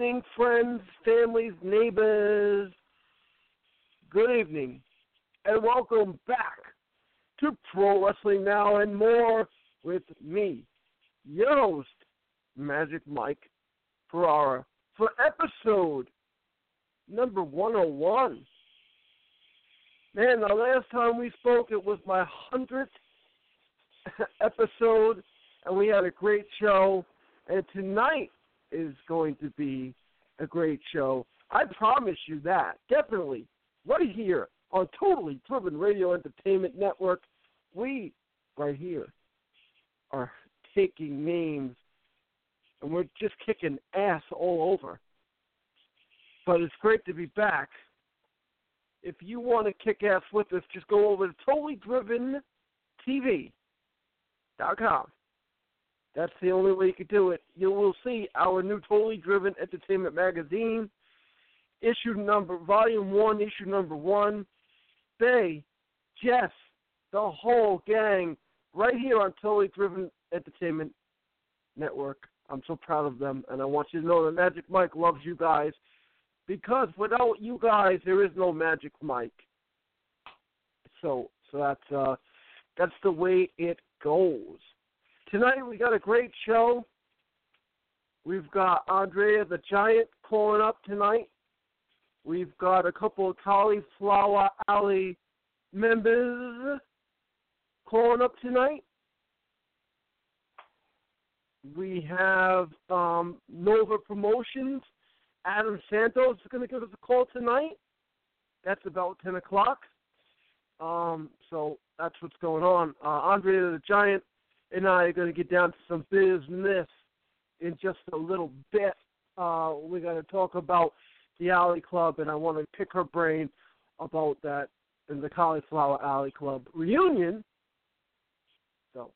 Evening, friends, families, neighbors. Good evening, and welcome back to Pro Wrestling Now and More with me, your host, Magic Mike Ferrara, for episode number 101. Man, the last time we spoke, it was my hundredth episode, and we had a great show. And tonight is going to be a great show. I promise you that, definitely. Right here on Totally Driven Radio Entertainment Network, we right here are taking names, and we're just kicking ass all over. But it's great to be back if you want to kick ass with us, just go over to TotallyDrivenTV.com. That's the only way you can do it. You will see our new Totally Driven Entertainment magazine, issue number, volume one, issue number one. Bay, Jeff, the whole gang, right here on Totally Driven Entertainment Network. I'm so proud of them, and I want you to know that Magic Mike loves you guys because without you guys, there is no Magic Mike. So, so that's uh, that's the way it goes. Tonight we got a great show. We've got Andrea the Giant calling up tonight. We've got a couple of Cauliflower Alley members calling up tonight. We have um, Nova Promotions. Adam Santos is going to give us a call tonight. That's about 10 o'clock. Um, so that's what's going on. Uh, Andrea the Giant and I are going to get down to some business in just a little bit. Uh, we're going to talk about the Alley Club, and I want to pick her brain about that in the Cauliflower Alley Club reunion. So,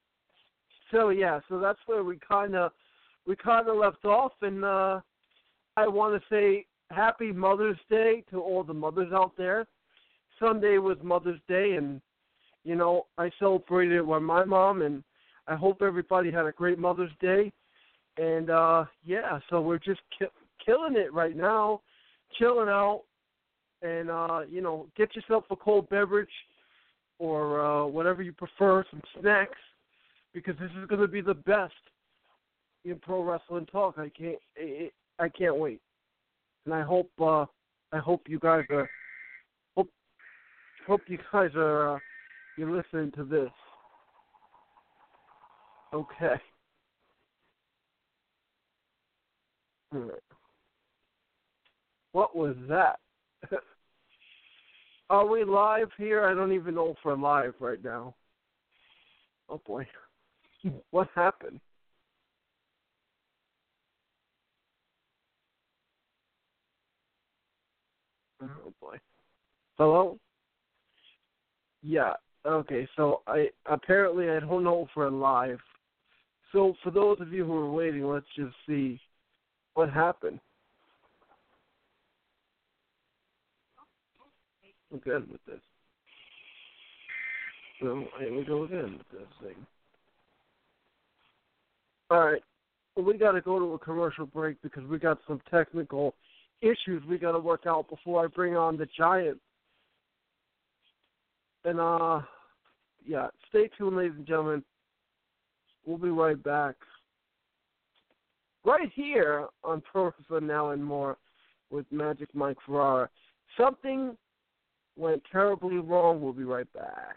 so yeah, so that's where we kind of we kind of left off, and uh, I want to say Happy Mother's Day to all the mothers out there. Sunday was Mother's Day, and you know I celebrated it with my mom, and I hope everybody had a great Mother's Day. And uh yeah, so we're just ki- killing it right now, chilling out, and uh, you know, get yourself a cold beverage or uh, whatever you prefer, some snacks, because this is going to be the best in pro wrestling talk. I can't, I can't wait, and I hope, uh, I hope you guys are, hope, hope you guys are, uh, you're listening to this. Okay. What was that? Are we live here? I don't even know if we're live right now. Oh boy. What happened? Oh boy. Hello? Yeah. Okay, so I apparently I don't know if we're live. So for those of you who are waiting, let's just see what happened. again with this. So here we go again with this thing. All right, well, we got to go to a commercial break because we got some technical issues we got to work out before I bring on the giant. And uh, yeah, stay tuned, ladies and gentlemen. We'll be right back. Right here on Pro Wrestling Now and More with Magic Mike Ferrara. Something went terribly wrong. We'll be right back.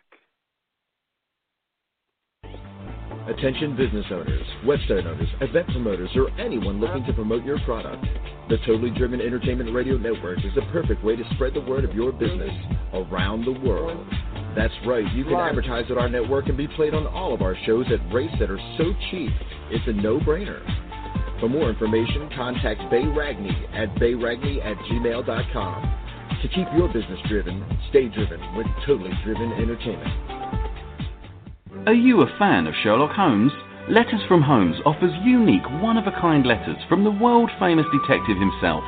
Attention business owners, website owners, event promoters, or anyone looking to promote your product. The Totally Driven Entertainment Radio Network is the perfect way to spread the word of your business around the world. That's right, you can advertise at our network and be played on all of our shows at rates that are so cheap, it's a no brainer. For more information, contact Bay Ragney at bayragney at gmail.com. To keep your business driven, stay driven with Totally Driven Entertainment. Are you a fan of Sherlock Holmes? Letters from Holmes offers unique, one of a kind letters from the world famous detective himself.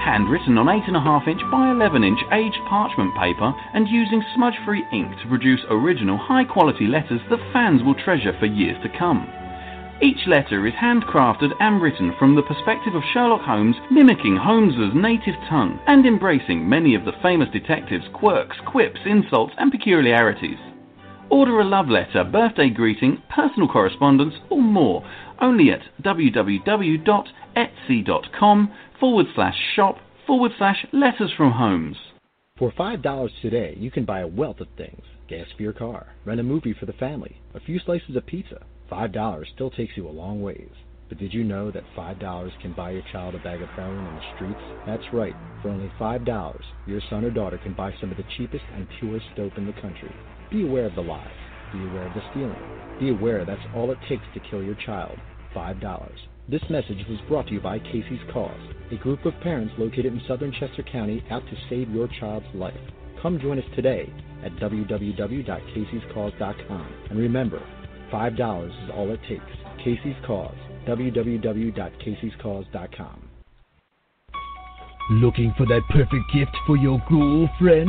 Handwritten on 8.5 inch by 11 inch aged parchment paper and using smudge free ink to produce original, high quality letters that fans will treasure for years to come. Each letter is handcrafted and written from the perspective of Sherlock Holmes, mimicking Holmes's native tongue and embracing many of the famous detective's quirks, quips, insults, and peculiarities. Order a love letter, birthday greeting, personal correspondence, or more only at www.etsy.com forward slash shop forward slash letters from Holmes. For $5 today, you can buy a wealth of things gas for your car, rent a movie for the family, a few slices of pizza $5 still takes you a long ways. But did you know that $5 can buy your child a bag of heroin in the streets? That's right. For only $5, your son or daughter can buy some of the cheapest and purest dope in the country. Be aware of the lies. Be aware of the stealing. Be aware that's all it takes to kill your child. $5. This message was brought to you by Casey's Cause, a group of parents located in southern Chester County out to save your child's life. Come join us today at www.caseyscause.com. And remember, $5 is all it takes. Casey's Cause. www.caseyscause.com. Looking for that perfect gift for your girlfriend?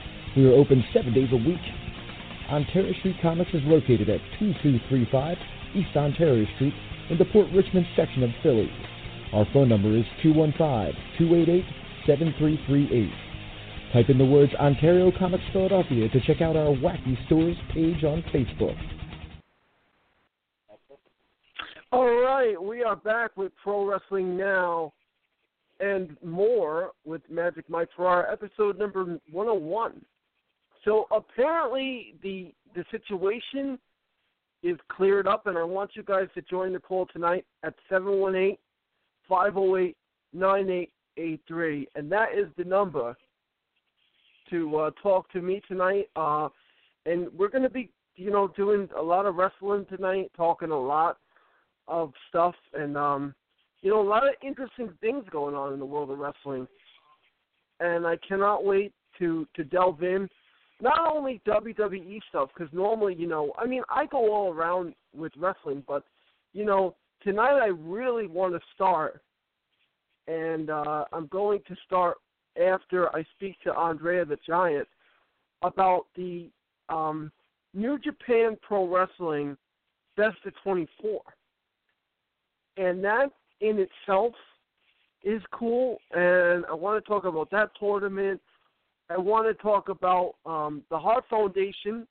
We are open seven days a week. Ontario Street Comics is located at 2235 East Ontario Street in the Port Richmond section of Philly. Our phone number is 215-288-7338. Type in the words Ontario Comics Philadelphia to check out our Wacky Stores page on Facebook. All right, we are back with Pro Wrestling Now and more with Magic Mike Ferrara, episode number 101. So apparently the the situation is cleared up, and I want you guys to join the call tonight at 718 508 9883. And that is the number to uh, talk to me tonight. Uh, and we're going to be, you know, doing a lot of wrestling tonight, talking a lot of stuff, and, um, you know, a lot of interesting things going on in the world of wrestling. And I cannot wait to, to delve in not only WWE stuff because normally, you know, I mean, I go all around with wrestling, but you know, tonight I really want to start, and uh, I'm going to start after I speak to Andrea the Giant about the um, New Japan Pro Wrestling Best of 24, and that in itself is cool, and I want to talk about that tournament I want to talk about um, the Hart Foundation,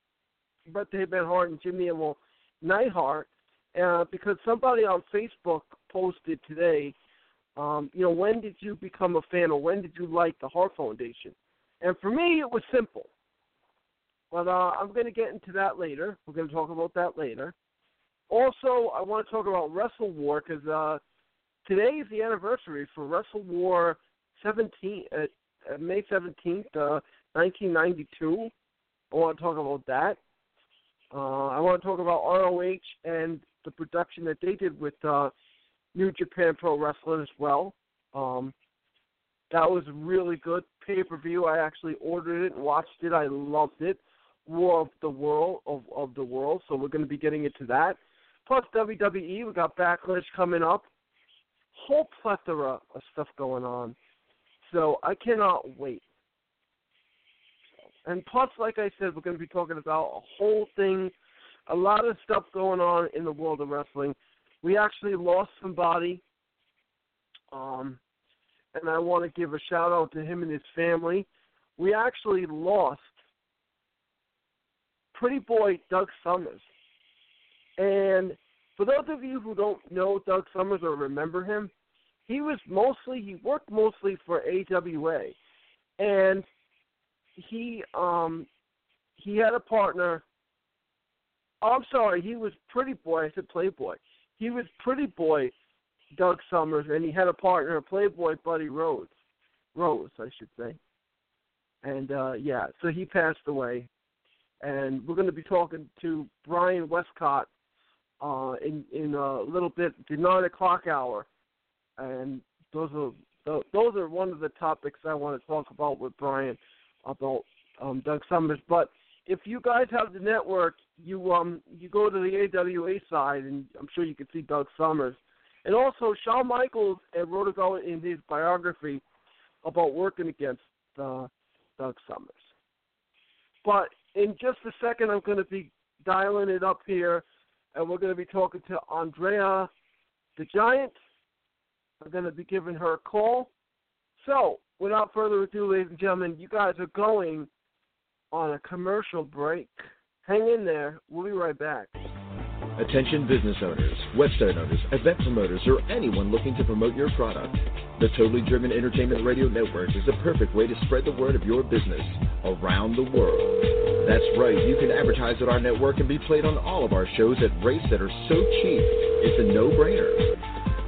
Bret the Hitman Hart and Jimmy and Neidhart, uh, because somebody on Facebook posted today, um, you know, when did you become a fan or when did you like the Hart Foundation? And for me, it was simple. But uh, I'm going to get into that later. We're going to talk about that later. Also, I want to talk about Wrestle War because uh, today is the anniversary for Wrestle War 17, uh, uh, May 17th, uh, 1992. I want to talk about that. Uh, I want to talk about ROH and the production that they did with uh, New Japan Pro Wrestling as well. Um, that was really good pay per view. I actually ordered it and watched it. I loved it. War of the World of of the World. So we're going to be getting into that. Plus WWE, we got Backlash coming up. Whole plethora of stuff going on. So I cannot wait. And plus, like I said, we're going to be talking about a whole thing, a lot of stuff going on in the world of wrestling. We actually lost somebody, um, and I want to give a shout out to him and his family. We actually lost Pretty Boy Doug Summers. And for those of you who don't know Doug Summers or remember him, he was mostly he worked mostly for AWA, and he um he had a partner. Oh, I'm sorry, he was Pretty Boy. I said Playboy. He was Pretty Boy, Doug Summers, and he had a partner, Playboy Buddy Rose, Rose, I should say. And uh yeah, so he passed away, and we're going to be talking to Brian Westcott uh, in in a little bit, the nine o'clock hour and those are those are one of the topics I want to talk about with Brian about um, Doug Summers. But if you guys have the network, you um you go to the AWA side, and I'm sure you can see Doug Summers, and also Shawn Michaels wrote about in his biography about working against uh, Doug Summers. But in just a second, I'm going to be dialing it up here, and we're going to be talking to Andrea the Giant I'm going to be giving her a call. So, without further ado, ladies and gentlemen, you guys are going on a commercial break. Hang in there. We'll be right back. Attention business owners, website owners, event promoters, or anyone looking to promote your product. The Totally Driven Entertainment Radio Network is the perfect way to spread the word of your business around the world. That's right, you can advertise at our network and be played on all of our shows at rates that are so cheap, it's a no-brainer.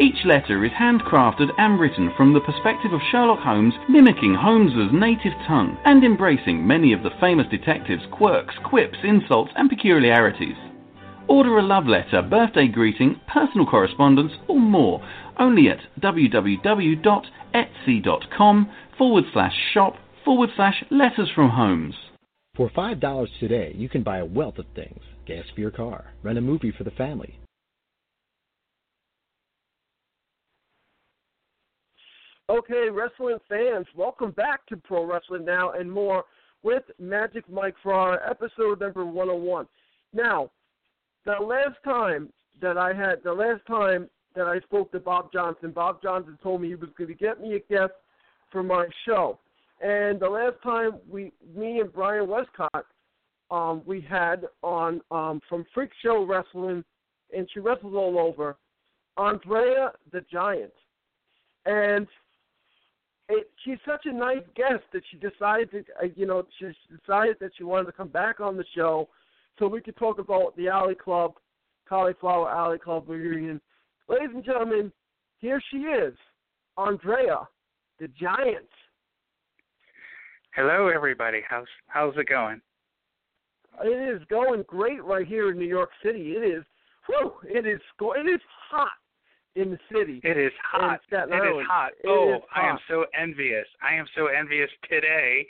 Each letter is handcrafted and written from the perspective of Sherlock Holmes, mimicking Holmes's native tongue and embracing many of the famous detective's quirks, quips, insults, and peculiarities. Order a love letter, birthday greeting, personal correspondence, or more only at www.etsy.com forward slash shop forward slash letters from Holmes. For $5 today, you can buy a wealth of things gas for your car, rent a movie for the family. Okay, wrestling fans, welcome back to Pro Wrestling Now and More with Magic Mike for our episode number 101. Now, the last time that I had, the last time that I spoke to Bob Johnson, Bob Johnson told me he was going to get me a guest for my show. And the last time we, me and Brian Westcott, um, we had on um, from Freak Show Wrestling, and she wrestles all over, Andrea the Giant. And it, she's such a nice guest that she decided, to, uh, you know, she decided that she wanted to come back on the show so we could talk about the Alley Club, Cauliflower Alley Club reunion. Ladies and gentlemen, here she is, Andrea, the Giant. Hello, everybody. How's how's it going? It is going great right here in New York City. It is, whew, it is it is hot in the city. It is hot. It is Island. hot. It oh, is I am so envious. I am so envious today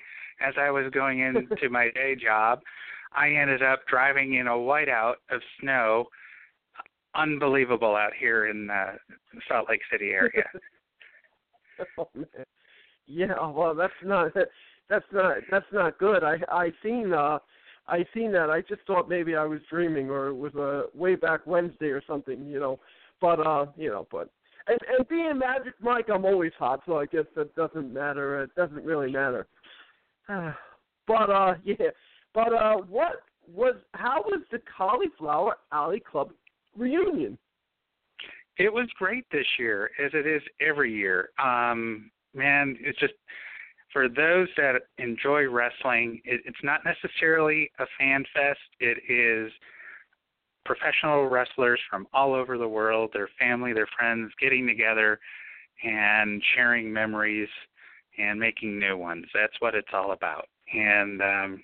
as I was going into my day job. I ended up driving in a whiteout of snow. Unbelievable out here in the Salt Lake City area. oh, man. Yeah, well, that's not that's not that's not good. I I seen uh I seen that. I just thought maybe I was dreaming or it was a way back Wednesday or something, you know. But uh, you know, but and and being Magic Mike, I'm always hot, so I guess that doesn't matter. It doesn't really matter. but uh, yeah. But uh, what was how was the Cauliflower Alley Club reunion? It was great this year, as it is every year. Um, man, it's just for those that enjoy wrestling. It, it's not necessarily a fan fest. It is professional wrestlers from all over the world, their family, their friends, getting together and sharing memories and making new ones. That's what it's all about. And um,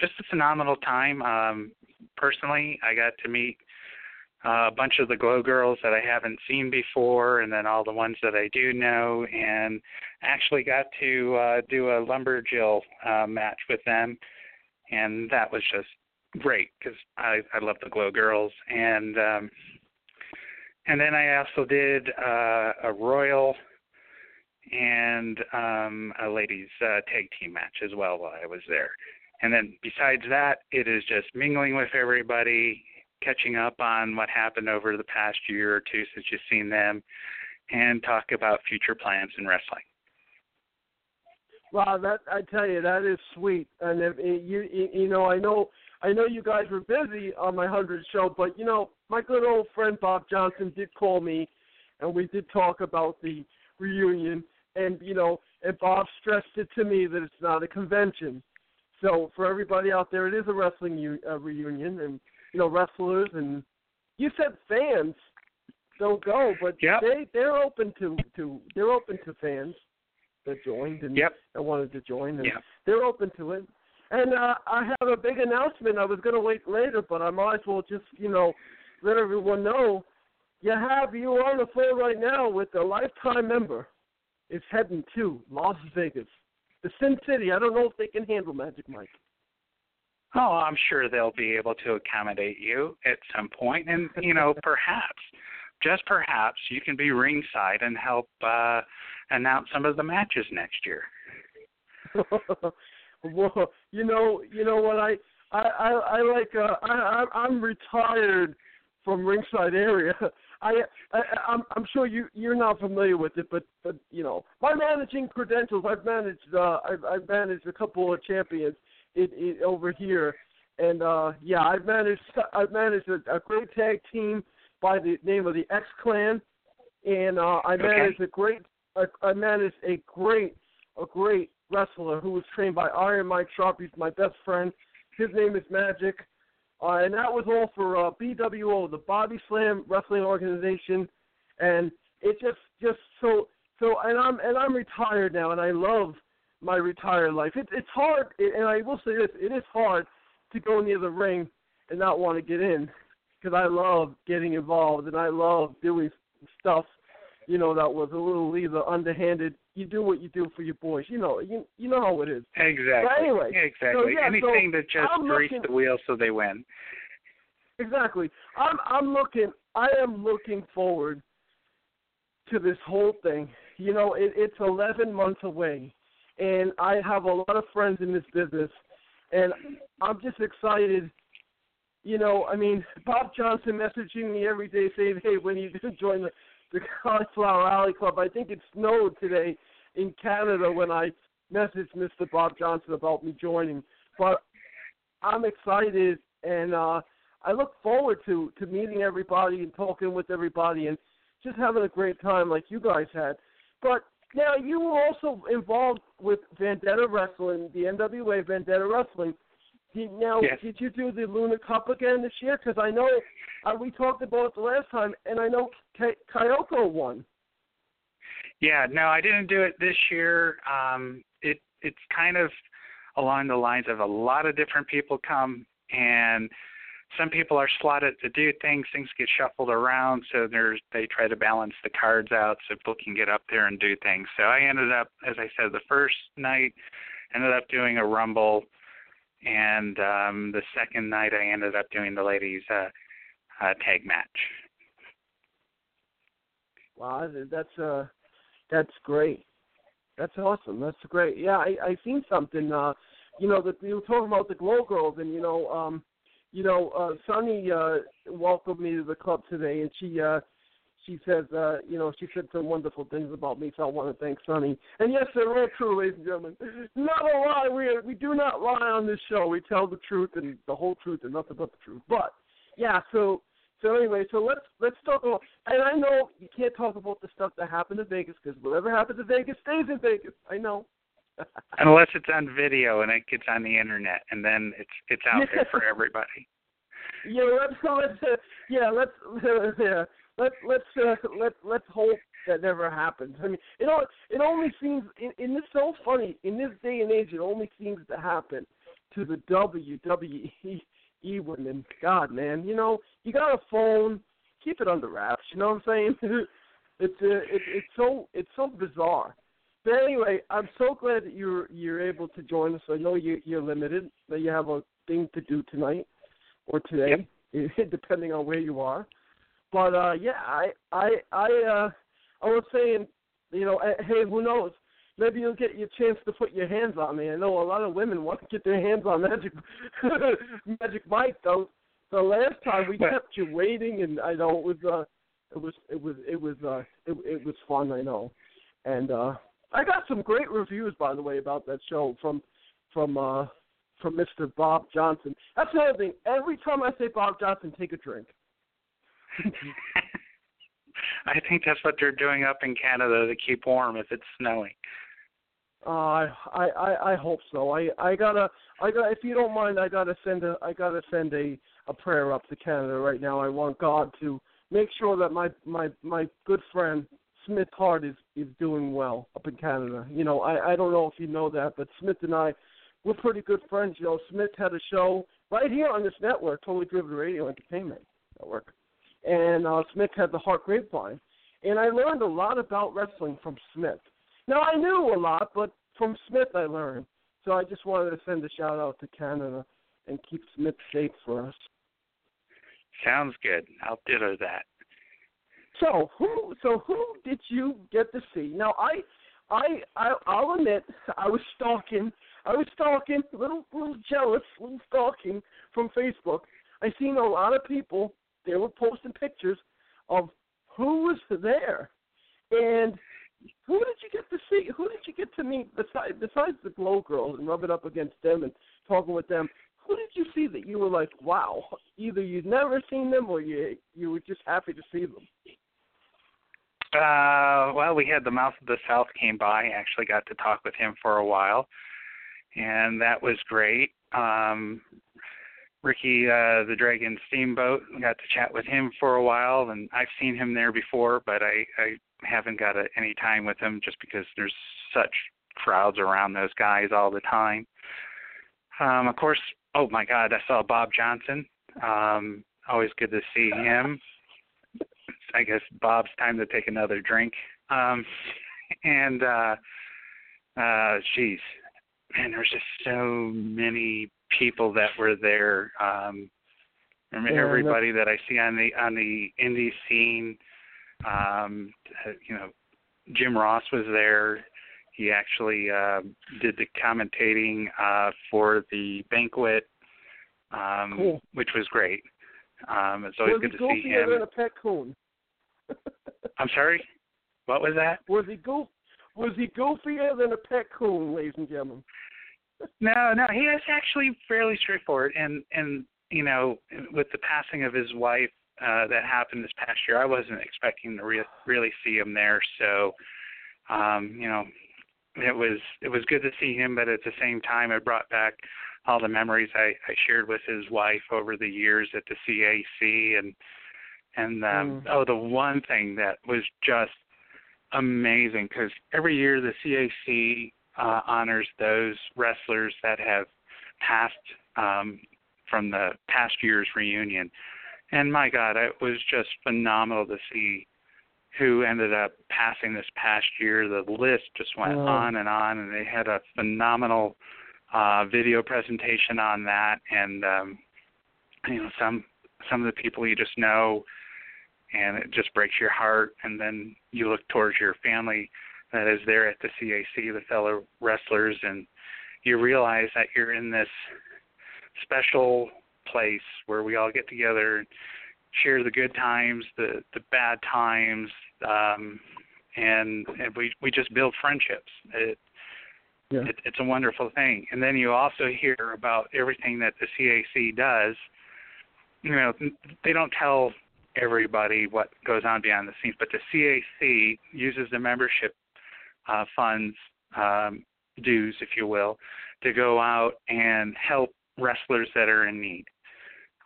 just a phenomenal time. Um, personally, I got to meet uh, a bunch of the Glow Girls that I haven't seen before, and then all the ones that I do know, and actually got to uh, do a lumberjill uh, match with them, and that was just great because I I love the Glow Girls, and um, and then I also did uh, a Royal and um, a ladies uh, tag team match as well while I was there. And then besides that, it is just mingling with everybody, catching up on what happened over the past year or two since you've seen them, and talk about future plans in wrestling. Wow, that I tell you, that is sweet. And if you you, you know, I know I know you guys were busy on my hundredth show, but you know, my good old friend Bob Johnson did call me, and we did talk about the reunion. And you know, and Bob stressed it to me that it's not a convention. So for everybody out there, it is a wrestling u- uh, reunion, and you know, wrestlers and you said fans don't go, but Yep. they they're open to to they're open to fans that joined and Yep. that wanted to join, and Yep. they're open to it. And uh, I have a big announcement. I was going to wait later, but I might as well just you know let everyone know. You have you are on the phone right now with a lifetime member. Is heading to Las Vegas, the Sin City. I don't know if they can handle Magic Mike. Oh, I'm sure they'll be able to accommodate you at some point, and you know, perhaps just perhaps you can be ringside and help uh, announce some of the matches next year. well, you know, you know what I I I, I like. Uh, I I'm retired from ringside area. I, I I'm I'm sure you you're not familiar with it, but but you know my managing credentials. I've managed uh I've I've managed a couple of champions it, it over here, and uh yeah I've managed I've managed a, a great tag team by the name of the X Clan, and uh I managed okay. a great I, I managed a great a great wrestler who was trained by Iron Mike Sharpe. He's my best friend. His name is Magic. Uh, and that was all for uh, BWO, the Body Slam Wrestling Organization, and it just just so so. And I'm and I'm retired now, and I love my retired life. It, it's hard, and I will say this: it is hard to go near the ring and not want to get in, because I love getting involved and I love doing stuff, you know, that was a little either underhanded. You do what you do for your boys, you know. You you know how it is. Exactly. But anyway, exactly. so, yeah, Anything so that just I'm grease looking- the wheel so they win. Exactly. I'm I'm looking I am looking forward to this whole thing. You know, it, it's 11 months away, and I have a lot of friends in this business, and I'm just excited. You know, I mean, Bob Johnson messaging me every day saying, "Hey, when are you going to join the the Cauliflower Alley Club?" I think it snowed today in Canada when I messaged Mr. Bob Johnson about me joining, but I'm excited and. uh I look forward to to meeting everybody and talking with everybody and just having a great time like you guys had. But now you were also involved with Vendetta Wrestling, the NWA Vendetta Wrestling. Did, now, Yes. did you do the Luna Cup again this year? Because I know uh, we talked about it the last time, and I know Ky- Kyoko won. Yeah, no, I didn't do it this year. Um, it it's kind of along the lines of a lot of different people come and some people are slotted to do things. Things get shuffled around, so there's they try to balance the cards out so people can get up there and do things. So I ended up, as I said, the first night ended up doing a rumble, and um, the second night I ended up doing the ladies' uh, uh, tag match. Wow, that's uh, that's great. That's awesome. That's great. Yeah, I I seen something. Uh, you know that you were talking about the Glow Girls, and you know, um, you know, uh, Sunny uh, welcomed me to the club today, and she uh, she says, uh, you know, she said some wonderful things about me, so I want to thank Sunny. And yes, they're all true, ladies and gentlemen. Not a lie. We we do not lie on this show. We tell the truth and the whole truth and nothing but the truth. But yeah, so so anyway, so let's let's talk about. And I know you can't talk about the stuff that happened in Vegas because whatever happens to Vegas stays in Vegas. I know. Unless it's on video and it gets on the internet, and then it's it's out there for everybody. Yeah, let's let's uh, yeah let's uh, yeah let's let's uh, let let's hope that never happens. I mean, it all it only seems in, in this so funny in this day and age. It only seems to happen to the WWE women. God, man, you know you got a phone, keep it under wraps. You know what I'm saying? it's uh, it, it's so it's so bizarre. But anyway, I'm so glad that you're you're able to join us. I know you you're limited, that you have a thing to do tonight or today, depending on where you are. But uh yeah, I I I uh I was saying, you know, eh, hey, who knows? Maybe you'll get your chance to put your hands on me. I know a lot of women want to get their hands on Magic Magic Mike though. The last time we kept you waiting, and I know it was uh it was it was it was uh it, it was fun. I know, and uh I got some great reviews by the way about that show from from uh from Mr. Bob Johnson. That's another thing. Every time I say Bob Johnson, take a drink. I think that's what they're doing up in Canada to keep warm if it's snowing. Uh, I I I hope so. I I gotta I got if you don't mind, I gotta send a I gotta send a a prayer up to Canada right now. I want God to make sure that my my my good friend Smith Hart is is doing well up in Canada. You know, I I don't know if you know that, but Smith and I we're pretty good friends. You know, Smith had a show right here on this network, Totally Driven Radio Entertainment Network, and uh, Smith had the Hart Grapevine, and I learned a lot about wrestling from Smith. Now I knew a lot, but from Smith I learned. So I just wanted to send a shout out to Canada and keep Smith safe for us. Sounds good. I'll ditto that. So who so who did you get to see? Now I I, I I'll admit I was stalking I was stalking, a little little jealous, little stalking from Facebook. I seen a lot of people they were posting pictures of who was there. And who did you get to see? Who did you get to meet besides besides the Glow Girls and rub it up against them and talking with them? Who did you see that you were like, wow? Either you'd never seen them or you you were just happy to see them. Uh, well, we had the Mouth of the South came by. Actually, got to talk with him for a while, and that was great. Um, Ricky, uh, the Dragon Steamboat, got to chat with him for a while, and I've seen him there before, but I, I haven't got a, any time with him just because there's such crowds around those guys all the time. Um, of course, oh my God, I saw Bob Johnson. Um, always good to see him. I guess Bob's time to take another drink. Um, and uh, uh, geez, man, there's just so many people that were there. Um, I mean, Yeah, everybody that I see on the on the indie scene. Um, you know, Jim Ross was there. He actually uh, did the commentating uh, for the banquet, um, Cool. which was great. Um, it's always was good to see him. a pet coon? I'm sorry. What was that? Was he goof? Was he goofier than a pet coon, ladies and gentlemen? No, no, he is actually fairly straightforward. And and you know, with the passing of his wife uh, that happened this past year, I wasn't expecting to re- really see him there. So, um, you know, it was it was good to see him, but at the same time, it brought back all the memories I, I shared with his wife over the years at the CAC, and and um, Mm. oh, the one thing that was just amazing because every year the CAC uh, honors those wrestlers that have passed um, from the past year's reunion. And my God, it was just phenomenal to see who ended up passing this past year. The list just went Wow. on and on, and they had a phenomenal uh, video presentation on that. And um, you know, some some of the people you just know, and it just breaks your heart. And then you look towards your family that is there at the CAC, the fellow wrestlers, and you realize that you're in this special place where we all get together and share the good times, the the bad times, um, and and we we just build friendships. It, Yeah. it it's a wonderful thing. And then you also hear about everything that the CAC does. You know, they don't tell everybody what goes on behind the scenes, but the CAC uses the membership uh, funds, um, dues, if you will, to go out and help wrestlers that are in need.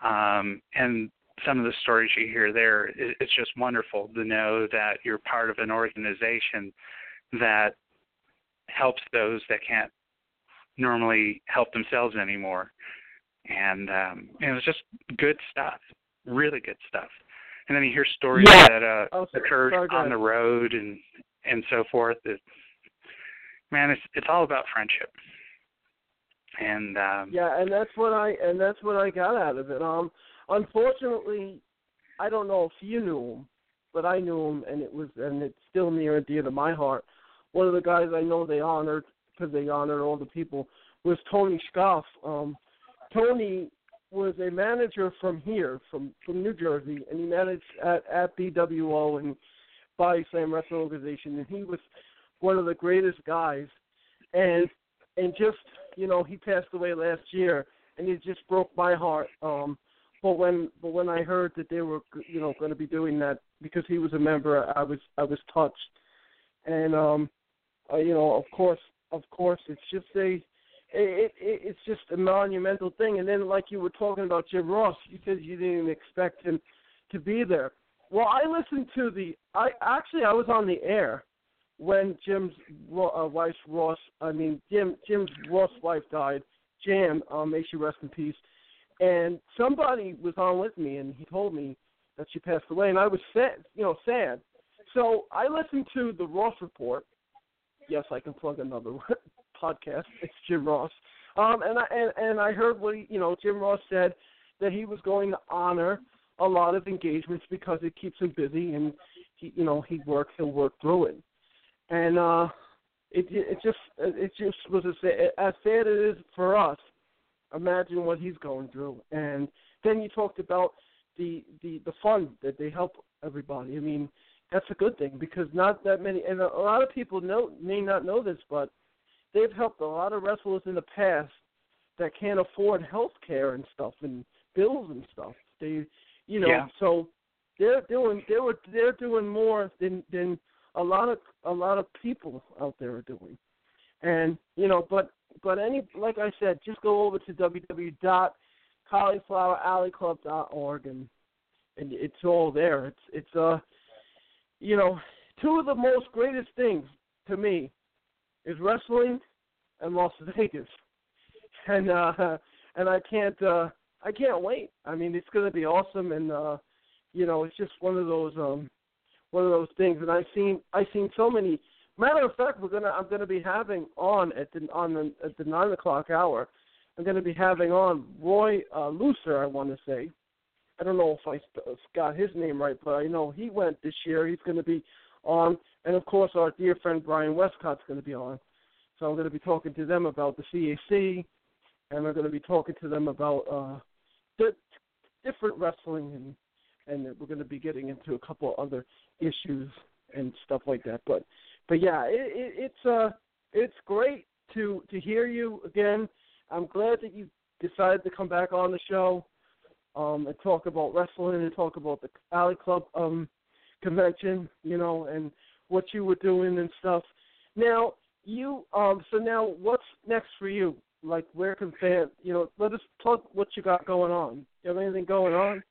Um, and some of the stories you hear there, it, it's just wonderful to know that you're part of an organization that helps those that can't normally help themselves anymore. And um, it was just good stuff, really good stuff. And then you hear stories Yeah. that uh, Oh, occurred Sorry, on the road and and so forth. It, man, it's it's all about friendship. And um, Yeah, and that's what I and that's what I got out of it. Um, unfortunately, I don't know if you knew him, but I knew him, and it was and it's still near and dear to my heart. One of the guys I know they honored because they honored all the people was Tony Scoff. Um, Tony was a manager from here, from from New Jersey, and he managed at at BWO and Body Slam Wrestling Organization, and he was one of the greatest guys. And and just you know he passed away last year, and it just broke my heart. Um, but when but when I heard that they were you know going to be doing that because he was a member, I was I was touched. And um, uh, you know, of course, of course, it's just a it, it it's just a monumental thing. And then, like you were talking about Jim Ross, you said you didn't even expect him to be there. Well, I listened to the. I actually I was on the air when Jim's uh, wife's Ross. I mean Jim Jim's Ross wife died. Jan, um, may she rest in peace. And somebody was on with me, and he told me that she passed away, and I was sad, you know, sad. So I listened to the Ross report. Yes, I can plug another podcast. It's Jim Ross. Um, and I and, and I heard what he, you know Jim Ross said that he was going to honor a lot of engagements because it keeps him busy and he you know he works he'll work through it and uh it it just it just was a, as sad it is for us imagine what he's going through and then you talked about the the the fund that they help everybody i mean that's a good thing because not that many and a lot of people know may not know this but they've helped a lot of wrestlers in the past that can't afford health care and stuff and bills and stuff. They you know Yeah. so they're doing they were they're doing more than than a lot of a lot of people out there are doing. And you know but but any like i said just go over to www.caulifloweralleyclub.org and and it's all there. It's it's uh you know two of the most greatest things to me is wrestling and las vegas. And uh and i can't uh i can't wait. I mean it's going to be awesome and uh you know it's just one of those um one of those things. And i've seen i've seen so many. Matter of fact we're gonna i'm gonna be having on at the on the at the nine o'clock hour i'm gonna be having on roy uh looser i want to say. I don't know if i got his name right but i know he went this year. He's gonna be on and of course our dear friend brian westcott's gonna be on so i'm gonna be talking to them about the cac and I'm gonna be talking to them about uh the different wrestling and and we're going to be getting into a couple other issues and stuff like that. But but yeah, it, it, it's uh it's great to to hear you again. I'm glad that you decided to come back on the show um and talk about wrestling and talk about the Alley Club um convention, you know, and what you were doing and stuff. Now you um so now what's next for you? Like where can fans you know, let us plug what you got going on. You have anything going on?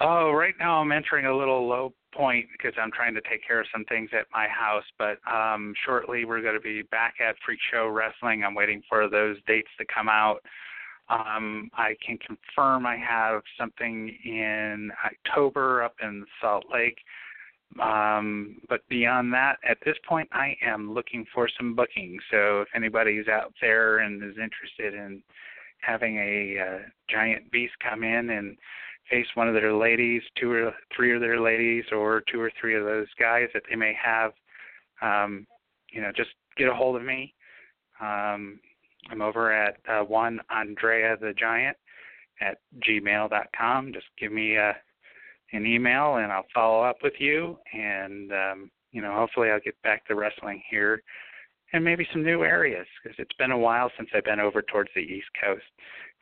Oh, right now I'm entering a little low point because I'm trying to take care of some things at my house. But um, shortly we're going to be back at Freak Show Wrestling. I'm waiting for those dates to come out. Um, I can confirm I have something in October up in Salt Lake. Um, but beyond that, at this point, I am looking for some bookings. So if anybody's out there and is interested in having a uh, giant beast come in and face one of their ladies, two or three of their ladies, or two or three of those guys that they may have, um, you know, just get a hold of me. Um, I'm over at uh, one Andrea the Giant at gmail.com. Just give me a, an email and I'll follow up with you. And um, you know, hopefully I'll get back to wrestling here and maybe some new areas because it's been a while since I've been over towards the East Coast.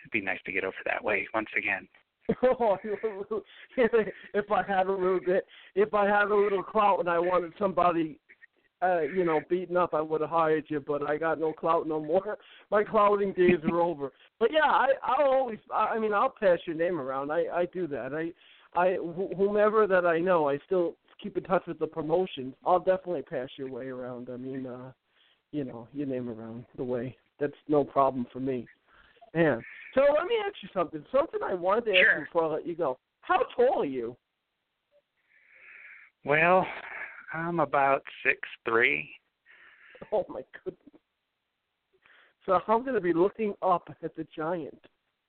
It'd be nice to get over that way once again. if I had a little bit, if I had a little clout and I wanted somebody, uh, you know, beaten up, I would have hired you. But I got no clout no more. My clouting days are over. But yeah, I I'll always, I mean, I'll pass your name around. I I do that. I I wh- whomever that I know, I still keep in touch with the promotions. I'll definitely pass your way around. I mean, uh, you know, your name around the way. That's no problem for me. Yeah. So let me ask you something. Something I wanted to ask you before I let you go. How tall are you? Well, I'm about six three. Oh my goodness. So I'm going to be looking up at the giant.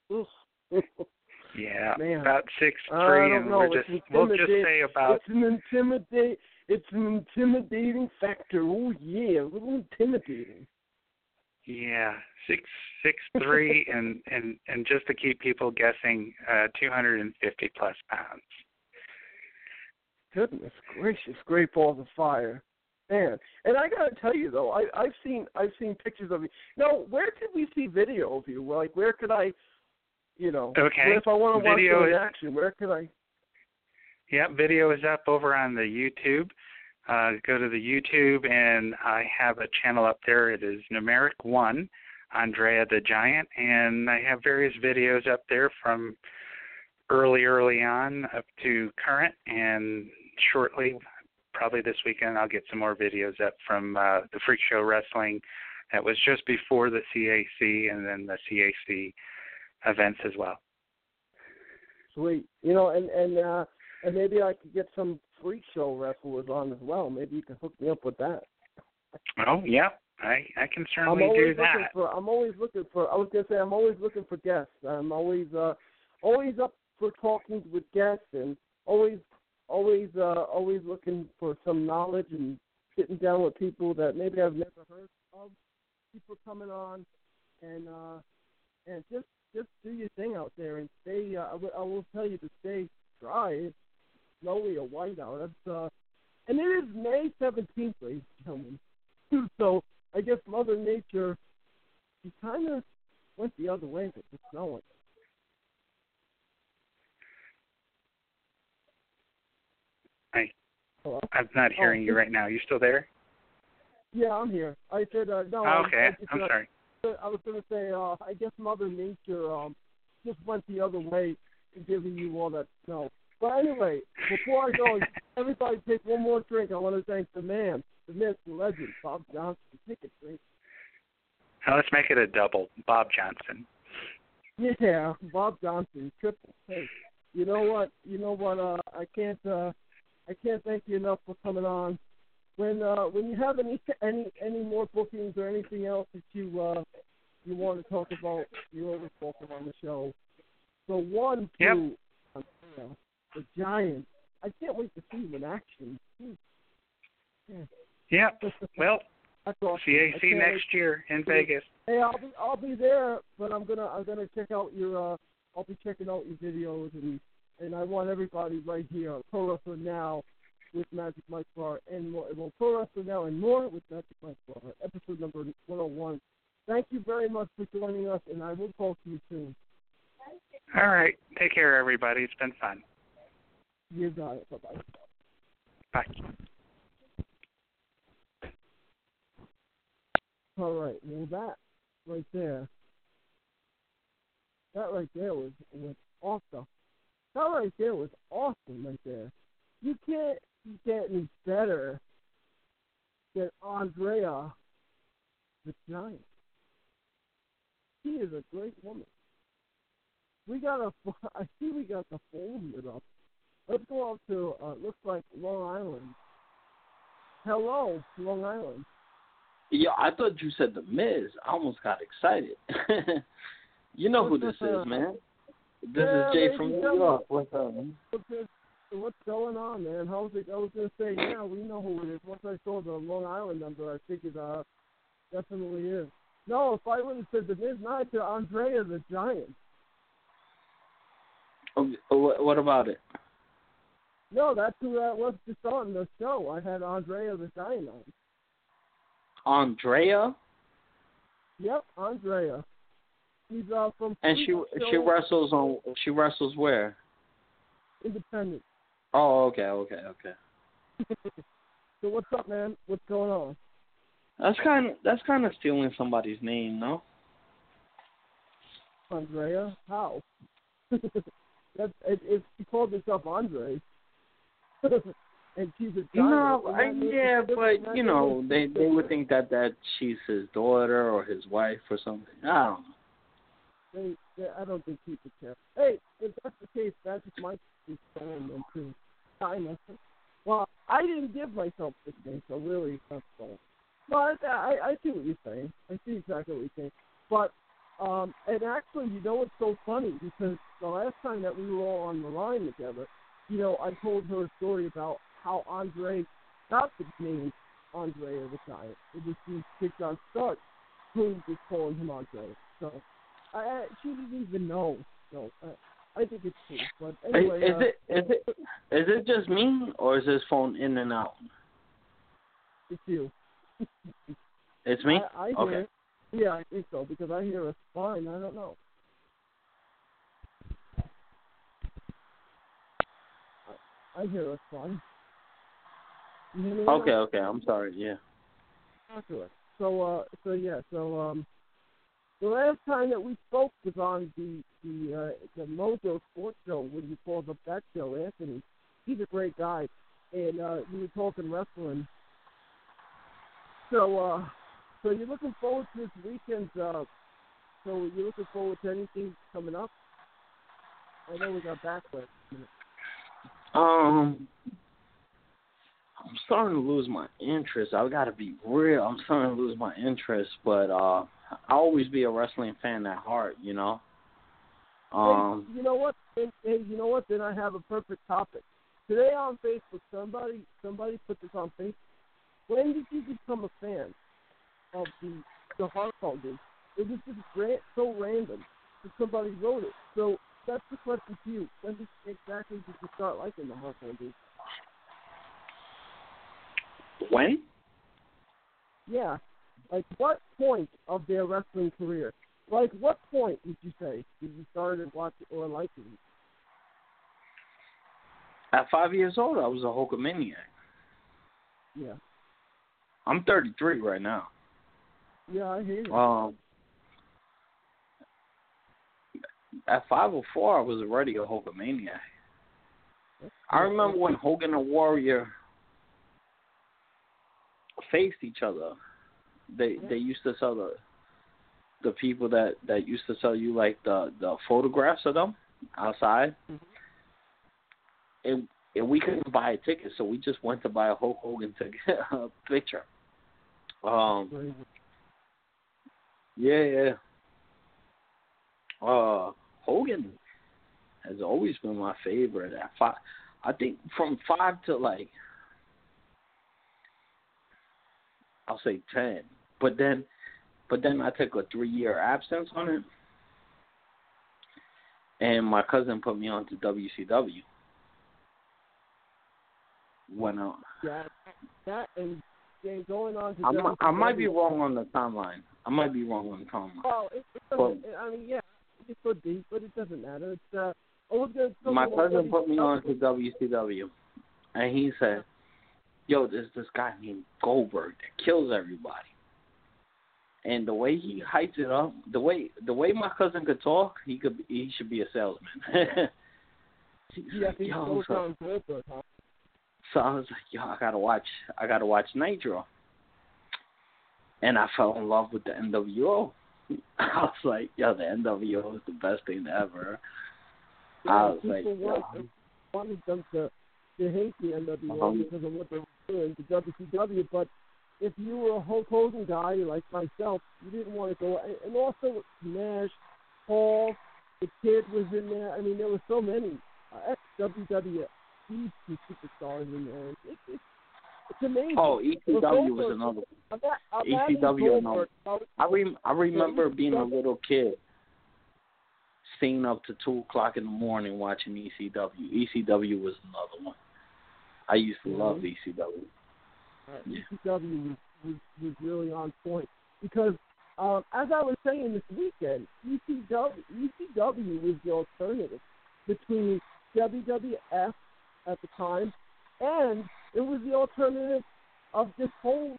Yeah, Man. about six three, and know. we're just we'll just say about It's an intimidate. It's an intimidating factor. Oh yeah, a little intimidating. yeah six six three, and and and just to keep people guessing, uh, two hundred and fifty plus pounds. Goodness gracious, great balls of fire. Man, and I gotta tell you though, I, I've seen I've seen pictures of you. Now, where could we see video of you? Like, where could I, you know, Okay. if I want to watch Video in is- action, where could I? Yep, video is up over on the YouTube. Uh, go to the YouTube, and I have a channel up there. It is numeric one, Andrea the Giant, and I have various videos up there from early, early on up to current, and shortly, probably this weekend, I'll get some more videos up from uh, the Freak Show Wrestling. That was just before the CAC, and then the CAC events as well. Sweet, you know, and and uh and maybe I could get some freak show wrestlers on as well. Maybe you can hook me up with that. Oh, yeah, I I can I'm certainly do that. for. I'm always looking for. I was gonna say I'm always looking for guests. I'm always uh always up for talking with guests and always always uh always looking for some knowledge and sitting down with people that maybe I've never heard of. People coming on and uh and just just do your thing out there and stay uh, I, w- I will tell you to stay dry. It's slowly a white out. That's uh and it is May seventeenth, ladies and gentlemen. so I guess Mother Nature she kinda went the other way with the snowing. I, Hello? I'm not hearing Oh, you right now. You still there? Yeah, I'm here. I said uh, no. Oh, okay. I, I'm uh, sorry. I was going to say, uh, I guess Mother Nature um, just went the other way in giving you all that snow. But anyway, before I go, everybody take one more drink. I want to thank the man, the myth, the legend, Bob Johnson. Take a drink. Now let's make it a double. Bob Johnson. Yeah, Bob Johnson, triple. Hey, you know what? You know what? Uh, I can't. Uh, I can't thank you enough for coming on. When uh, when you have any any any more bookings or anything else that you uh, you want to talk about, you're always welcome on the show. So one, Yep. two, uh, the Giants. I can't wait to see him in action. Yeah. Yep. Well, That's awesome. CAC next wait. year in Vegas. Hey, I'll be I'll be there, but I'm gonna I'm gonna check out your uh I'll be checking out your videos and and I want everybody right here on Pro Wrestling Now with Magic Mike Bar and more well Pro Wrestling Now and more with Magic Mike Bar, episode number 101. Thank you very much for joining us, and I will talk to you soon. All right. Take care, everybody. It's been fun. You got it. Bye bye. Bye. All right. Well, that right there, that right there was was awesome. That right there was awesome. Right there, you can't get any better than Andrea, the Giant. She is a great woman. We got a. I see we got the phone lit up. Let's go up to. Uh, looks like Long Island. Hello, Long Island. Yo, I thought you said the Miz. I almost got excited. you know who this is, man. This Yeah, is Jay from New. York. What's up, man? What's, going on, man? How's it? I was gonna say, yeah, we know who it is. Once I saw the Long Island number, I figured, uh, definitely is. No, if I would have said the Miz Night to Andrea the Giant, Oh, What, what about it? no, that's who that was just on the show. I had Andrea the Giant on. Andrea, Yep, Andrea. She's uh from and she she wrestles on she wrestles where? Independent. Oh, okay, okay, okay. so what's up, man? What's going on? That's kind of that's kind of stealing somebody's name, no? Andrea? How? That's it, she called herself Andre. and she's a giant. No, I, yeah, but you know, they they would think that that she's his daughter or his wife or something. I don't know. They, I don't think people care. Hey, if that's the case, Mike is saying them too. I know. Well, I didn't give myself this name, so really, that's fine. No, I, I, see what you're saying. I see exactly what you're saying. But, um, and actually, you know what's so funny? Because the last time that we were all on the line together, you know, I told her a story about how Andre got the name Andre the Giant. It was these kids on Stark who was calling him Andre. So, I, she didn't even know. So, I, I think it's cool. But anyway, is uh, it is it is it just me or is this phone in and out? It's you. It's me. I, I hear okay. it. Yeah, I think so because I hear a fine. I don't know. I, I hear a fine. You hear? Okay, okay. I'm sorry. Yeah. So, uh, so yeah, so um, the last time that we spoke was on the the uh, the Mojo Sports Show when you called up that show, Anthony. He's a great guy, and uh, we were talking wrestling. So, uh, so you're looking forward to this weekend's. Uh, so you're looking forward to anything coming up? I know we got backlash. Um, I'm starting to lose my interest. I gotta be real. I'm starting to lose my interest, but uh, I'll always be a wrestling fan at heart. You know. Um. Hey, you know what? and, hey, you know what? Then I have a perfect topic. Today on Facebook, somebody somebody put this on Facebook. When did you become a fan of the the Hart Foundation? It was just ran, so random that somebody wrote it. So that's the question to you. When did exactly did you start liking the Hart Foundation? When? Yeah. Like what point of their wrestling career? Like what point would you say did you start watching or liking? At five years old, I was a Hulkamaniac. Yeah. I'm 33 right now. Yeah, I hear you. Um, at 504, I was already a Hulkamaniac. I remember when Hogan and Warrior faced each other. They they used to sell the the people that that used to sell you like the the photographs of them outside. Mm-hmm. And and we couldn't buy a ticket, so we just went to buy a Hulk Hogan to get a picture. Um. Yeah, yeah. Uh, Hogan has always been my favorite. At five, I think from five to like, I'll say ten. But then, but then I took a three-year absence on it, and my cousin put me on to WCW. When uh, Yeah, that and then going on to I might, I might be wrong on the timeline. I might be wrong on the timeline. Well, it, it doesn't. I mean, yeah, it could be, but it doesn't matter. It's uh, I was my cousin put me on to WCW, and he said, "Yo, there's this guy named Goldberg that kills everybody." And the way he hypes it up, the way the way my cousin could talk, he could be, he should be a salesman. Yeah, like, "Yo, so, huh? so I was like, "Yo, I gotta watch, I gotta watch Nitro." And I fell in love with the NWO. I was like, "Yo, the NWO is the best thing ever." I was like, want, "Yo, wanted them to, to hate the NWO Um, because of what they were doing to WCW, but if you were a Hulk Hogan guy like myself, you didn't want to go. and- also Nash, Hall, the kid was in there. I mean, there were so many uh, ex WWE superstars in there. It, it, it's amazing. Oh, ECW was another. Imagine ECW another. I rem- I remember being a little kid, staying up to two o'clock in the morning watching ECW. ECW was another one. I used to love E Mhm. ECW. Uh. ECW was, was was really on point because um, as I was saying this weekend, ECW ECW was the alternative between WWF at the time, and it was the alternative of this whole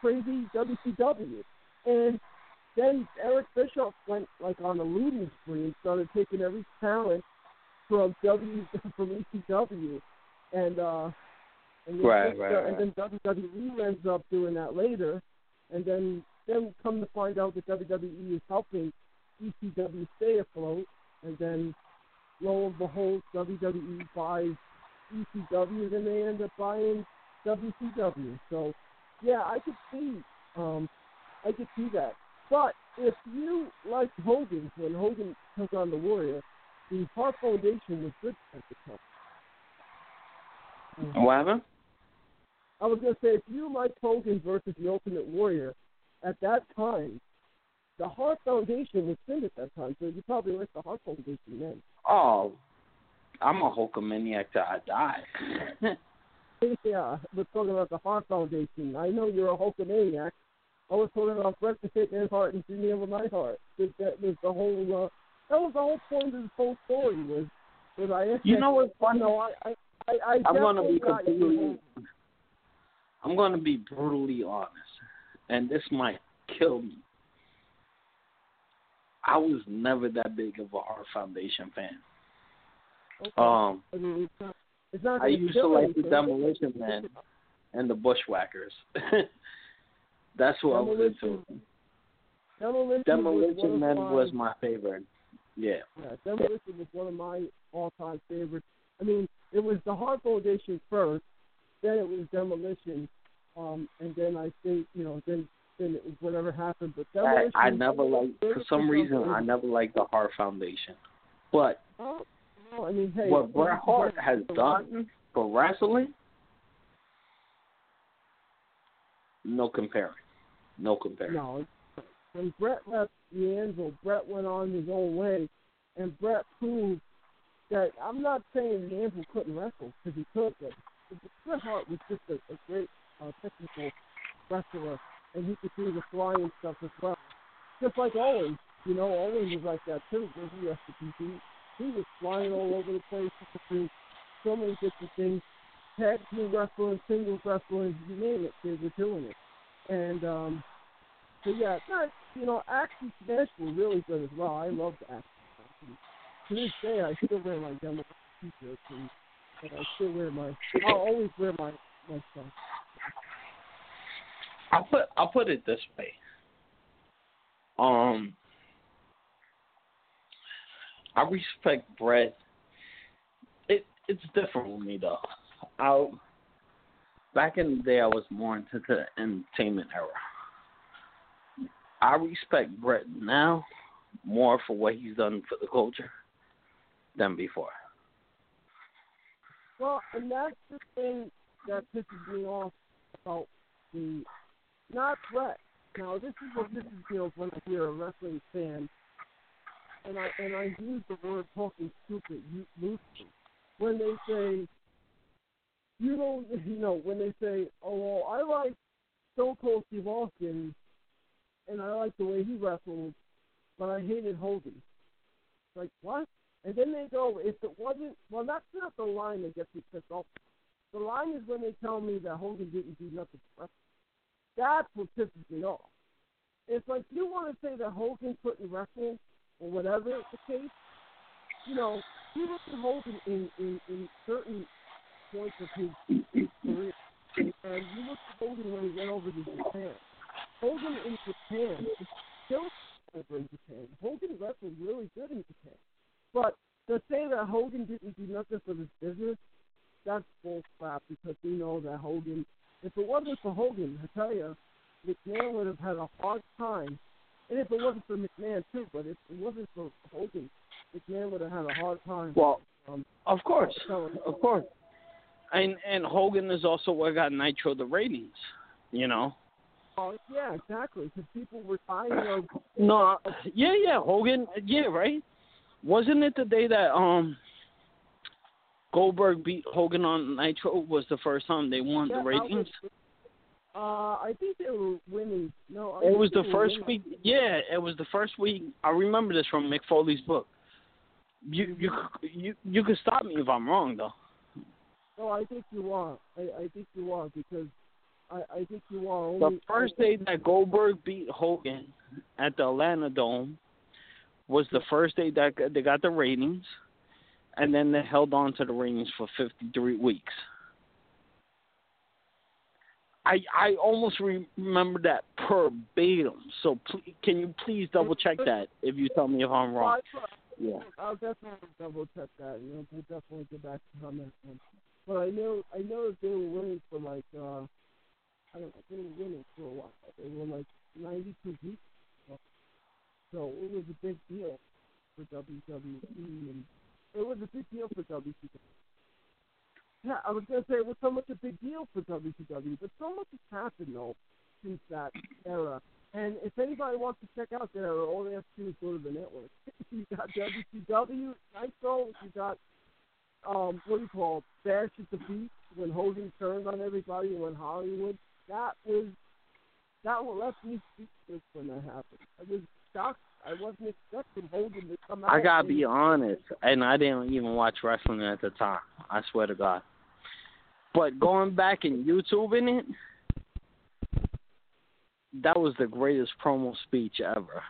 crazy WCW. And then Eric Bischoff went like on a looting spree and started taking every talent from W from ECW, and uh, and then, Right, right, uh, and then WWE ends up doing that later, and then then come to find out that WWE is helping ECW stay afloat, and then lo and behold, WWE buys ECW, and they end up buying WCW. So yeah, I could see, um, I could see that. But if you liked Hogan when Hogan took on the Warrior, the Hart Foundation was good at the time. What happened? I was gonna say if you liked Hogan versus the Ultimate Warrior at that time, the Hart Foundation was thin at that time, so you probably liked the Hart Foundation then. Oh, I'm a Hulkamaniac till I die. yeah, we're talking about the Hart Foundation. I know you're a Hulkamaniac. I was talking about Bret the Hitman Hart and Jimmy Ever Neidhart. That, that was the whole. Uh, that was the whole point of this whole story was. Was I? You know what's funny? No, I. I, I, I I'm gonna be completely. I'm gonna be brutally honest, and this might kill me. I was never that big of a Hart Foundation fan. Okay. Um, I mean, it's not. It's not I used to like the. Demolition Man and the Bushwhackers. That's who I was into. Demolition, Demolition was Man of was my, my favorite. Yeah. Yeah, Demolition was one of my all-time favorites. I mean, it was the Hart Foundation first, then it was Demolition, um, and then I think you know, then then it was whatever happened. But Demolition, I never liked for some reason I never liked the Hart Foundation. But Oh, Well, I mean, hey, what Bret Hart has done for wrestling, no comparing. No comparing. No, when Bret left the Anvil, Bret went on his own way, and Bret proved that I'm not saying the Anvil couldn't wrestle because he could, but Bret Hart was just a, a great uh, technical wrestler, and he could do the flying stuff as well. Just like Owens, you know, Owens was like that too. When he left the PC, he was flying all over the place. He could do so many different things. Tag team wrestling, singles wrestling, you name it, they were doing it. And um, so yeah, not, you know, Ax and Smash were really good as well. I loved Smash. To this day, I still wear my demo t-shirts, and, and I still wear my. I'll always wear my my stuff. I'll put I'll put it this way. Um, I respect Bret. It it's different with me though. I back in the day I was more into the entertainment era. I respect Bret now more for what he's done for the culture than before. Well, and that's the thing that pisses me off about the not Bret. Now this is what pisses me off when I hear a wrestling fan, and I and I use the word talking stupid loosely when they say, you know, you know, when they say, oh, well, I like Stone Cold Steve Austin, and I like the way he wrestled, but I hated Hogan. Like what? And then they go, if it wasn't, well, that's not the line that gets me pissed off. The line is when they tell me that Hogan didn't do nothing wrestling. That's what pisses me off. It's like you want to say that Hogan couldn't wrestle or whatever the case. You know, he at Hogan in, in, in certain points of his, his career. And you look at Hogan when he went over to Japan. Hogan in Japan is still over in Japan. Hogan wrestled really good in Japan. But to say that Hogan didn't do nothing for this business, that's bull crap because we know that Hogan, if it wasn't for Hogan, I tell you, McMahon would have had a hard time. And if it wasn't for McMahon too, but if it wasn't for Hogan, McMahon would have had a hard time. Well, um, of course, of course. And and Hogan is also what got Nitro the ratings. You know. Oh yeah, exactly. Because people were tired of No, yeah, yeah, Hogan, yeah, right. Wasn't it the day that um Goldberg beat Hogan on Nitro was the first time they won Yeah, the ratings? was- Uh, I think they were winning. No, I It was the first week. Yeah, it was the first week. I remember this from Mick Foley's book. You you you you can stop me if I'm wrong though. No, I think you are. I, I think you are because I, I think you are. The first day that Goldberg beat Hogan at the Atlanta Dome was the first day that they got the ratings, and then they held on to the ratings for 53 weeks. I I almost remember that verbatim. So please, can you please double check that if you tell me if I'm wrong? Yeah. I'll definitely double check that. You know, we'll definitely get back to you on that one. But I know, I know that they were winning for like, uh, I don't know, they were winning for a while. They were like 92 weeks. So it was a big deal for WWE, and it was a big deal for WCW. Yeah, I was gonna say it was so much a big deal for WCW, but so much has happened though since that era. And if anybody wants to check out that era, all they have to do is go to the network. you got WCW, Nitro, you got um, what do you call it? Bash at the Beach when Hogan turned on everybody and Hollywood. That was that what left me speechless when that happened. I was shocked. I wasn't expecting Hogan to come out. I gotta be honest, and I didn't even watch wrestling at the time. I swear to God. But going back and YouTubing it, that was the greatest promo speech ever.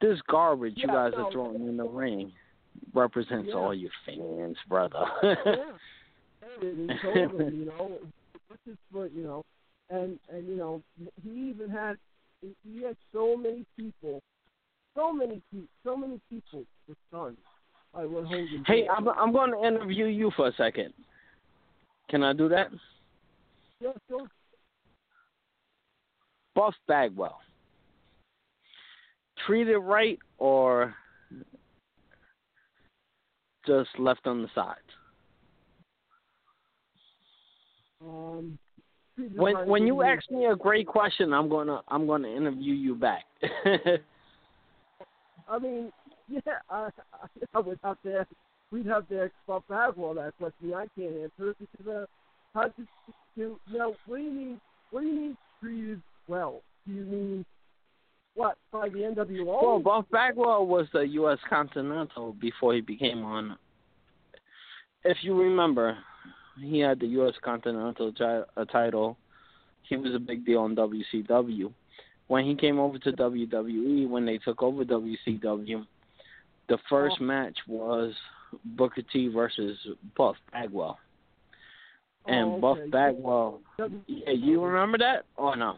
This garbage you guys no. are throwing in the ring represents Yeah. all your fans, brother. yeah. And you know, this is for you know, and and you know, he even had he had so many people, so many people, so many people were stunned by what Hogan hey. I'm I'm going to interview you for a second. Can I do that? Yeah, sure. Buff Bagwell. Treated right or just left on the side? Um, When when you ask me a great question, I'm gonna I'm gonna interview you back. I mean, yeah, I, I, would have to ask, we'd have to ask Buff Bagwell that question. I can't answer it because uh, how did you, you know, what do you mean? What do you mean treated well? Do you mean what by the NWO? well, Buff Bagwell was the U.S. Continental before he became on. If you remember, he had the U.S. Continental ti- uh, title. He was a big deal on WCW. When he came over to WWE, when they took over WCW, the first Oh. match was Booker T versus Buff Bagwell. And Oh, Buff. Bagwell, yeah, you remember that or no?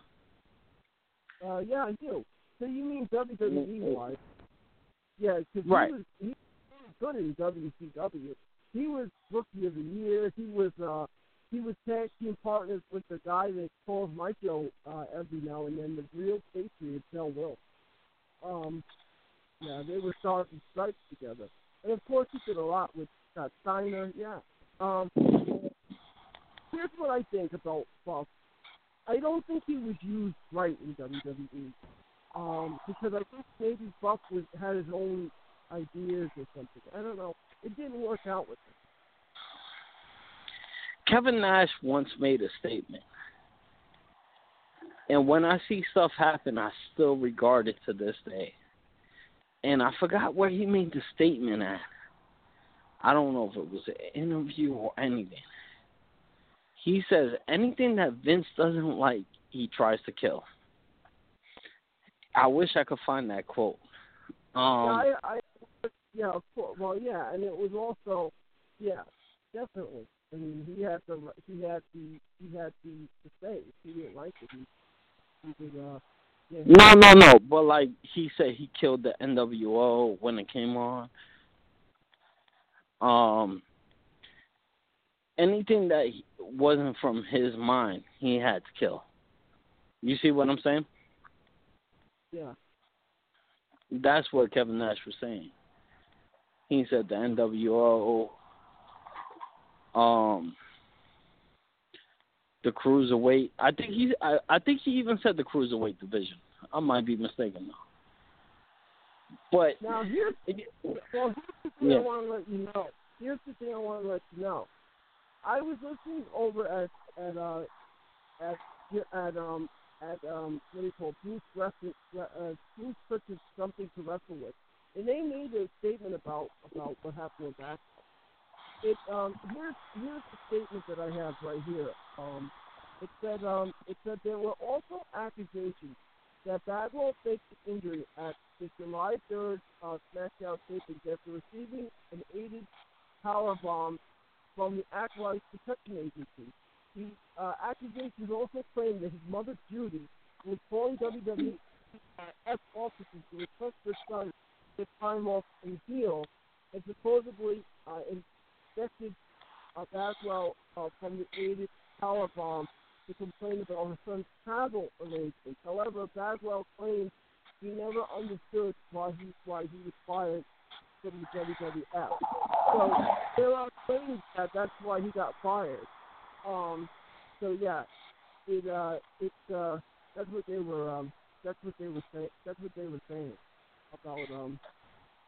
Uh, yeah, I do. So you mean WWE wise? Yeah, because Right. he was he was good in WCW. He was rookie of the year. He was uh he was tag team partners with the guy that calls my show uh, every now and then, the real Patriot, Del Will. Um, yeah, they were stars and stripes together, and of course he did a lot with Scott Steiner. Yeah. Um, here's what I think about Buff. I don't think he was used right in WWE. Um, because I think maybe Buff was had his own ideas or something. I don't know. It didn't work out with him. Kevin Nash once made a statement. And when I see stuff happen, I still regard it to this day. And I forgot where he made the statement at. I don't know if it was an interview or anything. He says anything that Vince doesn't like, he tries to kill. I wish I could find that quote. Um, yeah, I, I, yeah, of course. Well, yeah, and it was also, yeah, definitely. I mean, he had the he had the he had the to say he didn't like it, he, he uh. Yeah, No, no, no. But like he said, he killed the NWO when it came on. Um, anything that wasn't from his mind, he had to kill. You see what I'm saying? Yeah. That's what Kevin Nash was saying. He said the NWO, um, the cruiserweight. I think he, I, I think he even said the cruiserweight division. I might be mistaken though. But Now here's well, here's the thing Yeah. I want to let you know. Here's the thing I want to let you know. I was listening over at at uh at at um at um what do you call it, Bruce Wrestling uh, Bruce Pritchard's something to wrestle with, and they made a statement about about what happened with that. It um here's here's the statement that I have right here. Um, it said um it said there were also accusations that Bagwell faked the injury at the July 3rd uh, SmackDown tapings after receiving an aided power bomb from the Acolyte Protection Agency. The uh, accusations also claimed that his mother, Judy, was calling WWE as officers to request her son get time off and heal, and supposedly uh, infected uh, Bagwell uh, from the aided power bomb to complain about her son's travel arrangements. However, Bagwell claims he never understood why he why he was fired from the WWF. So there are claims that that's why he got fired. Um, so yeah, it uh, it uh, that's what they were um, that's what they were saying. That's what they were saying about um,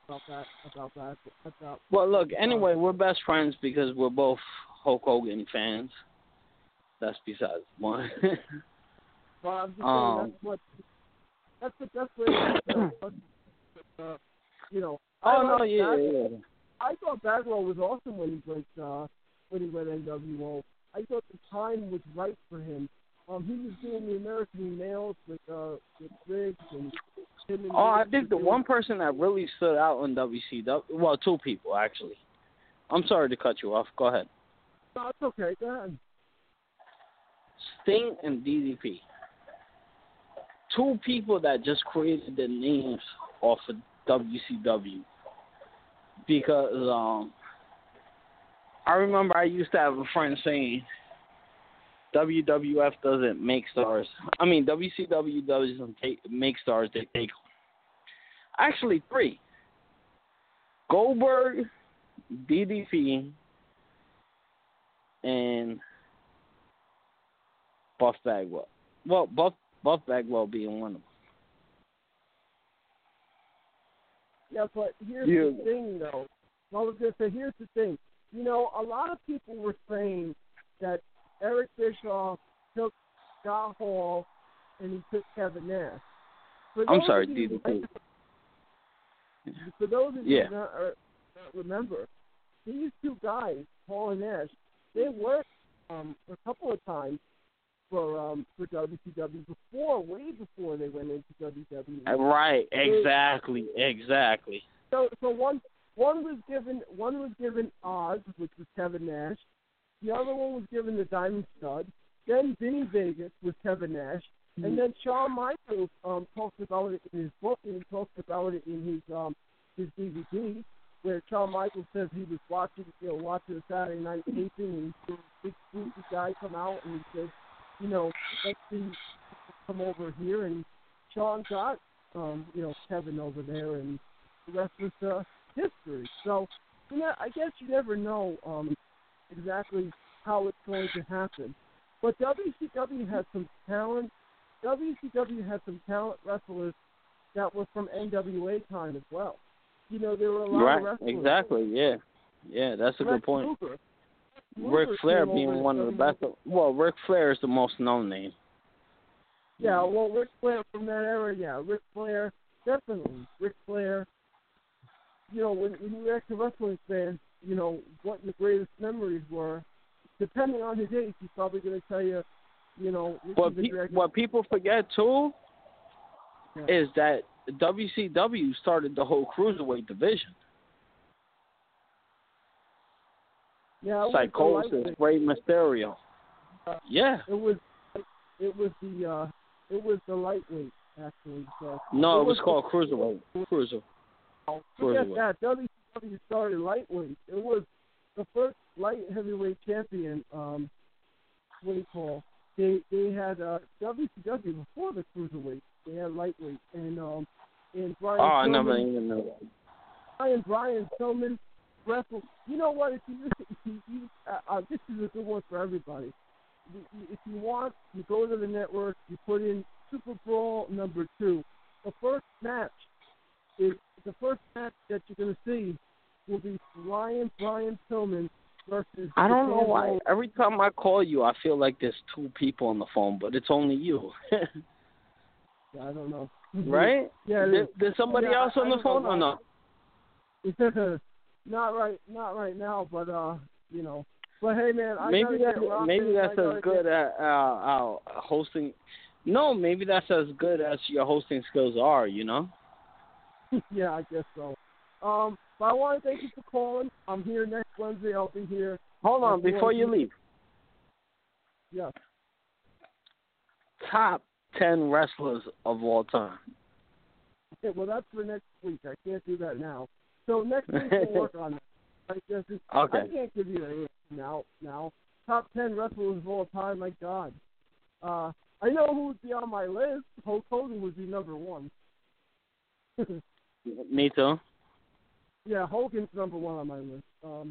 about that about that about. well, look. Anyway, we're best friends because we're both Hulk Hogan fans. That's besides point. But I'm just saying Um, that's what that's the best way. To, uh, you know. oh I no, yeah, Bagwell. yeah. I thought Bagwell was awesome when he went uh, when he went NWO. I thought the time was right for him. Um, he was doing the American males with uh, with Riggs and Oh, I think the one person that really stood out in WCW, well, two people actually. I'm sorry to cut you off. Go ahead. No, it's okay. Go ahead. Sting and DDP. Two people that just created their names off of WCW. Because um I remember I used to have a friend saying WWF doesn't make stars. I mean WCW doesn't take, make stars, they take. Actually three. Goldberg, DDP, and Buff Bagwell. Well, Buff Buff Bagwell being one of them. Yeah, but here's the thing, though. I was going to say, here's the thing. You know, a lot of people were saying that Eric Bischoff took Scott Hall and he took Kevin Nash. For I'm sorry, you. For those of you Yeah. not, uh, not remember, these two guys, Hall and Nash, they worked um, a couple of times for um, for WCW before, way before they went into WWE. Uh, Right, They- exactly, exactly. so so one one was given one was given Oz, which was Kevin Nash. The other one was given the Diamond Stud. Then Vinnie Vegas was Kevin Nash, and then Shawn Michaels um, talks about it in his book, and he talks about it in his um, his DVD, where Shawn Michaels says he was watching you know watching a Saturday night taping, and he sees a big spooky guy come out, and he says, you know, let's see, come over here, and Shawn got um, you know Kevin over there, and the rest was uh, history. So, you know, I guess you never know um, exactly how it's going to happen. But WCW had some talent. WCW had some talent wrestlers that were from NWA time as well. You know, there were a lot of Right, wrestlers. exactly. Yeah, yeah, that's a Lex good point. Luger. Ric Flair being one of the best. Well, Ric Flair is the most known name. Yeah, well, Ric Flair from that era, yeah, Ric Flair, definitely. Ric Flair. You know, when, when you ask a wrestling fan, you know, what your greatest memories were, depending on his age, he's probably going to tell you, you know, What pe- what people forget too Yeah. is that WCW started the whole cruiserweight division. yeah, it was Psicosis. Rey Mysterio. Uh, Yeah. It was, it was the, uh, it was the lightweight actually. So No, it was the- called cruiserweight. Cruiser. Forget Cruiserweight. that. WCW started lightweight. It was the first light heavyweight champion. Um, what do you call? They they had uh, WCW before the cruiserweight. They had lightweight and um and Brian. Oh, I Pillman, never even knew that. Brian Brian Pillman wrestled. You know what? If you, if you, you uh, uh, this is a good one for everybody. If you want, you go to the network. You put in Super Brawl number two. The first match is the first match that you're going to see will be Ryan Brian Pillman versus. I don't know why. Every time I call you, I feel like there's two people on the phone, but it's only you. I don't know. right? Yeah. it There, is. there's somebody Yeah, else on the phone or why. no? not right, not right now, but uh, you know. But hey, man, I maybe that's maybe I as good get- at uh, uh, hosting. No, maybe that's as good as your hosting skills are. You know. yeah, I guess so. Um, but I want to thank you for calling. I'm here next Wednesday. I'll be here. Hold on, before you leave. Yeah. Top ten wrestlers of all time. Okay, well, that's for next week. I can't do that now. So next week we'll work on that. I guess it's, Okay. I can't give you that now. Now, top ten wrestlers of all time. My God. Uh, I know who would be on my list. Hulk Hogan would be number one. Me too. Yeah, Hogan's number one on my list. Um,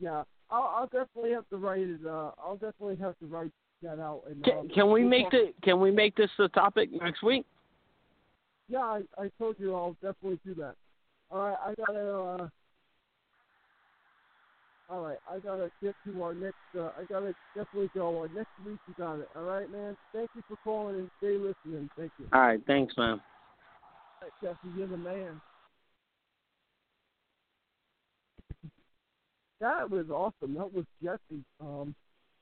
yeah, I'll, I'll definitely have to write it. Uh, I'll definitely have to write that out. And, Can, um, can we we'll make talk- the Can we make this the topic next week? Yeah, I, I told you I'll definitely do that. All right, I gotta. Uh, all right, I gotta get to our next. Uh, I gotta definitely go. Uh, next week you got it. All right, man. Thank you for calling and stay listening. Thank you. All right, thanks, man. All right, Jesse, you're the man. That was awesome. That was Jesse, um,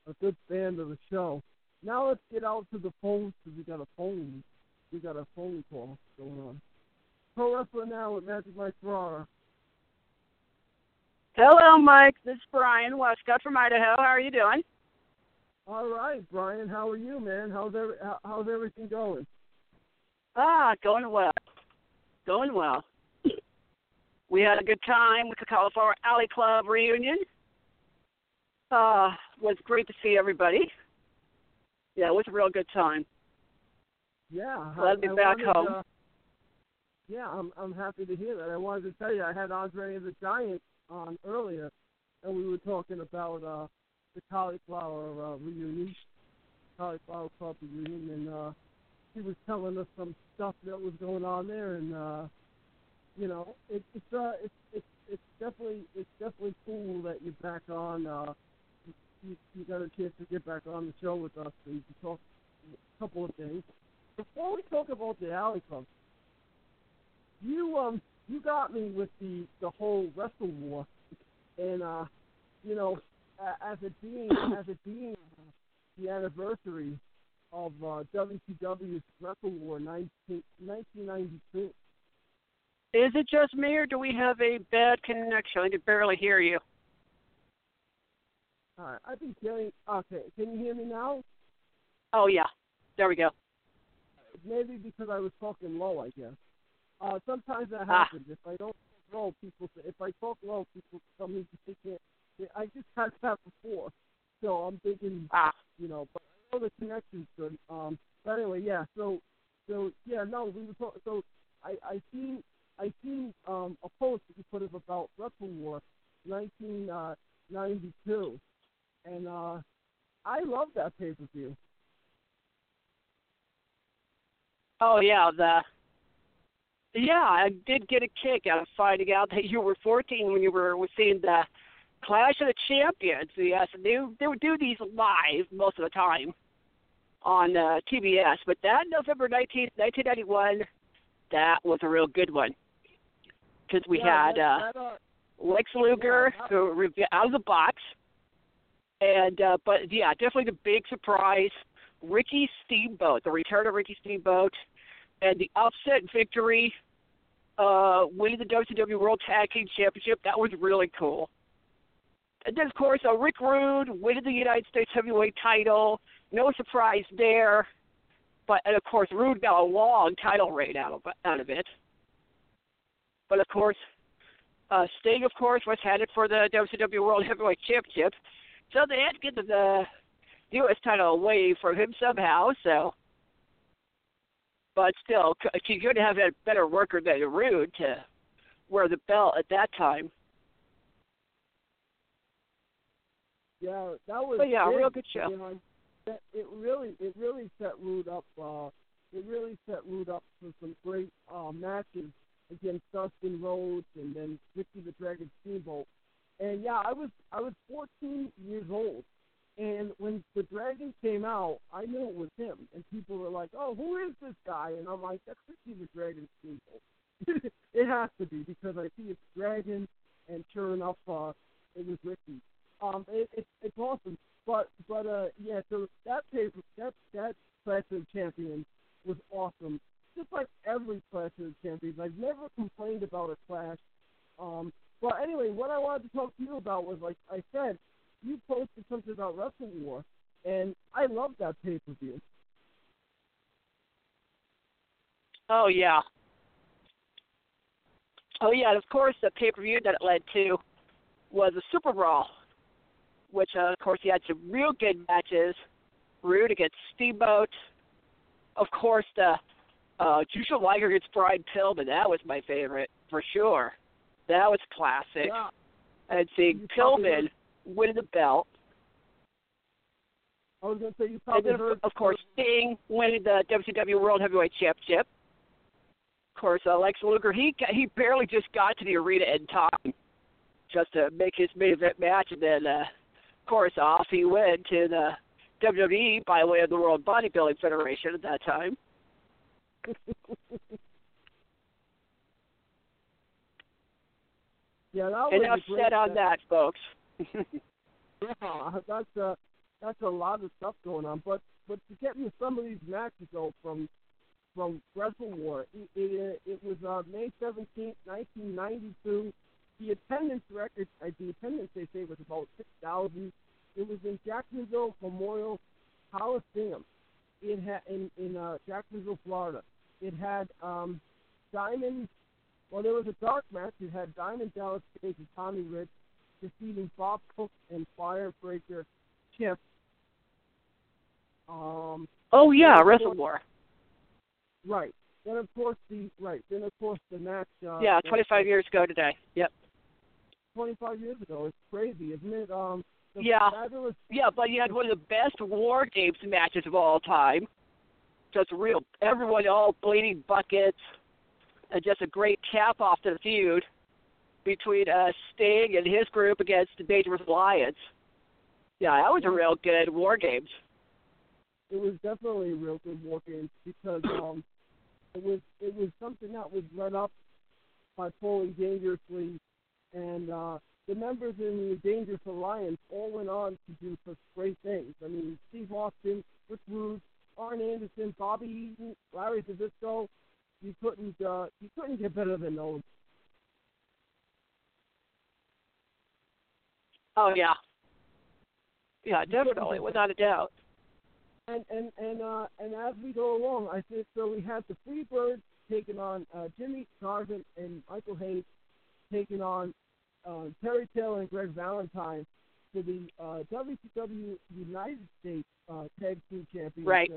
a good fan of the show. Now let's get out to the phones because we got a phone. We got a phone call going on. Pro Wrestler Now with Magic Mike Ferrara. Hello, Mike. This is Brian Westcott from Idaho. How are you doing? All right, Brian. How are you, man? How's every, how's everything going? Ah, going well. Going well. We had a good time with the Cauliflower Alley Club reunion. Uh, was great to see everybody. Yeah, it was a real good time. Yeah, Glad to be I, back wanted, home. Uh, yeah, I'm I'm happy to hear that. I wanted to tell you I had Andre the Giant on earlier, and we were talking about uh, the cauliflower uh, reunion, cauliflower club reunion, and uh, he was telling us some stuff that was going on there, and uh, you know, it, it's uh, it's it's it's definitely it's definitely cool that you're back on. Uh, you, you got a chance to get back on the show with us and to talk a couple of things. Before we talk about the Alley Club, you um you got me with the the whole wrestle war, and uh, you know, as it being as it being the anniversary of uh, WCW's Wrestle War 19, 1992. Is it just me, or do we have a bad connection? I can barely hear you. All right, I've been hearing. Okay, can you hear me now? Oh yeah, there we go. Maybe because I was talking low, I guess. Uh, sometimes that Ah. happens. If I don't talk low, people say. If I talk low, people tell me they can't. I just had that before, so I'm thinking, ah. you know. But I know the connection's good. Um, but anyway, yeah. So, so yeah, no, we were talking. So I I seen I seen um a post that you put up about Wrestle War, 1992, and uh, I love that pay per view. Oh yeah, the yeah, I did get a kick out of finding out that you were 14 when you were seeing the Clash of the Champions. Yes, and they they would do these live most of the time on uh, TBS. But that November 19th, 1991, that was a real good one because we Yeah, had uh, Lex Luger who re- out of the box, and uh, but yeah, definitely the big surprise, Ricky Steamboat, the return of Ricky Steamboat, and the upset victory, uh, winning the WCW World Tag Team Championship. That was really cool. And then of course, uh, Rick Rude winning the United States Heavyweight Title. No surprise there, but and of course, Rude got a long title reign out of out of it. But of course, uh, Sting, of course, was headed for the WCW World Heavyweight Championship, so they had to get the U.S. title away from him somehow. So, but still, you could have a better worker than Rude to wear the belt at that time. Yeah, that was. But yeah, big, real good show. You know, that- it really, it really set Rude up. Uh, it really set Rude up for some great uh, matches against Dustin Rhodes and then Ricky the Dragon Steamboat. And yeah, I was I was 14 years old, and when the Dragon came out, I knew it was him. And people were like, "Oh, who is this guy?" And I'm like, "That's Ricky the Dragon Steamboat." it has to be because I see it's Dragon, and sure enough, uh, it was Ricky. Um, it, it, it's awesome. But but uh, yeah. So that paper, that that Clash of Champions was awesome. Just like every Clash of the Champions, I've never complained about a Clash. Um, but anyway, what I wanted to talk to you about was like I said, you posted something about Wrestle War, and I love that pay per view. Oh yeah. Oh yeah, and of course the pay per view that it led to was a Super Brawl, which uh, of course you had some real good matches. Rude against Steamboat. Of course the uh Jushin Liger gets Brian Pillman, that was my favorite for sure. That was classic. Yeah. And seeing Pillman winning the belt. I was gonna say you And probably then, heard. of course, Sting winning the WCW World Heavyweight Championship. Of course, uh, Lex Luger, he he barely just got to the arena in time just to make his main event match, and then, uh, of course, off he went to the WWE by way of the World Bodybuilding Federation at that time. yeah, that enough said on that, folks. Yeah, that's a that's a lot of stuff going on. But but to get me some of these matches though from from Wrestle War, it it, it was uh, May seventeenth, nineteen ninety two. The attendance record, uh, the attendance they say was about six thousand. It was in Jacksonville Memorial Coliseum. It had in in uh, Jacksonville, Florida. It had um, Diamond. Well, there was a dark match. It had Diamond Dallas Page and Tommy Rich defeating Bob Cook and Firebreaker Chip. Um, Oh, yeah, then of Wrestle War. Right. Then of course the right. Then of course the match. Uh, Yeah, that- 25 years ago today. Yep. 25 years ago. It's crazy, isn't it? Um, Yeah. fabulous. Yeah, but you had one of the best War Games matches of all time. Just real, everyone all bleeding buckets, and just a great cap off to the feud between uh, Sting and his group against the Dangerous Alliance. Yeah, that was a real good War Games. It was definitely a real good war game because um, it was it was something that was led up by Pulling Dangerously, and uh, the members in the Dangerous Alliance all went on to do such great things. I mean, Steve Austin, Rick Rude, Arn Anderson, Bobby Eaton, Larry Zbyszko. You couldn't uh, you couldn't get better than those. Oh yeah. Yeah, definitely, without a doubt. And and and uh, and as we go along, I think so. We have the Freebirds taking on uh, Jimmy Garvin and Michael Hayes taking on uh, Terry Taylor and Greg Valentine for the uh, WCW United States uh, Tag Team Championship. Right.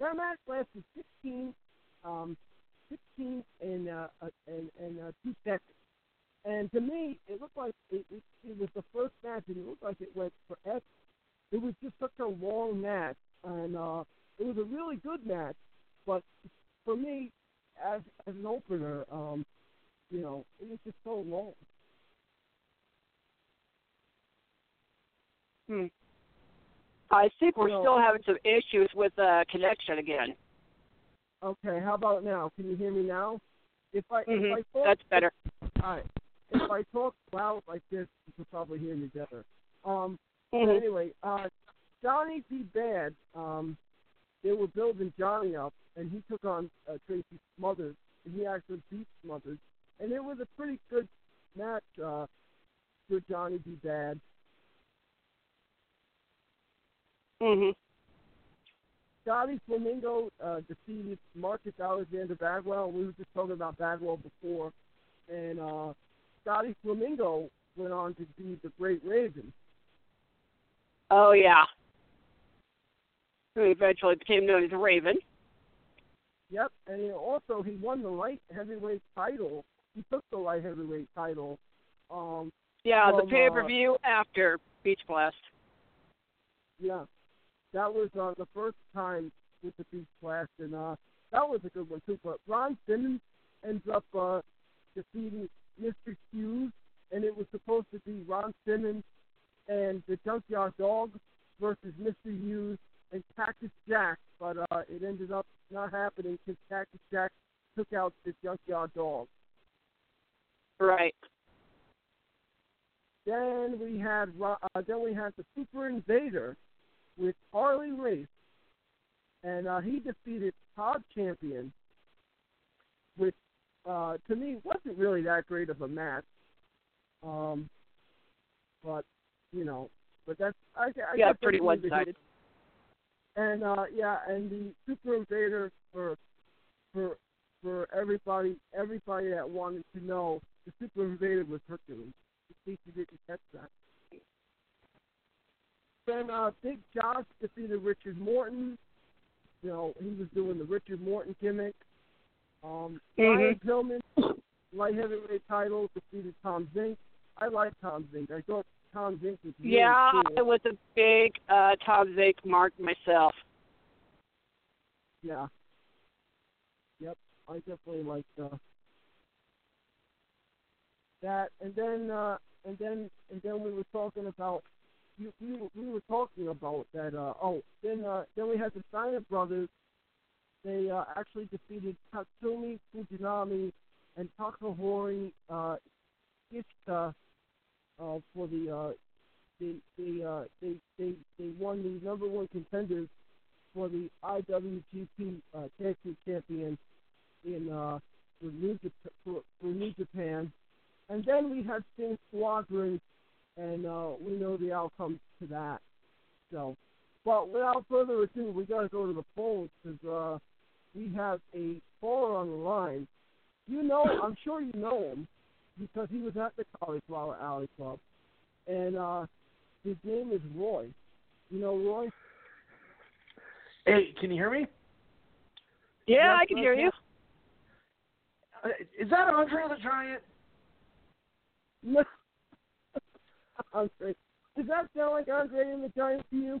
That match lasted 16, um, 16 and uh, uh, and and uh, two seconds. And to me, it looked like it, it, it was the first match, and it looked like it went forever. It was just such a long match, and uh, it was a really good match. But for me, as as an opener, um, you know, it was just so long. Hmm. I think we're No. still having some issues with uh, connection again. Okay, how about now? Can you hear me now? If I Mhm, if I talk, That's better. All right. If I talk loud like this, you can probably hear me better. Um. Mhm. Anyway, uh, Johnny B. Bad. Um, they were building Johnny up, and he took on uh, Tracy Smothers, and he actually beat Smothers, and it was a pretty good match uh, for Johnny B. Bad. Mhm. Scotty Flamingo uh, defeated Marcus Alexander Bagwell. We were just talking about Bagwell before, and uh, Scotty Flamingo went on to be the Great Raven. Oh yeah. Who eventually became known as Raven. Yep, and he also he won the light heavyweight title. He took the light heavyweight title. Um, Yeah, the pay uh, per view after Beach Blast. Yeah, that was uh, the first time with the Beach Blast, and uh, that was a good one too. But Ron Simmons ends up uh, defeating Mr. Hughes, and it was supposed to be Ron Simmons and the Junkyard Dog versus Mr. Hughes and Cactus Jack, but uh, it ended up not happening because Cactus Jack took out the Junkyard Dog. Right. Then we had uh, then we had the Super Invader with Harley Race, and uh, he defeated Todd Champion, which uh, to me wasn't really that great of a match. Um, but you know, but that's I, I Yeah, pretty one sided. And uh, yeah, and the Super Invader for for for everybody everybody that wanted to know, the Super Invader was Hercules. In case you didn't catch that. Then uh, Big Josh defeated Richard Morton. You know, he was doing the Richard Morton gimmick. Um, Brian Pillman, light heavyweight title, defeated Tom Zink. I like Tom Zink. I thought Tom Zink was really Yeah, cool. I was a big uh, Tom Zink mark myself. Yeah. Yep, I definitely like uh, that. And then, uh, and then, and then we were talking about. You, we were, we were talking about that. Uh, oh, then uh, then we had the Steiner brothers. They uh, actually defeated Tatsumi Fujinami and Takahori uh, Ishita uh, for the. Uh, they they, uh, they they they won the number one contenders for the IWGP uh, Tag Team Champion in uh, for New Japan, for, for New Japan, and then we had Sting Squadron, and uh, we know the outcome to that. So, but without further ado, we got to go to the phones because uh, we have a caller on the line. You know, I'm sure you know him because he was at the Cauliflower Alley Club, and uh, his name is Roy. You know Roy? Hey, can you hear me? Yeah, Yes, I can hear you. Uh, Is that Andre the Giant? No. Andre. Does that sound like Andre and the Giant to you?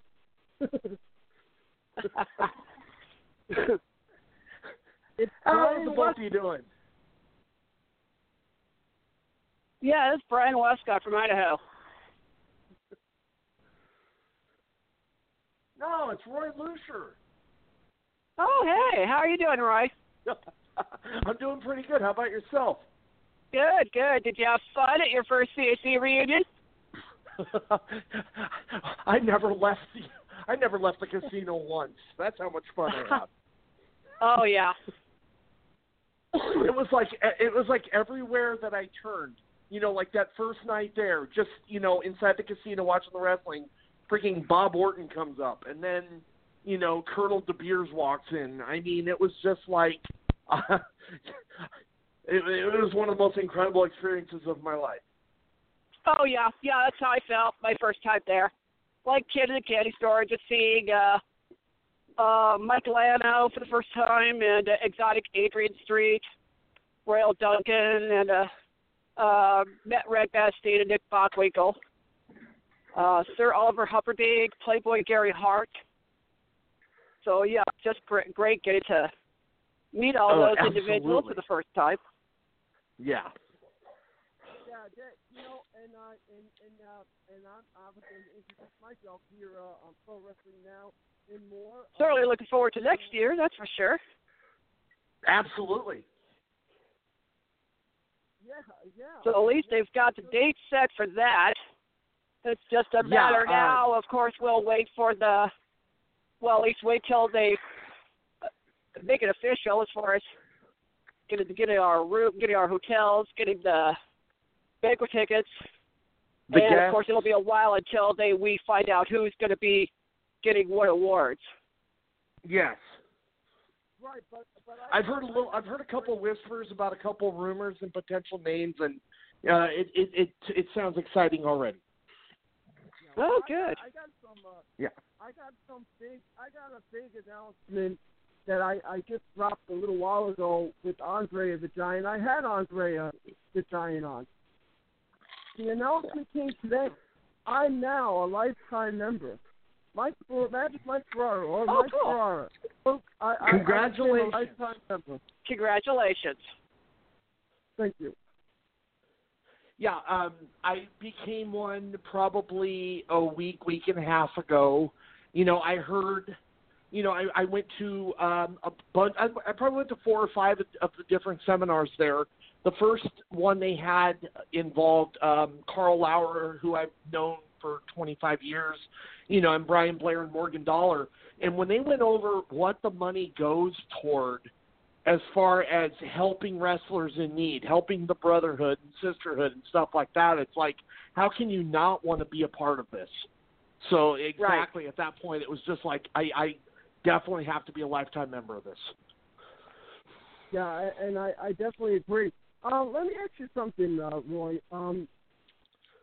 it's How Brian the both of you doing? Yeah, it's Brian Westcott from Idaho. No, it's Roy Lucier. Oh, hey, how are you doing, Roy? I'm doing pretty good. How about yourself? Good, good. Did you have fun at your first CAC reunion? I never left the I never left the casino once. That's how much fun I had. Oh yeah. it was like it was like everywhere that I turned. You know, like that first night there, just you know, inside the casino watching the wrestling, freaking Bob Orton comes up, and then you know, Colonel De Beers walks in. I mean, it was just like uh, it, it was one of the most incredible experiences of my life. Oh yeah, yeah. That's how I felt my first time there. Like kid in the candy store, just seeing uh, uh, Mike Lano for the first time, and uh, exotic Adrian Street, Royal Duncan, and uh, uh, met Red Bastien and Nick Bockwinkel. Uh, Sir Oliver Humperdinck, Playboy Gary Hart. So yeah, just great, great getting to meet all Oh, those individuals for the first time. Yeah. Yeah, that, you know, and uh, and and uh, and I'm obviously introduce myself here uh, on Pro Wrestling Now and more. Certainly looking forward to next year, that's for sure. Absolutely. Yeah, yeah. So at least they've got the date set for that. It's just a Yeah, matter uh, now. Of course, we'll wait for the. Well, at least wait till they uh, make it official as far as getting getting our room, getting our hotels, getting the banquet tickets, The and of course it'll be a while until they we find out who's going to be getting what awards. Yes. Right, but but I, I've heard a little. I've heard a couple whispers about a couple rumors and potential names, and uh, it, it it it sounds exciting already. Oh, I, good. I got some. Uh, Yeah. I got some big. I got a big announcement that I I just dropped a little while ago with Andrea the Giant. I had Andrea the Giant on. The announcement came today. I'm now a lifetime member. Mike Fer- Magic Mike Ferrara or Oh, Mike cool. Ferrara. I, I, I Congratulations. a lifetime member. Congratulations. Thank you. Yeah, um, I became one probably a week, week and a half ago. You know, I heard, you know, I, I went to um, a bunch. I, I probably went to four or five of- the different seminars there. The first one they had involved um, Karl Lauer, who I've known for 25 years, you know, and Brian Blair and Morgan Dollar. And when they went over what the money goes toward as far as helping wrestlers in need, helping the brotherhood and sisterhood and stuff like that. It's like, how can you not want to be a part of this? So exactly at that point, it was just like I, I definitely have to be a lifetime member of this. Yeah, and I, I definitely agree. Um, let me ask you something, uh, Roy. Um,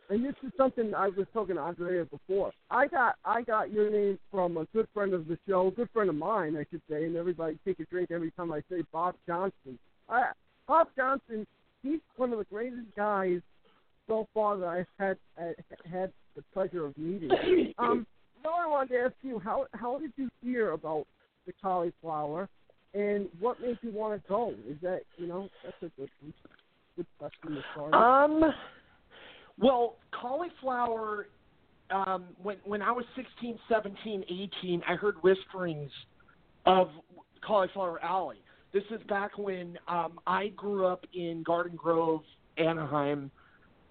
and this is something I was talking to Andrea before. I got I got your name from a good friend of the show, a good friend of mine, I should say, and everybody take a drink every time I say Bob Johnson. I, Bob Johnson, he's one of the greatest guys so far that I've had had the pleasure of meeting. Um, so I wanted to ask you, how how did you hear about the cauliflower? And what made you want to go? Is that you know that's a good good question to start. Um, well, cauliflower. Um, when when I was 16, 17, 18, I heard whisperings of Cauliflower Alley. This is back when um, I grew up in Garden Grove, Anaheim,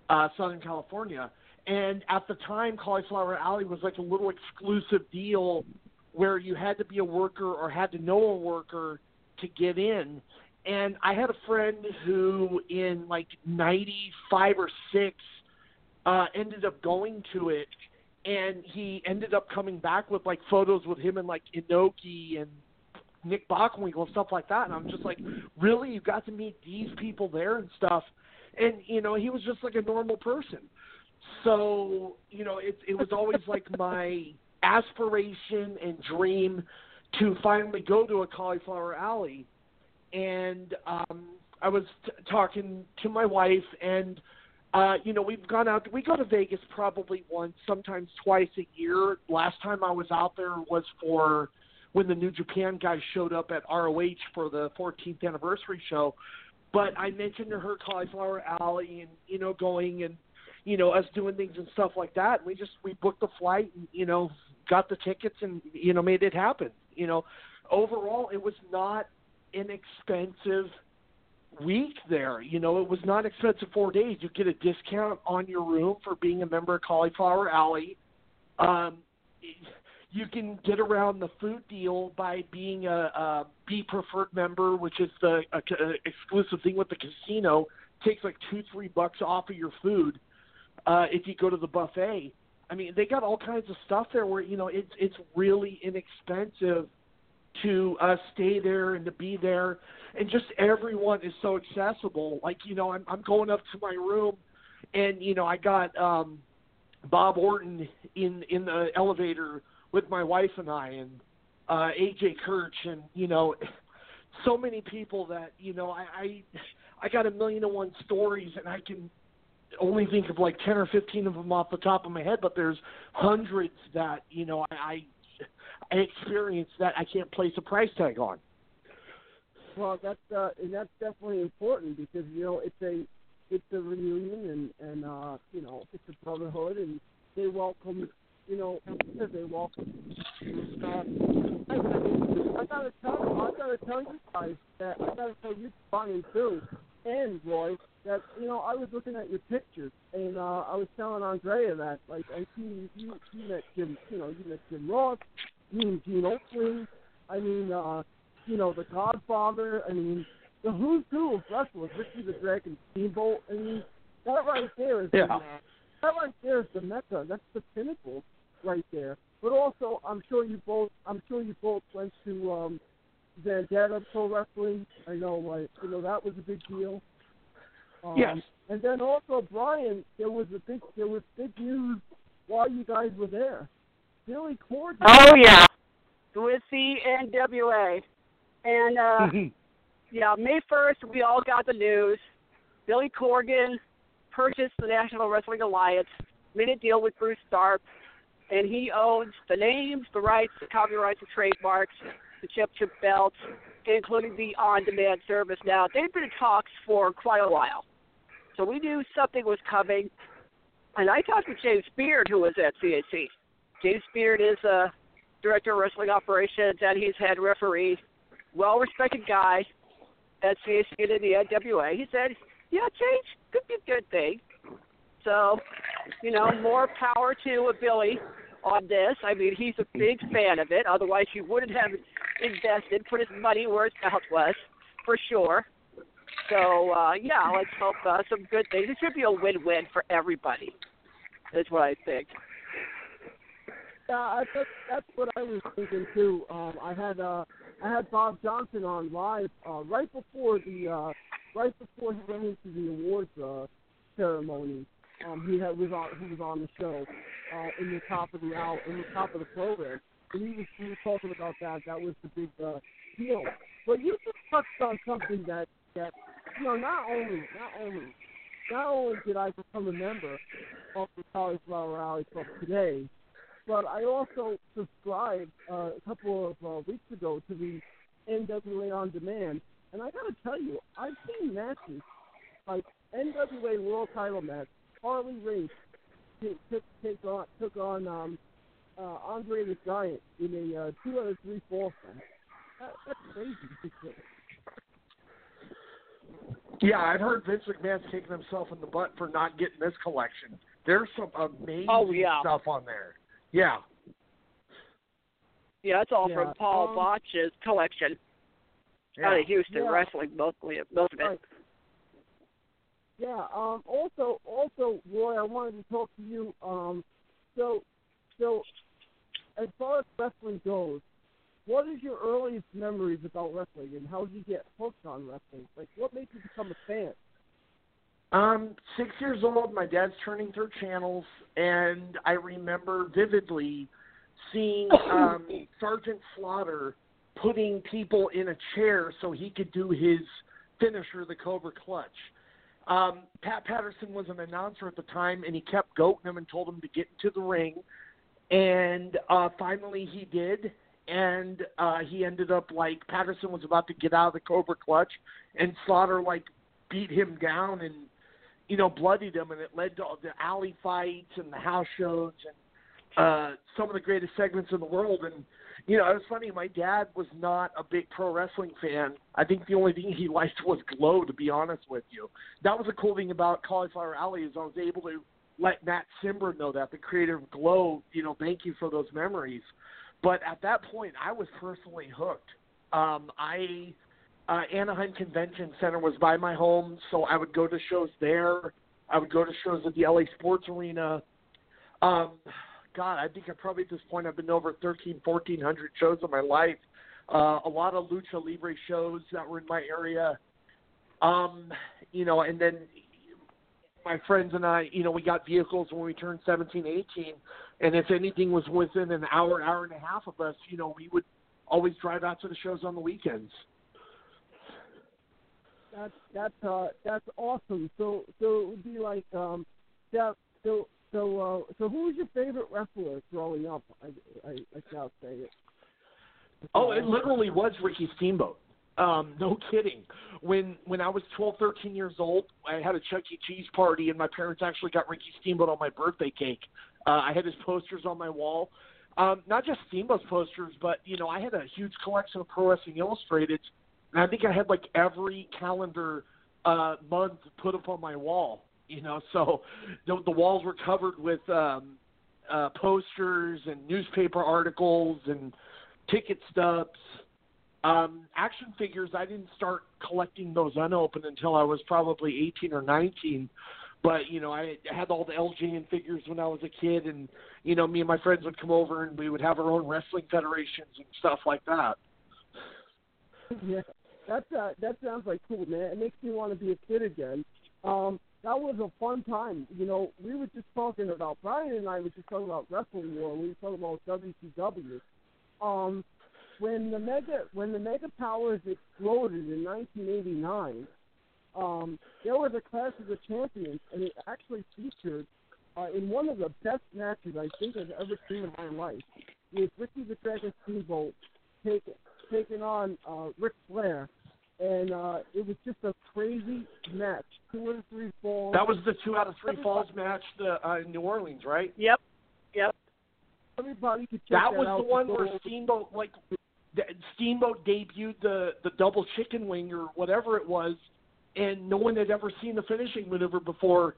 uh, Southern California, and at the time, Cauliflower Alley was like a little exclusive deal where you had to be a worker or had to know a worker to get in. And I had a friend who, in like '95 or '6, uh, ended up going to it, and he ended up coming back with like photos with him and like Inoki and Nick Bockwinkel and stuff like that. And I'm just like, really, you got to meet these people there and stuff. And you know, he was just like a normal person. So you know, it it was always like my aspiration and dream to finally go to a cauliflower alley. And um, I was t- talking to my wife, and Uh, you know, we've gone out. We go to Vegas probably once, sometimes twice a year. Last time I was out there was for when the New Japan guys showed up at ROH for the 14th anniversary show. But I mentioned to her Cauliflower Alley and you know going and you know us doing things and stuff like that. We just we booked the flight and you know got the tickets and you know made it happen. You know, overall it was not an expensive week there. You know, it was not expensive four days. You get a discount on your room for being a member of Cauliflower Alley. Um, you can get around the food deal by being a, a B preferred member, which is the a, a exclusive thing with the casino. Takes like two three bucks off of your food uh, if you go to the buffet. I mean, they got all kinds of stuff there where you know it's it's really inexpensive to uh, stay there and to be there, and just everyone is so accessible. Like you know, I'm I'm going up to my room, and you know I got um, Bob Orton in in the elevator with my wife and I, and uh, AJ Kirch, and you know, so many people that you know I I, I got a million and one stories, and I can only think of like 10 or 15 of them off the top of my head, but there's hundreds that, you know, I, I experienced that I can't place a price tag on. Well, that's uh, and that's definitely important because you know it's a it's a reunion and and uh, you know it's a brotherhood and they welcome you know they welcome. Uh, I, I gotta tell I gotta tell you guys that I gotta tell you Brian too and Roy that you know I was looking at your pictures and uh, I was telling Andrea that like I see you you met Jim you know you met Jim Ross, you and Gene Okerlund. I mean uh, you know the Godfather. I mean the who's who of wrestlers, Ricky the Dragon Steamboat. I mean that right there is Yeah. the, that right there is the mecca. That's the pinnacle right there. But also I'm sure you both I'm sure you both went to um, Vendetta Pro Wrestling. I know like you know that was a big deal. Um, Yes. And then also, Brian, there was a big there was big news while you guys were there. Billy Corgan. Oh yeah, with the NWA, and uh, yeah, May first we all got the news. Billy Corgan purchased the National Wrestling Alliance, made a deal with Bruce Tharpe, and he owns the names, the rights, the copyrights, the trademarks, the chip chip belts, including the on-demand service. Now they've been in talks for quite a while, so we knew something was coming. And I talked with James Beard, who was at CAC. James Beard is a director of wrestling operations, and he's head referee, well-respected guy at CAC and in the NWA. He said, "Yeah, change could be a good thing." So, you know, more power to Billy on this. I mean, he's a big fan of it. Otherwise, he wouldn't have invested, put his money where his mouth was, for sure. So, uh, yeah, let's hope uh, some good things. It should be a win-win for everybody. That's what I think. Yeah, that's that's what I was thinking too. Um, I had uh, I had Bob Johnson on live uh, right before the uh, right before he went into the awards uh, ceremony. Um, he had was on he was on the show uh, in the top of the hour in the top of the program, and he was he was talking about that. That was the big uh, deal. But you just touched on something that that know not only not only not only did I become a member of the Cauliflower Alley Club today, but I also subscribed uh, a couple of uh, weeks ago to the NWA On Demand, and I gotta tell you, I've seen matches like NWA World Title match, Harley Race took take on took on um, uh, Andre the Giant in a uh, two out of three falls match. That, that's crazy. Yeah, I've heard Vince McMahon's kicking himself in the butt for not getting this collection. There's some amazing Oh, yeah. stuff on there. Yeah. Yeah, that's all Yeah, from Paul um, Boesch's collection out Yeah. of Houston Yeah. Wrestling, mostly most of it. Right. Yeah. Um. Also, also, Roy, I wanted to talk to you. Um. So, so, as far as wrestling goes, what is your earliest memories about wrestling, and how did you get hooked on wrestling? Like, what made you become a fan? Um, six years old, my dad's turning through channels, and I remember vividly seeing um, Sergeant Slaughter putting people in a chair so he could do his finisher, the Cobra Clutch. Um, Pat Patterson was an announcer at the time, and he kept goating him and told him to get into the ring. And uh, finally, he did, and uh, he ended up like Patterson was about to get out of the Cobra Clutch, and Slaughter like beat him down and you know bloodied him, and it led to the alley fights and the house shows and uh, some of the greatest segments in the world. And you know, it was funny. My dad was not a big pro wrestling fan. I think the only thing he liked was Glow. To be honest with you, that was the cool thing about Cauliflower Alley is I was able to let Matt Cimber know that the creator of Glow. You know, thank you for those memories. But at that point, I was personally hooked. Um, I uh, Anaheim Convention Center was by my home, so I would go to shows there. I would go to shows at the LA Sports Arena. Um, God, I think I probably at this point I've been over 13, 1400 shows in my life. Uh, a lot of lucha libre shows that were in my area. Um, you know, and then my friends and I, you know, we got vehicles when we turned 17, 18, and if anything was within an hour, hour and a half of us, you know, we would always drive out to the shows on the weekends. That's that's uh that's awesome. So so it would be like um yeah so so uh so who was your favorite wrestler growing up? I I, I shall say it. Oh, it literally was Ricky Steamboat. Um, no kidding. When when I was twelve, thirteen years old, I had a Chuck E. Cheese party, and my parents actually got Ricky Steamboat on my birthday cake. Uh, I had his posters on my wall. Um, not just Steamboat's posters, but you know, I had a huge collection of Pro Wrestling Illustrated, and I think I had like every calendar uh, month put up on my wall. You know, so the, the walls were covered with um, uh, posters and newspaper articles and ticket stubs. Um, action figures, I didn't start collecting those unopened until I was probably 18 or 19. But, you know, I had all the LJN figures when I was a kid, and, you know, me and my friends would come over and we would have our own wrestling federations and stuff like that. Yeah, that's uh, that sounds like cool, man. It makes me want to be a kid again. Um, that was a fun time. You know, we were just talking about Brian and I were just talking about Wrestling War. We were talking about WCW. Um, when the mega when the mega powers exploded in 1989, um, there was a Clash of the Champions, and it actually featured uh, in one of the best matches I think I've ever seen in my life. With Ricky the Dragon Steamboat taking taking on uh, Ric Flair, and uh, it was just a crazy match. Two out of three falls. That was the two out of three falls match the, uh, in New Orleans, right? Yep. Yep. Everybody could check That that was out the one where Steamboat like the- Steamboat debuted the the double chicken wing or whatever it was, and no one had ever seen the finishing maneuver before.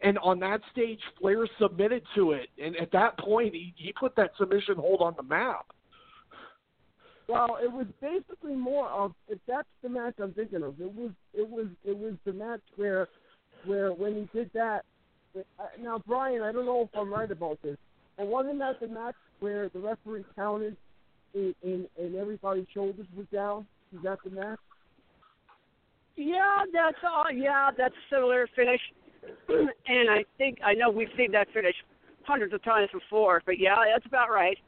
And on that stage, Flair submitted to it, and at that point, he he put that submission hold on the map. Well, it was basically more of if that's the match I'm thinking of. It was it was it was the match where where when he did that. uh, Now, Brian, I don't know if I'm right about this, but wasn't that the match where the referee counted and and, and everybody's shoulders was down? Is that the match? Yeah, that's all. Yeah, that's a similar finish. and I think I know we've seen that finish hundreds of times before, but yeah, that's about right.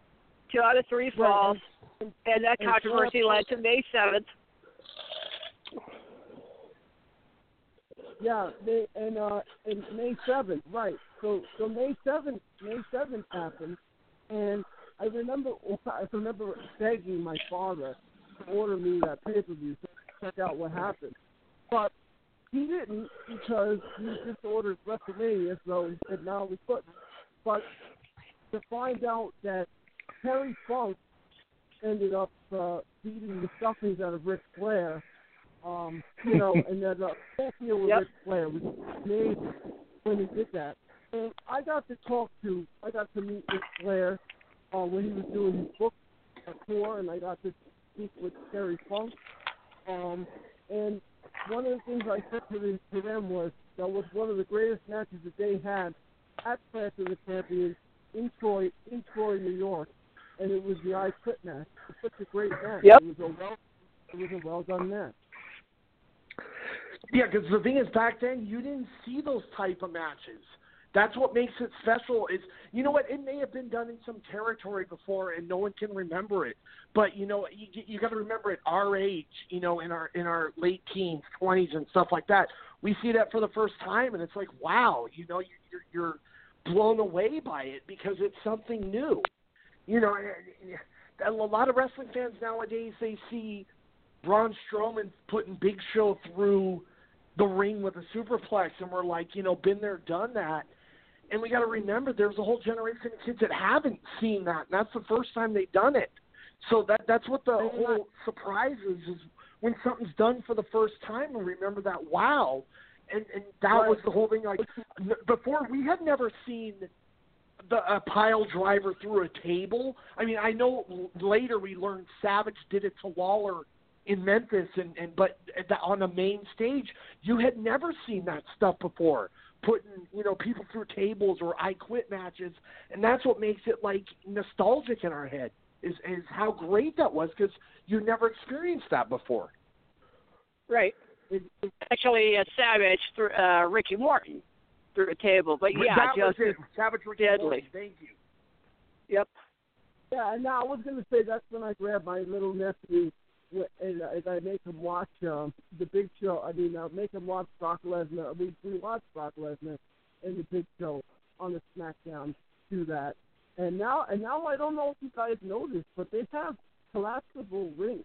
Two out of three falls, and that and controversy led to May seventh. Yeah, May, and uh, and May seventh, right? So so May seventh, May seventh happened, and I remember I remember begging my father to order me that pay per view so I could check out what happened, but he didn't because he just ordered WrestleMania, so he said no, we couldn't. But to find out that Terry Funk ended up uh, beating the stuffings out of Ric Flair um, you know, and that uh, whole deal with Yep. Ric Flair was amazing when he did that. And I got to talk to, I got to meet Ric Flair uh, when he was doing his book tour, and I got to speak with Terry Funk. Um, and one of the things I said to, the, to them was that was one of the greatest matches that they had at Clash of the Champions in Troy, in Troy, New York, and it was the I Quit match. It was such a great match. Yep. It was a well, it was a well done match. Yeah, because the thing is, back then you didn't see those type of matches. That's what makes it special. Is you know what? It may have been done in some territory before, and no one can remember it. But you know, you, you got to remember at our age, you know, in our in our late teens, twenties, and stuff like that, we see that for the first time, and it's like, wow, you know, you're you're blown away by it because it's something new. You know, a lot of wrestling fans nowadays they see Braun Strowman putting Big Show through the ring with a superplex, and we're like, you know, been there, done that. And we got to remember, there's a whole generation of kids that haven't seen that, and that's the first time they've done it. So that that's what the whole surprise is, is when something's done for the first time, and remember that wow. And and that Right. was the whole thing. Like before, we had never seen the a pile driver through a table. I mean, I know later we learned Savage did it to Lawler in Memphis, and and but at the, on the main stage, you had never seen that stuff before. Putting you know people through tables or I quit matches, and that's what makes it like nostalgic in our head. Is is how great that was because you never experienced that before. Right. Actually, uh, Savage through uh, Ricky Morton through a table, but yeah, that was just it. Savage Ricky deadly. Morton, Thank you. Yep. Yeah, and now I was gonna say that's when I grabbed my little nephew wh- and uh, as I make him watch um, the Big Show. I mean, uh, make him watch Brock Lesnar. We we watch Brock Lesnar and the Big Show on the SmackDown. Do that, and now and now I don't know if you guys noticed, but they have collapsible rings.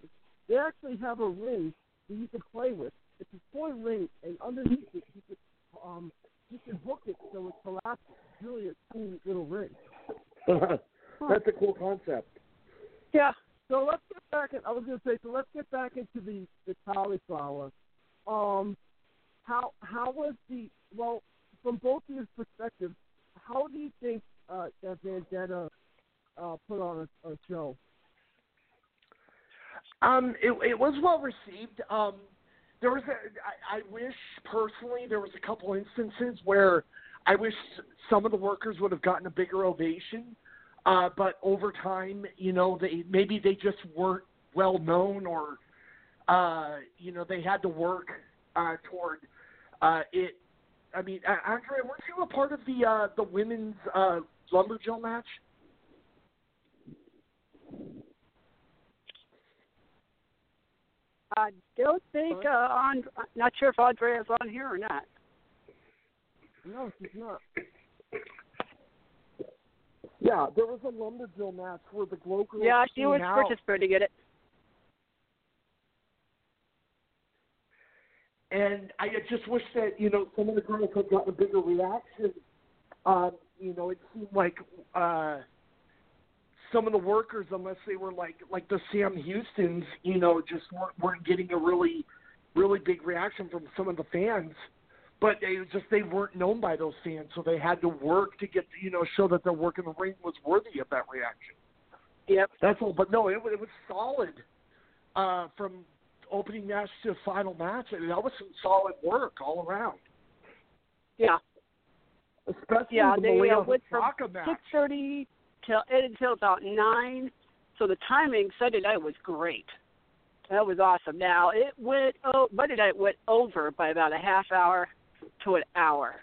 They actually have a ring that you can play with. It's a toy ring, and underneath it you can um you can hook it so it collapses. It's really a cool little ring. That's a cool concept. Yeah. So let's get back. I was going to say. So let's get back into the the cauliflower. Um, how how was the well from both of your perspectives? How do you think uh, that Vendetta uh, put on a, a show? Um, it, it was well received. Um, there was a, I, I wish personally there was a couple instances where I wish some of the workers would have gotten a bigger ovation. Uh, but over time, you know, they maybe they just weren't well known, or uh, you know, they had to work uh, toward uh, it. I mean, uh, Andre, weren't you a part of the uh, the women's uh, lumberjill match? I don't think uh, on. Not sure if Andrea's on here or not. No, she's not. Yeah, there was a lumberjill match where the glow girls Yeah, she was out. participating in it. and I just wish that you know some of the girls had gotten a bigger reaction. Um, you know, it seemed like uh, some of the workers, unless they were like like the Sam Houston's, you know, just weren't, weren't getting a really really big reaction from some of the fans. But they just they weren't known by those fans, so they had to work to get you know show that their work in the ring was worthy of that reaction. Yep. That's all. But no, it, it was solid uh, from opening match to final match. I mean, that was some solid work all around. Yeah. Especially Yeah, the they uh, went from six thirty till until about nine. So the timing Sunday night was great. That was awesome. Now it went oh Monday night went over by about a half hour to an hour.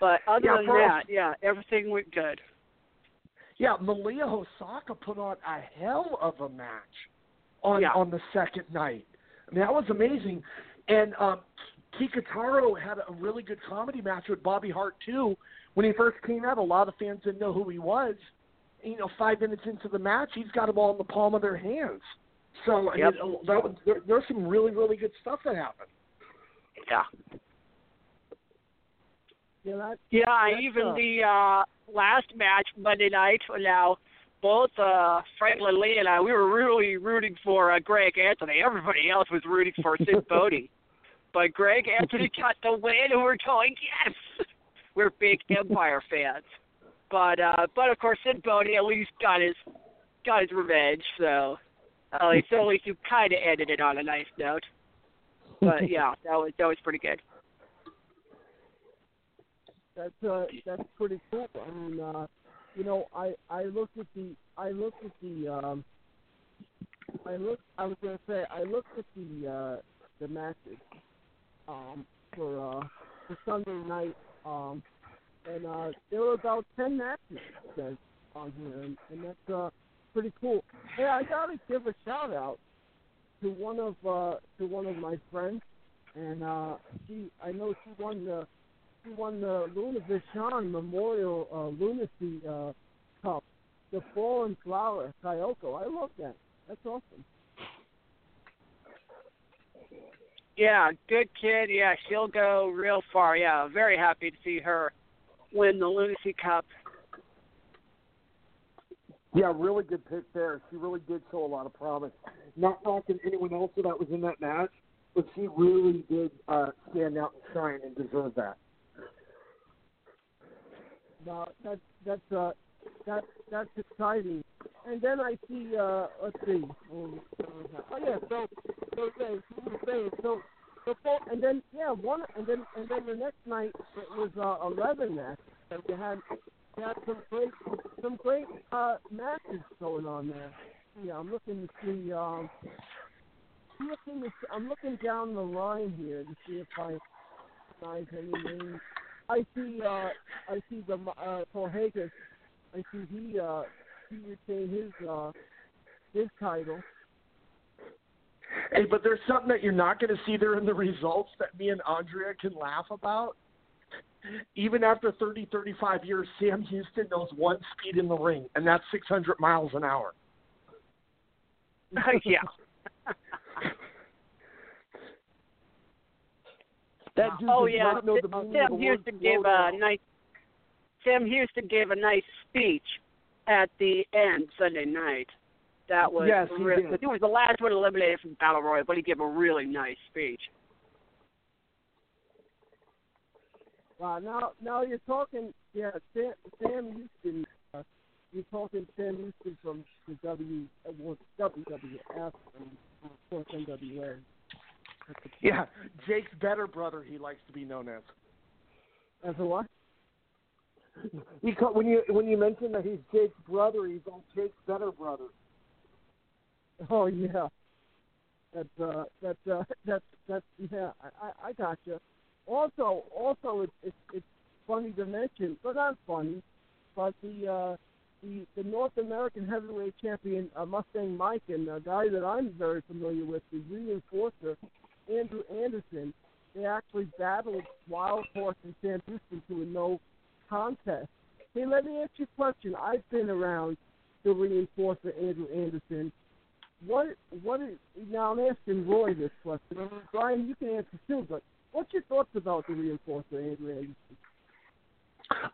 But other Yeah, than that, yeah, everything went good. Yeah, Malia Hosaka put on a hell of a match on Yeah. on the second night. I mean, that was amazing. And um, Kikutaro had a really good comedy match with Bobby Hart too. When he first came out, a lot of fans didn't know who he was. You know, five minutes into the match, he's got them all in the palm of their hands. So I Yep. mean, that was, there, there's some really really good stuff that happened. Yeah. Yeah, that, Yeah, even uh, the uh last match Monday night. Now, both uh Franklin Lee and I, we were really rooting for uh, Greg Anthony. Everybody else was rooting for Sid Bodie, but Greg Anthony got the win, and we're going yes. We're big Empire fans, but uh but of course Sid Bodie at least got his got his revenge. So at least at least you kind of ended it on a nice note. But yeah, that was that was pretty good. That's uh, that's pretty cool. I mean, uh, you know, I I looked at the I looked at the um, I looked. I was gonna say I looked at the uh, the matches um, for uh, for Sunday night. Um, and uh, there were about ten matches then on here, and, and that's uh, pretty cool. Hey, I gotta give a shout out to one of uh, to one of my friends, and uh, she I know she won the won the Luna Vachon Memorial uh, Lunacy uh, Cup, the Fallen Flower Kyoko. I love that. That's awesome. Yeah, good kid. Yeah, she'll go real far. Yeah, very happy to see her win the Lunacy Cup. Yeah, really good pick there. She really did show a lot of promise. Not knocking anyone else that was in that match, but she really did uh, stand out and shine and deserve that. No, that's that's uh that that's exciting. And then I see uh let's see. Oh, oh yeah, so so okay, so, so, so so- and then yeah, one and then and then the next night it was uh eleven matches. So we had we had some great some great uh matches going on there. Yeah, I'm looking to see um I'm looking to I'm looking down the line here to see if I recognize any names. I see uh I see the uh Torhagas I see he uh he retained his uh his title. Hey, but there's something that you're not going to see there in the results that me and Andrea can laugh about. Even after 30, 35 years, Sam Houston knows one speed in the ring, and that's 600 miles an hour. yeah. That dude oh does yeah, not know the meaning Sam of the word Houston gave a nice. Sam Houston gave a nice speech at the end Sunday night. That was Yes, he re- did. he was the last one eliminated from Battle Royal, but he gave a really nice speech. Wow, now now you're talking yeah, Sam, Sam Houston uh, you're talking Sam Houston from the W uh, well, WWF and of course NWA. Yeah, Jake's better brother. He likes to be known as. As a what? He ca- when you when you mention that he's Jake's brother, he's all Jake's better brother. Oh yeah. That's uh that's uh that's that's yeah, I, I, I gotcha. Also also it's it's it's funny to mention but not funny, but the uh the the North American heavyweight champion uh, Mustang Mike and a guy that I'm very familiar with, the reinforcer, Andrew Anderson, they actually battled Wild Horse and Sam Houston to a no contest. Hey, let me ask you a question. I've been around the reinforcer Andrew Anderson what what is now I'm asking Roy this question. Brian, you can answer too, but what's your thoughts about the reinforcer Andrew Anderson?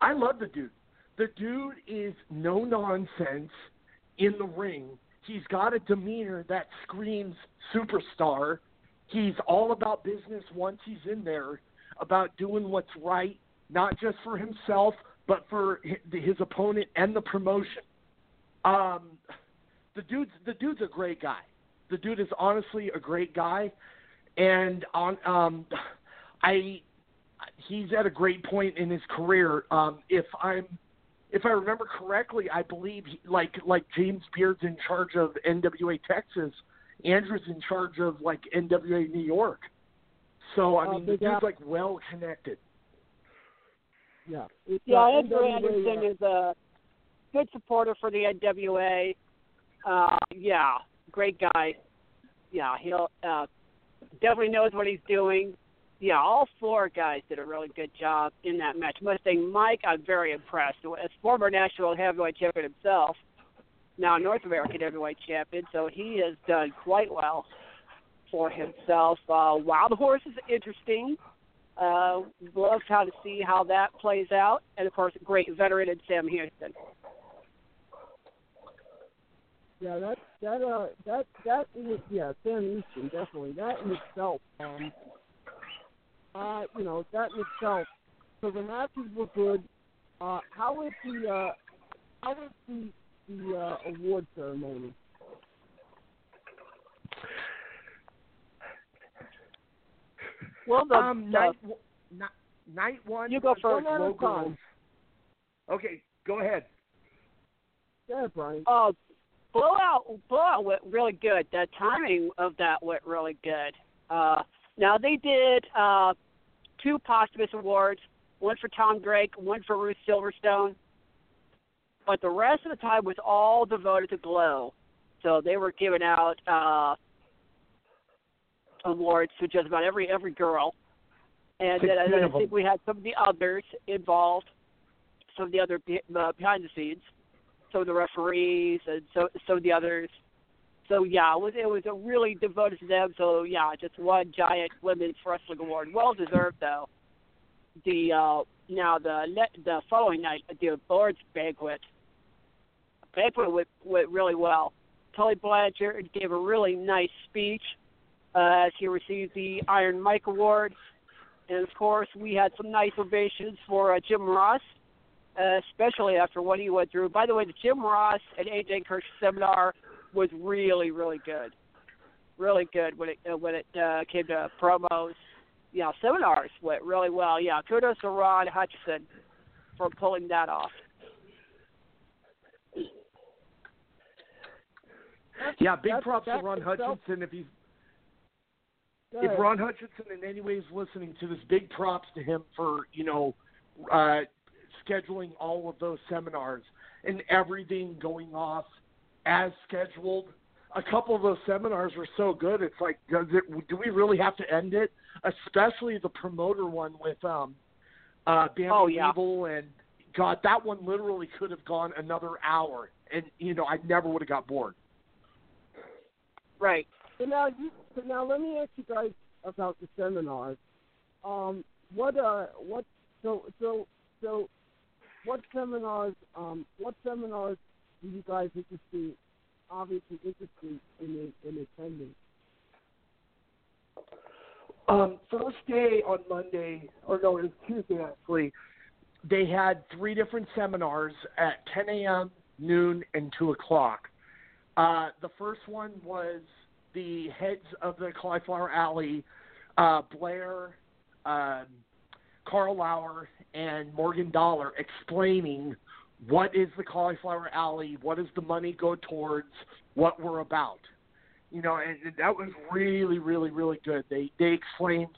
I love the dude. The dude is no nonsense in the ring. He's got a demeanor that screams superstar. He's all about business once he's in there, about doing what's right, not just for himself, but for his opponent and the promotion. Um, the dude's the dude's a great guy. The dude is honestly a great guy, and on um, I he's at a great point in his career. Um, if I'm if I remember correctly, I believe he, like like James Beard's in charge of NWA Texas, Andrew's in charge of like NWA New York. So I Uh, mean, the Big dude's Apple. like well connected. Yeah. It's, Yeah, uh, Andrew NWA, Anderson uh, is a good supporter for the NWA. Uh, yeah, great guy. Yeah, he'll uh, definitely knows what he's doing. Yeah, all four guys did a really good job in that match. Mustang Mike, I'm very impressed. As former national heavyweight champion himself, now North American heavyweight champion, so he has done quite well for himself. Uh, Wild Horse is interesting. Uh, love how to see how that plays out, and of course, great veteran in Sam Houston. Yeah, that that uh that that is yeah, Sam Houston definitely. That in itself, um uh you know, that in itself. So the matches were good. Uh how is the uh how is the the uh award ceremony? Well, the, um, the night, w- ni- night one. You go first. One at a local. time. Okay, go ahead. Yeah, Brian. uh, blowout blowout went really good. The timing of that went really good. Uh, now they did uh, two posthumous awards. one for Tom Drake, one for Ruth Silverstone. But the rest of the time was all devoted to Glow. So they were giving out uh, awards to just about every every girl. And then, and then I think we had some of the others involved, some of the other uh, behind the scenes, some of the referees, and so some of the others. So yeah, it was it was a really devoted to them. So yeah, just one giant women's wrestling award, well deserved though. The uh, now the the following night, the awards banquet, banquet went, really well. Tully Blanchard gave a really nice speech uh, as he received the Iron Mike Award. And of course, we had some nice ovations for uh, Jim Ross, uh, especially after what he went through. By the way, the Jim Ross and AJ Kirsch seminar was really, really good. Really good when it uh, when it uh, came to promos. Yeah, seminars went really well. Yeah, kudos to Ron Hutchison for pulling that off. Yeah, big That's- props to Ron itself- Hutchison if he's if. Ron Hutchison in any way is listening to this, big props to him for you know uh, scheduling all of those seminars and everything going off as scheduled. A couple of those seminars were so good. It's like, does it? Do we really have to end it? Especially the promoter one with um, uh, Bambi Oh, yeah. Weevil and God, that one literally could have gone another hour, and you know I never would have got bored. Right. So now, you, so now let me ask you guys about the seminars. Um, what uh, what so so so, what seminars um, what seminars do you guys interested, obviously interested in in attending? Um, first day on Monday, or no, it was Tuesday actually. They had three different seminars at 10 a.m., noon, and 2 o'clock. Uh, the first one was the heads of the Cauliflower Alley, uh, Blair, um, Karl Lauer, and Morgan Dollar, explaining what is the Cauliflower Alley, what does the money go towards, what we're about you know, and, and that was really, really, really good. They they explained,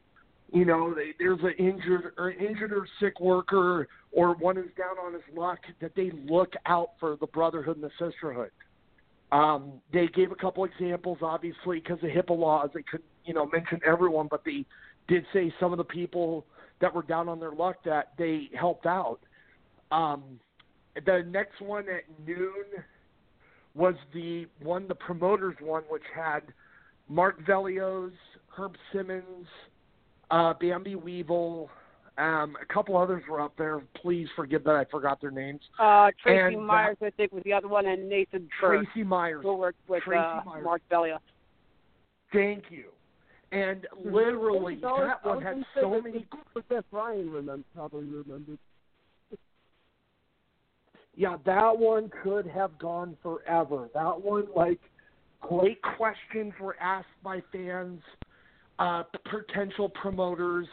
you know, they, there's an injured or injured or sick worker or one who's down on his luck that they look out for the brotherhood and the sisterhood. Um, they gave a couple examples, obviously, because of HIPAA laws. They couldn't, you know, mention everyone, but they did say some of the people that were down on their luck that they helped out. Um, the next one at noon was the one the promoters one, which had Mark Velios, Herb Simmons, uh, Bambi Weevil, um, a couple others were up there. Please forgive that I forgot their names. Uh, Tracy And, uh, Myers, I think, was the other one, and Nathan Burke, Tracy Myers. who worked with Tracy uh, Myers. Mark Bellia. Thank you. And literally, I was- that I one had so that- many. But that Brian remember, probably remembered. Yeah, that one could have gone forever. That one, like, great questions were asked by fans, uh, potential promoters.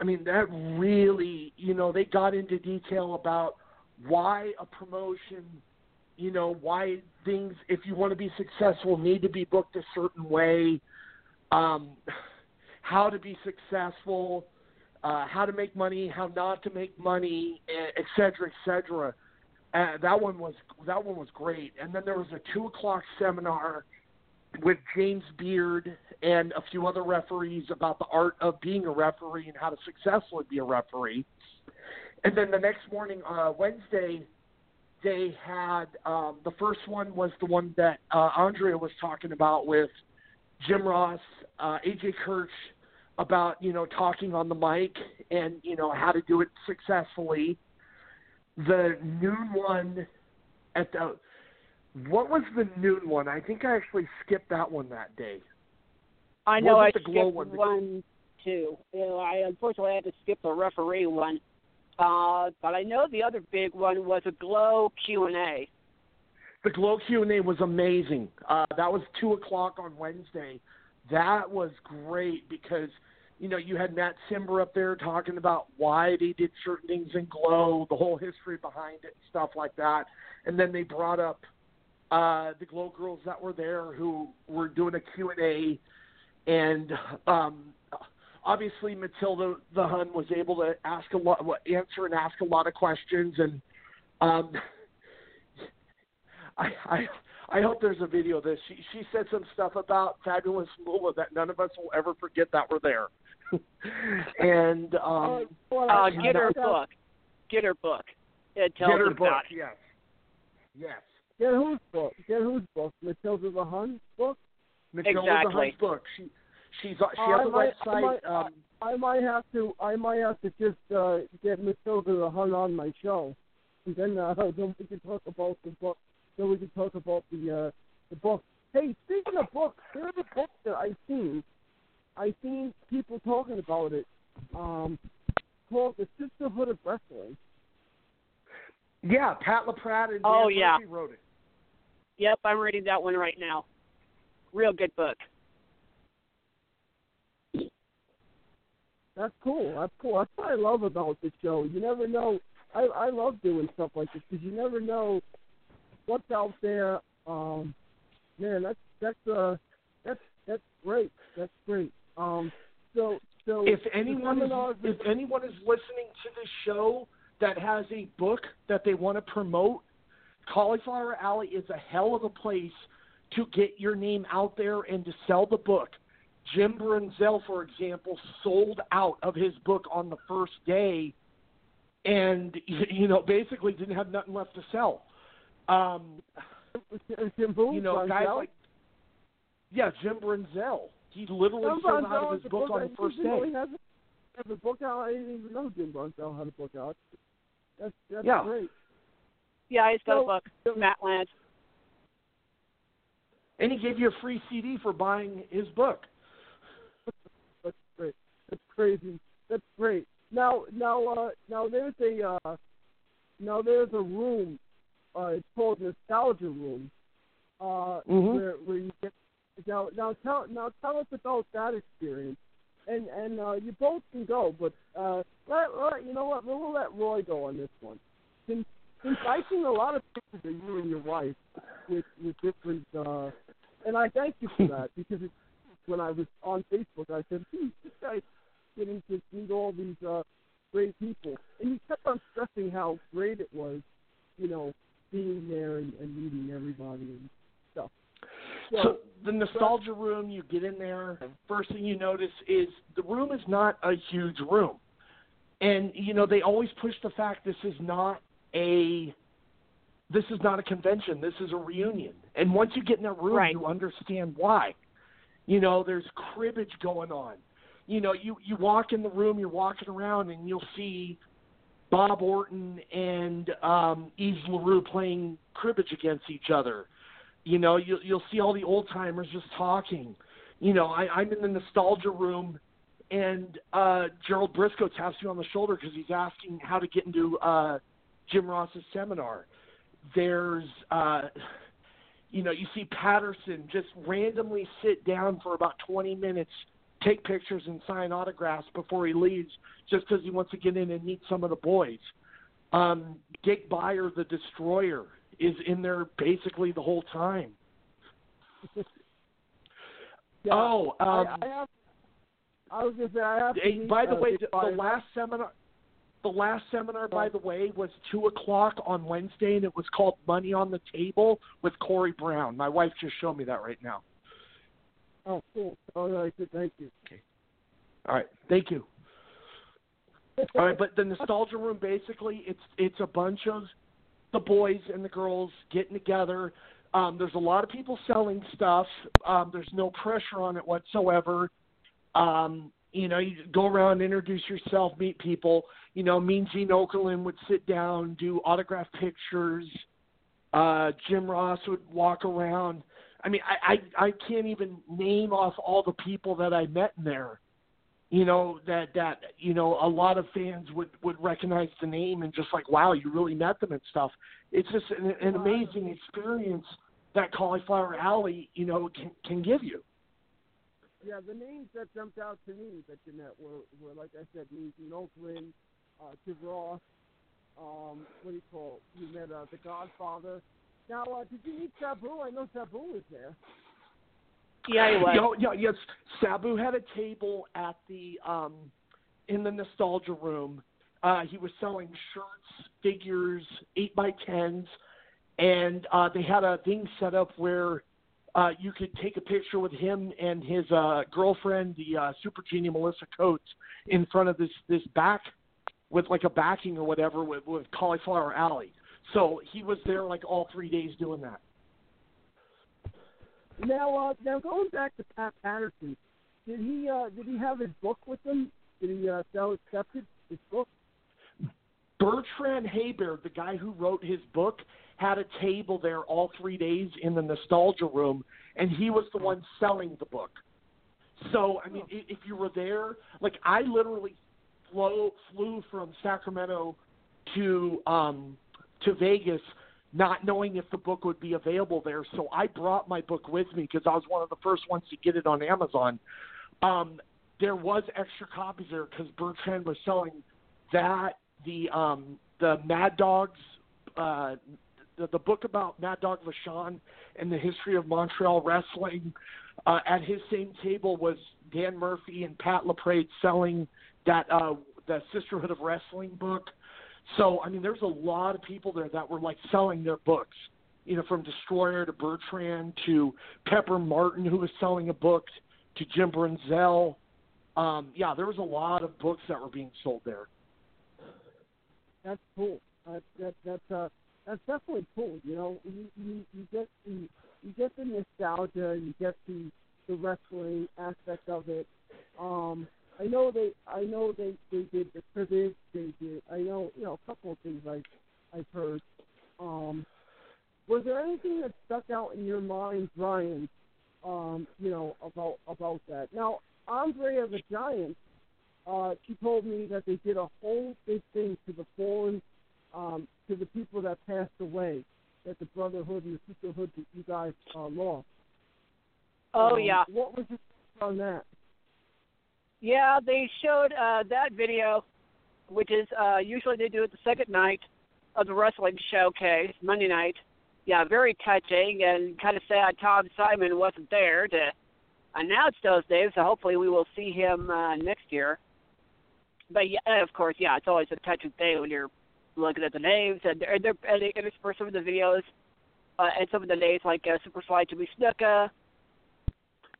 I mean, that really, you know, they got into detail about why a promotion, you know, why things, if you want to be successful, need to be booked a certain way, um, how to be successful, uh, how to make money, how not to make money, et cetera, et cetera. Uh, that one was that one was great. And then there was a two o'clock seminar with James Beard and a few other referees about the art of being a referee and how to successfully be a referee. And then the next morning, uh, Wednesday, they had um, the first one was the one that uh, Andrea was talking about with Jim Ross, uh, AJ Kirsch about you know talking on the mic and you know how to do it successfully. The noon one at the what was the noon one? I think I actually skipped that one that day. I know I the glow skipped one, one, too. You know, I unfortunately had to skip the referee one, uh, but I know the other big one was a glow Q and A. The Glow Q and A was amazing. Uh, that was two o'clock on Wednesday. That was great because you know you had Matt Cimber up there talking about why they did certain things in Glow, the whole history behind it, and stuff like that. And then they brought up uh, the Glow girls that were there who were doing a Q and A, and um, obviously Matilda the Hun was able to ask a lot, answer and ask a lot of questions, and um, I, I I hope there's a video of this. She she said some stuff about Fabulous Moolah that none of us will ever forget that were there. and um, uh, get her book. Get her book. It tells get her about book. it. Yes. Yes. Get whose book? Get whose book? Matilda the Hun's book? Matilda the Exactly. Hun's book. She she's she has I a might- I might- um, I might have to. I might have to just uh, get Matilda the Hun on my show, and then uh, then we can talk about the book. Then we can talk about the uh, the book. Hey, speaking of books, there's a book that I've seen. I've seen people talking about it. Um, called the Sisterhood of Wrestling. yeah, Pat LaPrade and Dan Oh, yeah. Wrote it. Yep, I'm reading that one right now. Real good book. That's cool. That's cool. That's what I love about the show. You never know. I I love doing stuff like this because you never know what's out there. Um, man, that's that's uh that's that's great. That's great. Um, so so if the anyone is if anyone is listening to this show that has a book that they want to promote, Cauliflower Alley is a hell of a place to get your name out there and to sell the book. Jim Brunzell, for example, sold out of his book on the first day, and you know basically didn't have nothing left to sell. Um, Jim Boone, you know, guys Brunzell? like yeah, Jim Brunzell. He literally Jim sold Brunzell out of his a book on the first day. he has a book out. I didn't even know Jim Brunzell had a book out. That's that's Yeah. great. Yeah, he's got So- a book. Matt Land. And he gave you a free CD for buying his book. That's great. That's crazy. That's great. Now, now, uh, now there's a, uh, now there's a room. Uh, it's called Nostalgia Room. Uh, Mhm. where where you get now now tell now tell us about that experience. And and uh, you both can go, but uh, let, let you know what we'll let Roy go on this one. Since I've seen a lot of pictures of you and your wife with with different, uh, and I thank you for that because it, when I was on Facebook, I said, hmm, this guy's getting to meet all these uh, great people. And you kept on stressing how great it was, you know, being there and, and meeting everybody and stuff. So the nostalgia room, you get in there. First thing you notice is the room is not a huge room, and you know they always push the fact this is not a this is not a convention. This is a reunion. And once you get in that room, Right. you understand why. You know, there's cribbage going on. You know, you you walk in the room, you're walking around, and you'll see Bob Orton and um, Yves Larue playing cribbage against each other. You know, you, you'll see all the old timers just talking. You know, I, I'm in the nostalgia room, and uh, Gerald Brisco taps me on the shoulder because he's asking how to get into uh, Jim Ross's seminar. There's, uh, you know, you see Patterson just randomly sit down for about 20 minutes, take pictures and sign autographs before he leaves, just because he wants to get in and meet some of the boys. Um, Dick Beyer, the Destroyer, is in there basically the whole time. Yeah, oh, um, I, I have. I was gonna say I have. to Hey, meet, by the uh, way, the, the Byer. last seminar, the last seminar, by the way, was two o'clock on Wednesday, and it was called "Money on the Table" with Corey Brown. My wife just showed me that right now. Oh, cool. All right, good, thank you. All right, thank you. All right, but the nostalgia room basically it's it's a bunch of the boys and the girls getting together. Um, there's a lot of people selling stuff. Um, there's no pressure on it whatsoever. Um, you know, you go around, introduce yourself, meet people. You know, Mean Gene Okerlund would sit down, do autograph pictures. Uh, Jim Ross would walk around. I mean, I, I I can't even name off all the people that I met in there you know that that you know a lot of fans would would recognize the name and just like wow you really met them and stuff it's just an, an amazing experience that cauliflower alley you know can can give you Yeah, the names that jumped out to me that you met were, were like I said, Eugene Okerlund, uh, Jim Ross. Um, what do you call? it? You met uh, the Godfather. Now, uh, did you meet Sabu? I know Sabu was there. Yeah, he was. Yeah, yeah, yes. Sabu had a table at the um in the nostalgia room. Uh he was selling shirts, figures, eight by tens, and uh they had a thing set up where uh you could take a picture with him and his uh girlfriend, the uh super genie Melissa Coates, in front of this this back with like a backing or whatever with, with cauliflower alley. So he was there like all three days doing that. Now, uh, now going back to Pat Patterson, did he uh, did he have his book with him? Did he uh, sell accepted his book? Bertrand Hébert, the guy who wrote his book, had a table there all three days in the nostalgia room, and he was the one selling the book. So, I mean, if you were there, like I literally flew flew from Sacramento to um to Vegas not knowing if the book would be available there. So I brought my book with me because I was one of the first ones to get it on Amazon. Um, there was extra copies there because Bertrand was selling that the um, the Mad Dogs uh, the, the book about Mad Dog Vachon and the history of Montreal wrestling. Uh, at his same table was Dan Murphy and Pat LaPrade selling that uh, the Sisterhood of Wrestling book. So I mean, there's a lot of people there that were like selling their books. You know, from Destroyer to Bertrand to Pepper Martin, who was selling a book, to Jim Brunzell. Um, yeah, there was a lot of books that were being sold there. That's cool. Uh, that that's uh that's definitely cool. You know, you you, you get the you get the nostalgia, you get the the wrestling aspect of it. Um, I know they I know they they did the cribbage. They did. I know you know a couple of things I I've heard. Um, was there anything that stuck out in your mind, Brian? Um, you know about about that. Now, Andre the Giant, uh, she told me that they did a whole big thing to the fallen, um, to the people that passed away, that the brotherhood and the sisterhood that you guys uh, lost. Oh Um, yeah. What was your thoughts on that? Yeah, they showed uh, that video, which is uh, usually they do it the second night of the wrestling showcase, Monday night. Yeah, very touching and kind of sad Tom Simon wasn't there to announce those names, so hopefully we will see him uh, next year. But yeah, of course, yeah, it's always a touching thing when you're looking at the names and and they're, and they intersperse some of the videos uh, and some of the names like uh, Super Sly Jimmy Snuka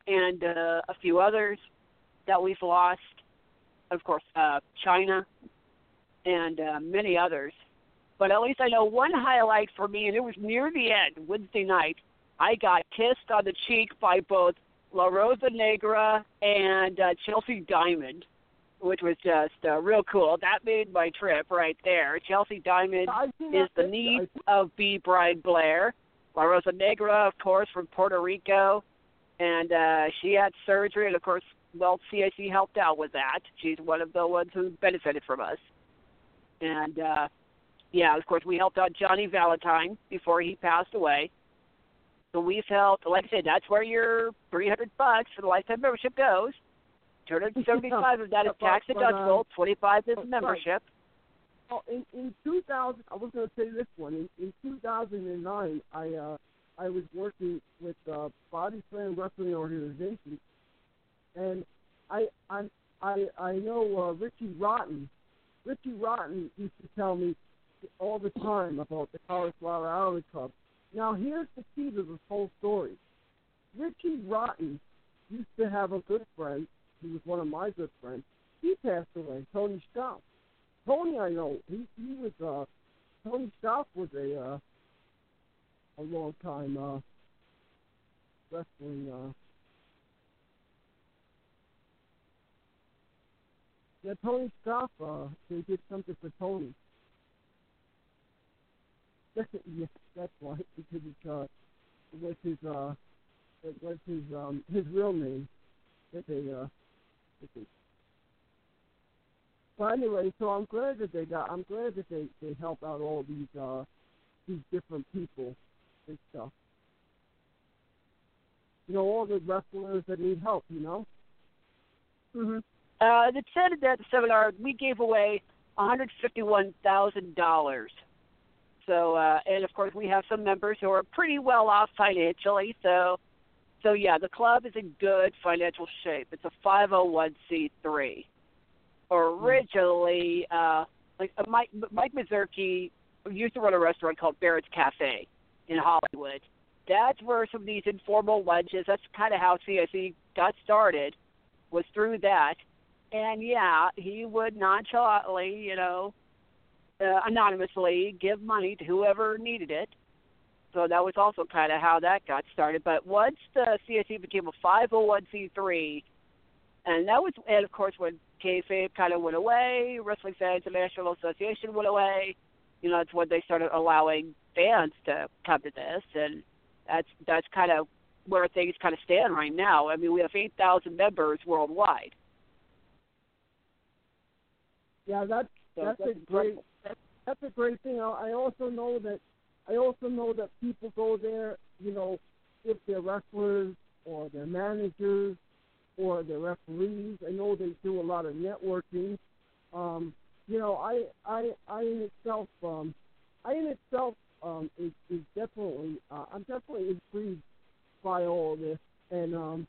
and uh, a few others that we've lost. Of course, uh, Chyna and uh, many others. But at least I know one highlight for me, and it was near the end, Wednesday night. I got kissed on the cheek by both La Rosa Negra and uh, Chelsea Diamond, which was just uh, real cool. That made my trip right there. Chelsea Diamond is the niece of B. Brian Blair. La Rosa Negra, of course, from Puerto Rico, and uh, she had surgery, and of course, well, CAC helped out with that. She's one of the ones who benefited from us, and uh, yeah, of course, we helped out Johnny Valentine before he passed away. So we've helped, like I said, that's where your three hundred bucks for the lifetime membership goes. Two hundred and seventy-five of that is tax deductible. uh, Twenty-five is but, right. membership. Oh, in in 2000, I was going to say this one. In, in 2009, I uh, I was working with uh, Body Slam Wrestling Organization, and I I I I know uh, Richie Rotten. Richie Rotten used to tell me all the time about the Cauliflower Alley Club. Now here's the key to this whole story. Richie Rotten used to have a good friend. He was one of my good friends. He passed away. Tony Scott. Tony, I know he he was uh Tony Scott was a uh a long time uh wrestling uh yeah Tony Scott uh they did something for Tony. That's it, that's why because it's uh it was his uh it was his um his real name that they uh that but anyway, so I'm glad that they got. I'm glad that they they help out all these uh these different people and stuff. You know, all the wrestlers that need help. You know. Mm-hmm. Uh, the said at the seminar we gave away one hundred fifty-one thousand dollars. So, uh, and of course, we have some members who are pretty well off financially. So, So yeah, the club is in good financial shape. It's a 501c3. Originally, uh, like uh, Mike Mike Mazurki used to run a restaurant called Barrett's Cafe in Hollywood. That's where some of these informal lunches. That's kind of how CAC got started, was through that. And yeah, he would nonchalantly, you know, uh, anonymously give money to whoever needed it. So that was also kind of how that got started. But once the CAC became a 501c3, and that was, and of course, when kayfabe kind of went away, Wrestling Fans International Association went away. You know, that's when they started allowing fans to come to this, and that's that's kind of where things kind of stand right now. I mean, we have 8,000 members worldwide. Yeah, that's So that's a great that's, that's a great thing. I also know that I also know that people go there, you know, if they're wrestlers or they're managers or they're referees. I know they do a lot of networking. Um, you know, I I I in itself um I in itself um is, is definitely uh, I'm definitely intrigued by all of this and um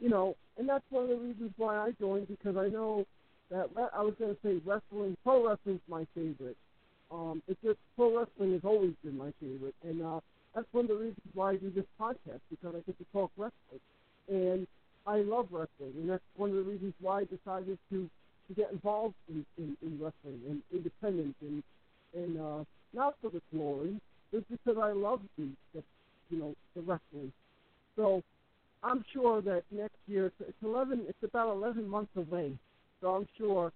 you know and that's one of the reasons why I joined because I know that I was going to say wrestling pro wrestling's my favorite um, it's just pro wrestling has always been my favorite, and uh, that's one of the reasons why I do this podcast because I get to talk wrestling, and I love wrestling, and that's one of the reasons why I decided to to get involved in, in, in wrestling and independence and and uh, not for the glory, it's because I love the, the you know the wrestling. So I'm sure that next year it's, it's 11, it's about 11 months away. So I'm sure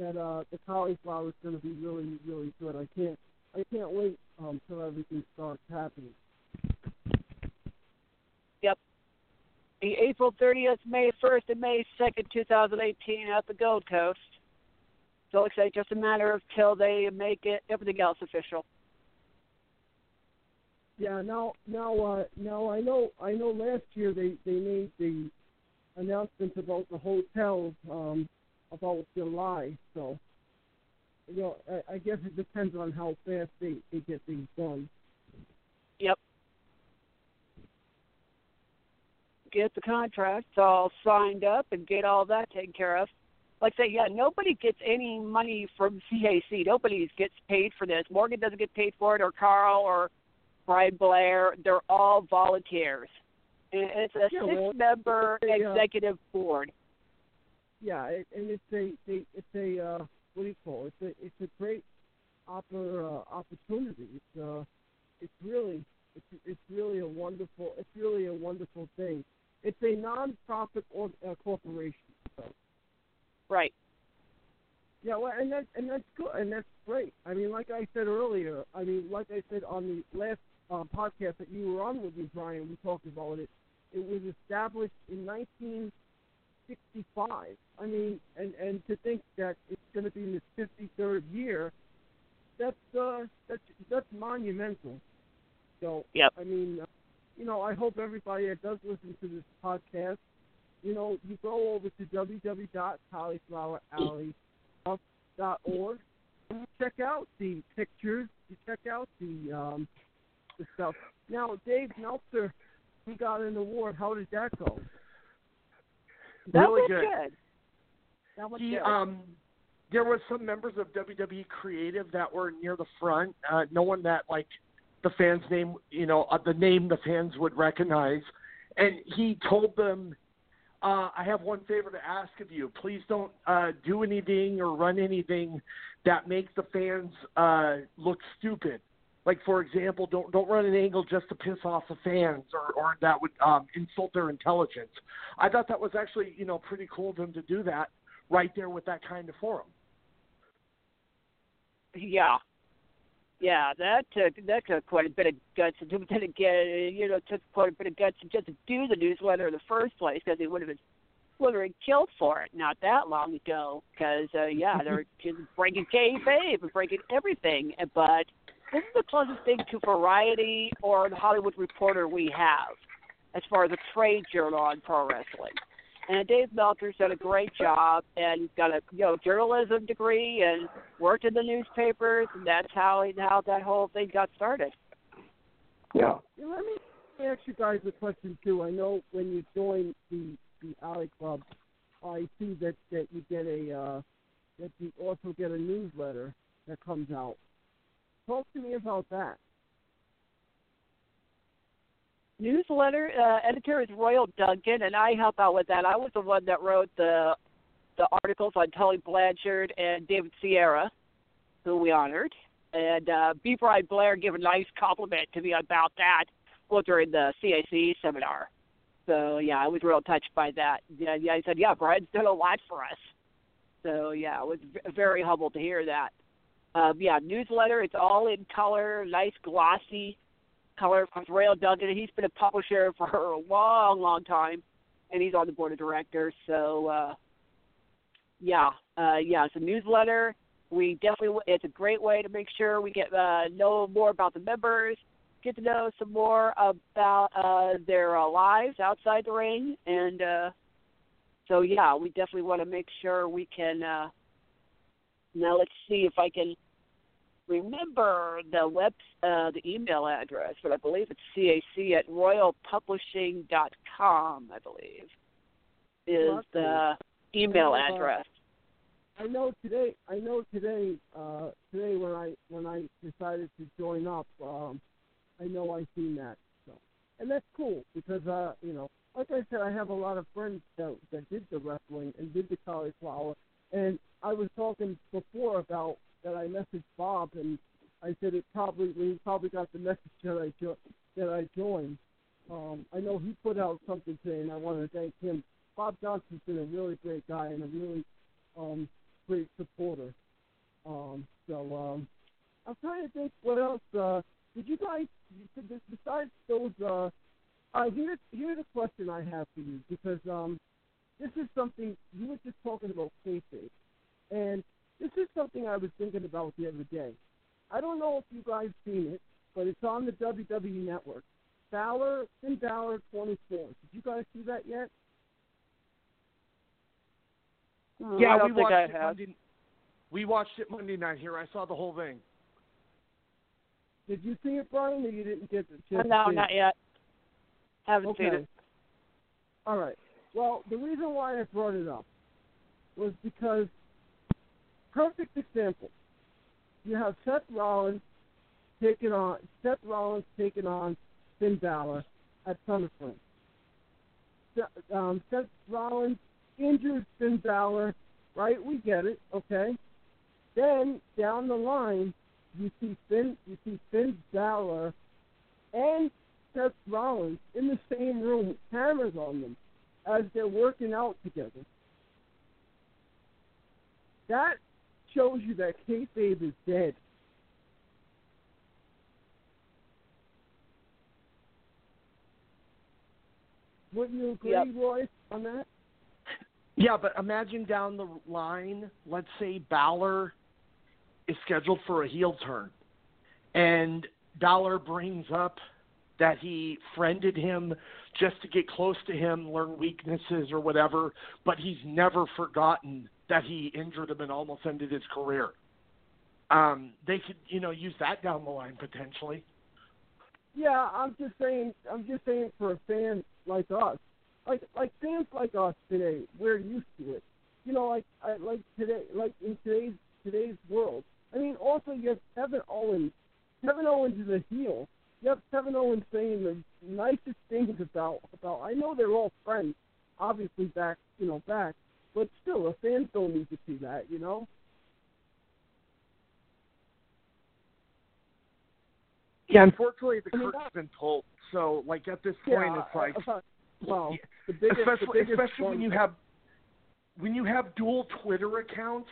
that uh, the cauliflower is going to be really, really good. I can't, I can't wait um, till everything starts happening. Yep. The April 30th, May 1st, and May 2nd, 2018 at the Gold Coast. So it's like just a matter of till they make it everything else official. Yeah. Now, now, uh, now I know, I know. Last year they they made the announcements about the hotels um, about July. So, you know, I, I guess it depends on how fast they they get things done. Yep. Get the contracts all signed up and get all that taken care of. Like I say, yeah, nobody gets any money from CAC. Nobody gets paid for this. Morgan doesn't get paid for it, or Carl, or Brian Blair. They're all volunteers. And it's a Yeah, six-member it's a, uh, executive board. Yeah, it, and it's a, they, it's a uh, what do you call it? It's a it's a great oppor, uh, opportunity. It's uh, it's really it's it's really a wonderful it's really a wonderful thing. It's a non-profit or, uh, corporation. So. Right. Yeah, well, and that and that's good, and that's great. I mean, like I said earlier, I mean, like I said on the last uh, podcast that you were on with me, Brian, we talked about it. It was established in 1965. I mean, and and to think that it's going to be in its 53rd year, that's uh, that's that's monumental. So, Yep. I mean, uh, you know, I hope everybody that does listen to this podcast, you know, you go over to www.caulifloweralley.org and you check out the pictures, you check out the um, the stuff. Now, Dave Meltzer, he got an award. How did that go? That Really was good. good. That was He, good. um, there was some members of WWE Creative that were near the front. Uh, no one that like the fans' name, you know, uh, the name the fans would recognize. And he told them, uh, "I have one favor to ask of you. Please don't uh, do anything or run anything that makes the fans uh, look stupid. Like for example, don't don't run an angle just to piss off the fans or or that would um, insult their intelligence." I thought that was actually, you know, pretty cool of him to do that right there with that kind of forum. Yeah. Yeah, that took that took quite a bit of guts to do to get you know took quite a bit of guts just to do the newsletter in the first place because he would have been would have been killed for it not that long ago because uh, yeah they're just breaking kayfabe and breaking everything but this is the closest thing to Variety or the Hollywood Reporter we have as far as a trade journal on pro wrestling. And Dave Meltzer's done a great job and he's got a you know journalism degree and worked in the newspapers and that's how he, how that whole thing got started. Yeah, let me me ask you guys a question too. I know when you join the the Alley Club, I see that that you get a uh, that you also get a newsletter that comes out. Talk to me about that. Newsletter uh, editor is Royal Duncan, and I help out with that. I was the one that wrote the the articles on Tully Blanchard and David Sierra, who we honored, and uh, B. Brian Blair gave a nice compliment to me about that well during the CAC seminar. So yeah, I was real touched by that. Yeah, yeah, I said, yeah, Brian's done a lot for us. So yeah, I was very humbled to hear that. Um, yeah, newsletter. It's all in color, nice glossy color from Royal Duncan. He's been a publisher for a long, long time, and he's on the board of directors. So uh, yeah, uh, yeah, it's a newsletter. We definitely it's a great way to make sure we get uh, know more about the members, get to know some more about uh, their uh, lives outside the ring, and uh, so yeah, we definitely want to make sure we can. Uh, now let's see if I can remember the web uh, the email address, but I believe it's cac at royalpublishing dot com. I believe is the email Uh, address. I know today. I know today. Uh, today when I when I decided to join up, um, I know I seen that. So, and that's cool because uh, you know, like I said, I have a lot of friends that that did the wrestling and did the cauliflower. And I was talking before about that I messaged Bob and I said it probably he probably got the message that I jo- that I joined. Um, I know he put out something today, and I want to thank him. Bob Johnson's been a really great guy and a really um, great supporter. Um, so um, I'm trying to think what else. Uh, did you guys besides those? Uh, uh, here's here's a question I have for you because um, this is something you were just talking about kayfabe, and this is something I was thinking about the other day. I don't know if you guys seen it, but it's on the WWE Network. Balor, Finn Balor 24. Did you guys see that yet? Mm, yeah, we think watched it have. Monday. We watched it Monday night here. I saw the whole thing. Did you see it, Brian, or you didn't get the chance? no, see not it? yet. Haven't okay. seen it. All right. Well, the reason why I brought it up was because perfect example. You have Seth Rollins taking on Seth Rollins taking on Finn Balor at SummerSlam. Um, Seth Rollins injures Finn Balor, right? We get it, okay. Then down the line, you see Finn, you see Finn Balor and Seth Rollins in the same room with cameras on them as they're working out together. That shows you that kayfabe is dead. Wouldn't you agree, Yep. Roy, on that? Yeah, but imagine down the line, let's say Balor is scheduled for a heel turn, and Balor brings up that he friended him just to get close to him, learn weaknesses or whatever, but he's never forgotten that he injured him and almost ended his career. Um, they could, you know, use that down the line potentially. Yeah, I'm just saying. I'm just saying for a fan like us, like like fans like us today, we're used to it. You know, like I, like today, like in today's today's world. I mean, also you have Kevin Owens. Kevin Owens is a heel. You have Kevin Owens saying the nicest things about about. I know they're all friends, obviously back you know back, but still, the fans don't need to see that. You know. Yeah, unfortunately, the I mean, curtain's been pulled. So, like at this point, Yeah, it's like, uh, uh, well, the biggest, the especially biggest especially when you have when you have dual Twitter accounts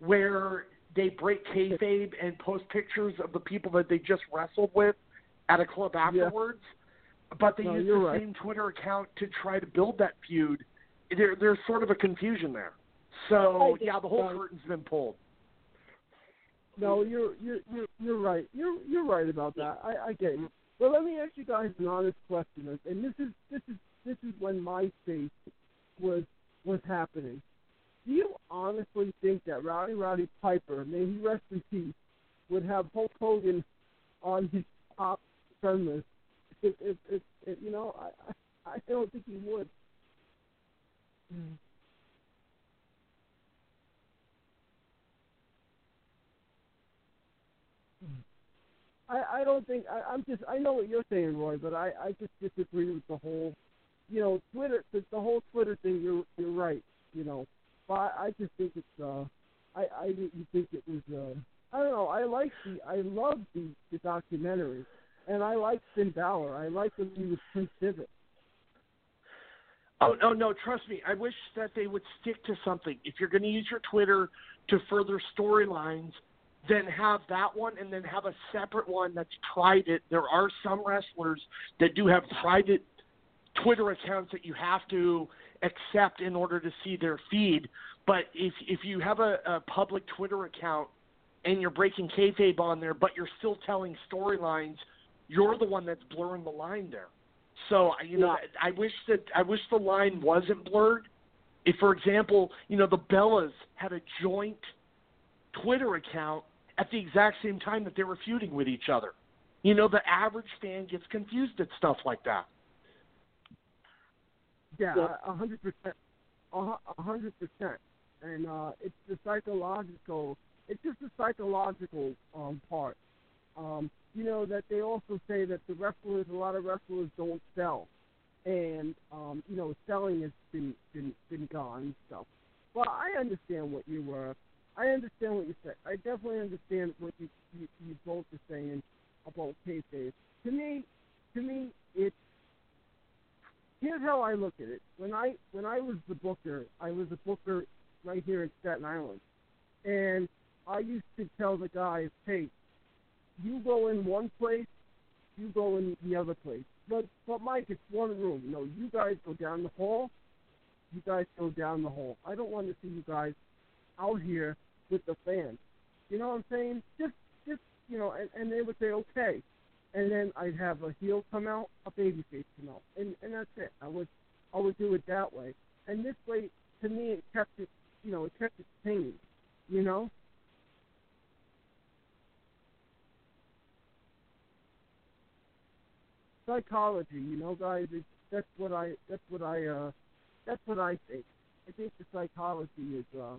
where they break kayfabe and post pictures of the people that they just wrestled with at a club afterwards, but they No, use the right. same Twitter account to try to build that feud. There, there's sort of a confusion there. So yeah, the whole curtain's been pulled. No, you're you're you're you're right. You're you're right about that. I I get you. Well, let me ask you guys an honest question, and this is this is this is when MySpace was was happening. Do you honestly think that Rowdy Roddy Piper, may he rest in peace, would have Hulk Hogan on his top friend list if if if, It, you know, I I don't think he would. Mm. I I don't think I, I'm just I know what you're saying, Roy, but I I just disagree with the whole, you know, Twitter the, the whole Twitter thing. You're you're right, you know, but I, I just think it's uh I I didn't think it was uh I don't know I like the I love the the documentary, and I like Finn Balor. I like when he was Prince Devitt. Oh no, no, trust me. I wish that they would stick to something. If you're going to use your Twitter to further storylines, then have that one and then have a separate one that's private. There are some wrestlers that do have private Twitter accounts that you have to accept in order to see their feed. But if if you have a, a public Twitter account and you're breaking kayfabe on there, but you're still telling storylines, you're the one that's blurring the line there. So you know, I wish that I wish the line wasn't blurred. If, for example, you know the Bellas had a joint Twitter account at the exact same time that they were feuding with each other. You know, the average fan gets confused at stuff like that. Yeah, a hundred percent, a hundred percent, and uh, it's the psychological. It's just the psychological um, part. Um, you know that they also say that the wrestlers, a lot of wrestlers don't sell, and um, you know selling has been been been gone and stuff. Well, I understand what you were. I understand what you said. I definitely understand what you you, you both are saying about kayfabe. To me, to me, it's here's how I look at it. When I when I was the booker, I was a booker right here in Staten Island, and I used to tell the guys, "Hey, you go in one place, you go in the other place. But but Mike, it's one room. No, you guys go down the hall. You guys go down the hall. I don't want to see you guys out here with the fans. You know what I'm saying? Just just you know, and, and they would say okay, and then I'd have a heel come out, a baby face come out, and and that's it. I would I would do it that way, and this way to me it kept it you know it kept it sane. You know. Psychology, you know, guys. It's, that's what I. That's what I. uh That's what I think. I think the psychology is. uh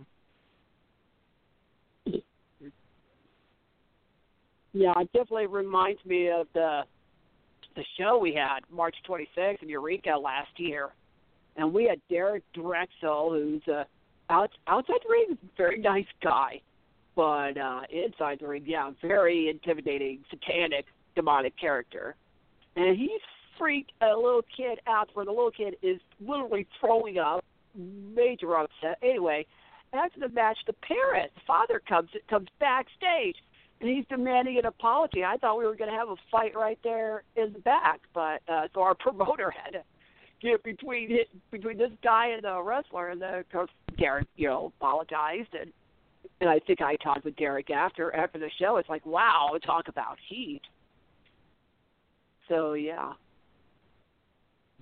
Yeah, it definitely reminds me of the the show we had March 26th in Eureka last year, and we had Derek Drexel, who's a out, outside the ring, very nice guy, but uh inside the ring, yeah, very intimidating, satanic, demonic character, and he freaked a little kid out where the little kid is literally throwing up, major upset. Anyway, after the match, the parent, the father comes comes backstage and he's demanding an apology. I thought we were going to have a fight right there in the back, but uh, so our promoter had to get between it, between this guy and the wrestler, and the coach Derek, you know, apologized, and and I think I talked with Derek after after the show. It's like, wow, talk about heat. So yeah.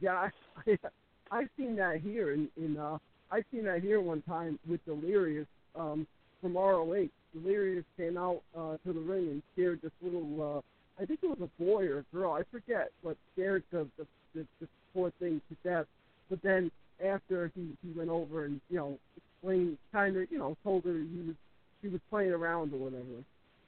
Yeah, I, I've seen that here in in uh I've seen that here one time with Delirious um from ROH Delirious came out uh, to the ring and scared this little, uh, I think it was a boy or a girl, I forget, but scared the the, the, the poor thing to death. But then after he he went over and you know explained, kind of you know told her he was he was playing around or whatever,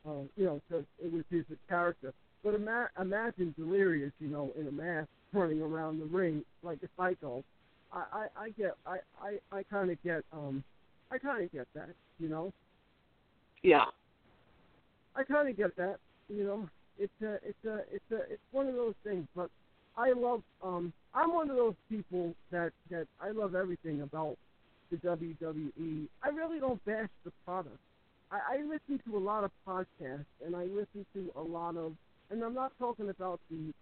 uh, you know, because it was his character. But ima- imagine Delirious, you know, in a mask running around the ring like a psycho. I I, I get I I I kind of get um I kind of get that, you know. Yeah. I kind of get that. You know, it's a, it's a, it's a, it's one of those things. But I love, um, I'm one of those people that that I love everything about the WWE. I really don't bash the product. I, I listen to a lot of podcasts, and I listen to a lot of, and I'm not talking about the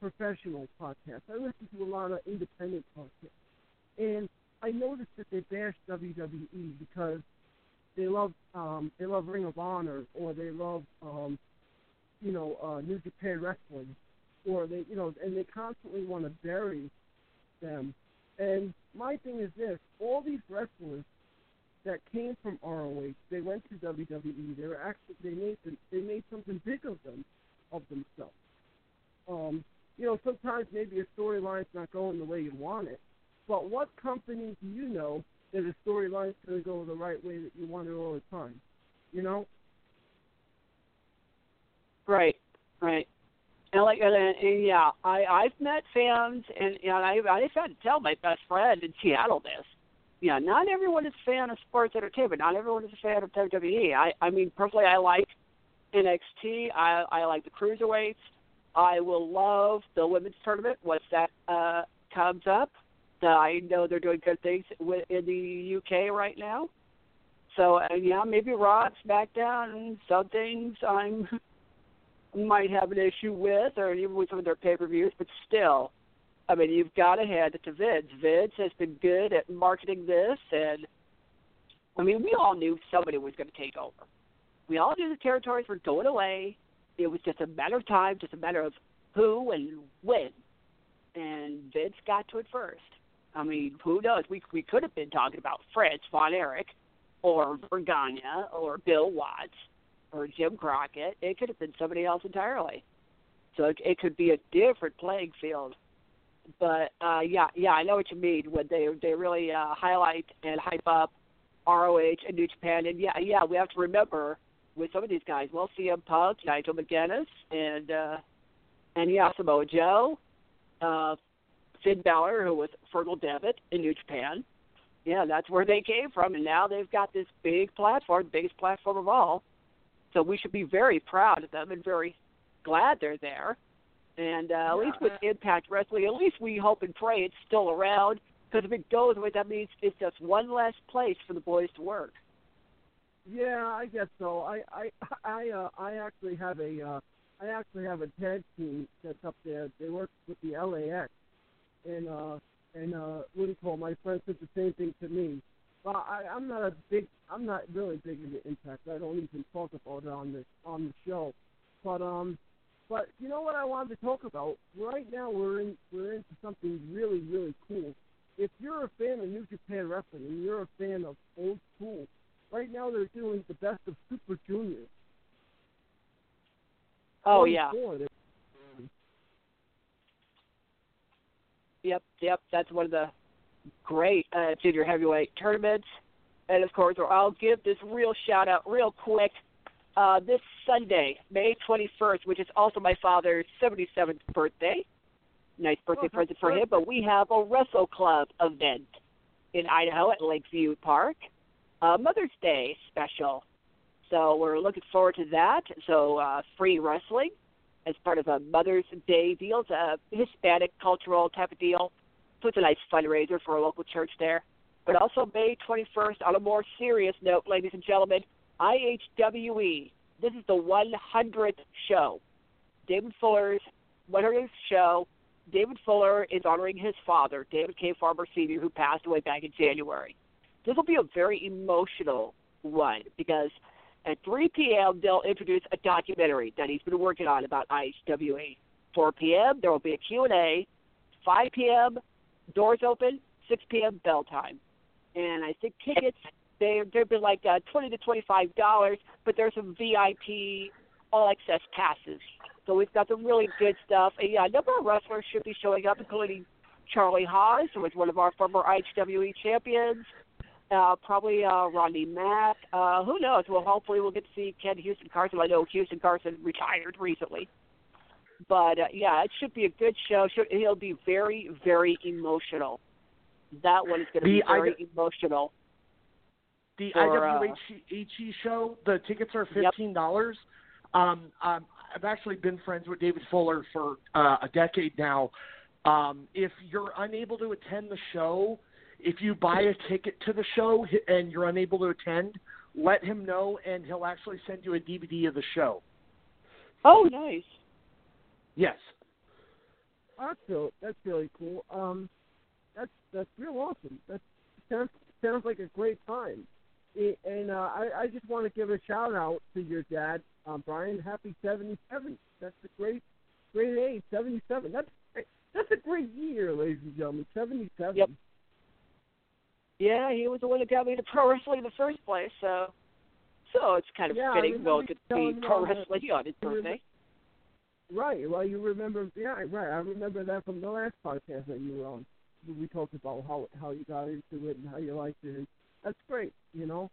professional podcasts. I listen to a lot of independent podcasts, and I noticed that they bash WWE because they love um, they love Ring of Honor or they love um, you know uh, New Japan Wrestling or they you know and they constantly want to bury them. And my thing is this: all these wrestlers that came from ROH, they went to WWE. They were actually they made them, they made something big of them of themselves. Um, you know, sometimes maybe a storyline's not going the way you want it. But what company do you know that a storyline's going to go the right way that you want it all the time? You know? Right, right. And like, and, and yeah, I I've met fans, and know, I I've had to tell my best friend in Seattle this. Yeah, not everyone is a fan of sports entertainment. Not everyone is a fan of WWE. I I mean, personally, I like NXT. I I like the cruiserweights. I will love the women's tournament once that uh, comes up. Uh, I know they're doing good things with, in the UK right now. So uh, yeah, maybe Raw, SmackDown, some things I'm might have an issue with, or even with some of their pay per views, but still, I mean, you've got to hand it to Vince. Vince has been good at marketing this, and I mean, we all knew somebody was going to take over. We all knew the territories were going away. It was just a matter of time, just a matter of who and when. And Vince got to it first. I mean, who knows? We we could have been talking about Fritz von Erich, or Verne Gagne, or Bill Watts, or Jim Crockett. It could have been somebody else entirely. So it, it could be a different playing field. But uh, yeah, yeah, I know what you mean when they they really uh, highlight and hype up ROH and New Japan. And yeah, yeah, we have to remember with some of these guys. Well, CM Punk, Nigel McGuinness, and uh, and yeah, Samoa Joe, uh, Finn Balor, who was Fergal Devitt in New Japan. Yeah, that's where they came from, and now they've got this big platform, biggest platform of all. So we should be very proud of them and very glad they're there. And uh, at least with Impact Wrestling, at least we hope and pray it's still around. Because if it goes away, that means it's just one less place for the boys to work. Yeah, I guess so. I I I uh, I actually have a uh, I actually have a tag team that's up there. They work with the LAX, and uh and uh what do you call my friend said the same thing to me. But I I'm not a big I'm not really big into Impact. I don't even talk about it on the on the show. But um but you know what I wanted to talk about? Right now we're in we're into something really really cool. If you're a fan of New Japan Wrestling and you're a fan of old school, right now they're doing the best of Super Junior. Oh yeah. Yep, yep. That's one of the great uh, junior heavyweight tournaments. And of course, I'll give this real shout out real quick. Uh, this Sunday, May 21st, which is also my father's 77th birthday. Nice birthday Oh, present for him. But we have a Wrestle Club event in Idaho at Lakeview Park, a Mother's Day special. So we're looking forward to that. So uh, free wrestling as part of a Mother's Day deal. It's a Hispanic cultural type of deal. So it's a nice fundraiser for a local church there. But also May 21st, on a more serious note, ladies and gentlemen, IHWE. This is the 100th show. David Fuller's 100th show. David Fuller is honoring his father, David K. Farmer Sr., who passed away back in January. This will be a very emotional one because at 3 p.m. they'll introduce a documentary that he's been working on about IHWA. 4 p.m. there will be a Q&A. 5 p.m. doors open. 6 p.m. bell time. And I think tickets they they've been like uh, 20 to 25 dollars, but there's some VIP all access passes. So we've got some really good stuff. And, yeah, a number of wrestlers should be showing up, including Charlie Haas, who was one of our former IHWE champions. Uh, probably uh, Rodney Mack. Uh, who knows? Well, hopefully we'll get to see Ken Houston Carson. I know Houston Carson retired recently. But, uh, yeah, it should be a good show. Should, he'll be very, very emotional. That one is going to be very I- emotional. The for, uh, IWHE show, the tickets are fifteen dollars. Um, um, I've actually been friends with David Fuller for uh, a decade now. Um, if you're unable to attend the show, if you buy a ticket to the show and you're unable to attend, let him know, and he'll actually send you a DVD of the show. Oh, nice. Yes. That's real, that's really cool. Um, that's that's real awesome. That sounds sounds like a great time. I- And uh, I I just want to give a shout out to your dad, um, Brian. Happy seventy seven. That's a great great age, seventy seven. That's that's a great year, ladies and gentlemen. Seventy seven. Yep. Yeah, he was the one that got me into pro wrestling in the first place, so so it's kind of Yeah, fitting we'll to telling see me pro wrestling on his birthday. Right. Well, you remember? Yeah, right. I remember that from the last podcast that you were on. We talked about how how you got into it and how you liked it. That's great. You know.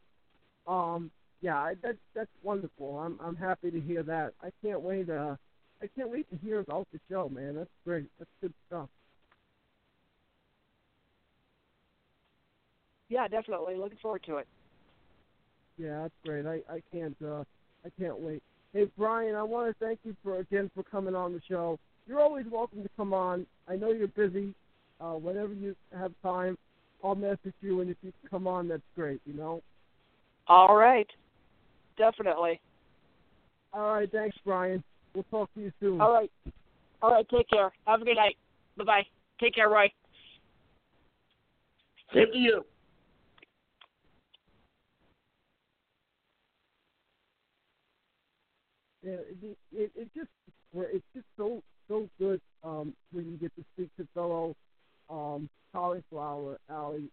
Um. Yeah. I, that that's wonderful. I'm I'm happy to hear that. I can't wait. Uh. I can't wait to hear about the show, man. That's great. That's good stuff. Yeah, definitely. Looking forward to it. Yeah, that's great. I I can't uh I can't wait. Hey Brian, I want to thank you for again for coming on the show. You're always welcome to come on. I know you're busy. Uh, whenever you have time, I'll message you, and if you can come on, that's great. You know. All right. Definitely. All right. Thanks, Brian. We'll talk to you soon. All right. All right. Take care. Have a good night. Bye bye. Take care, Roy. Same to you. It, it, it just it's just so so good um, when you get to speak to fellow um, cauliflower alley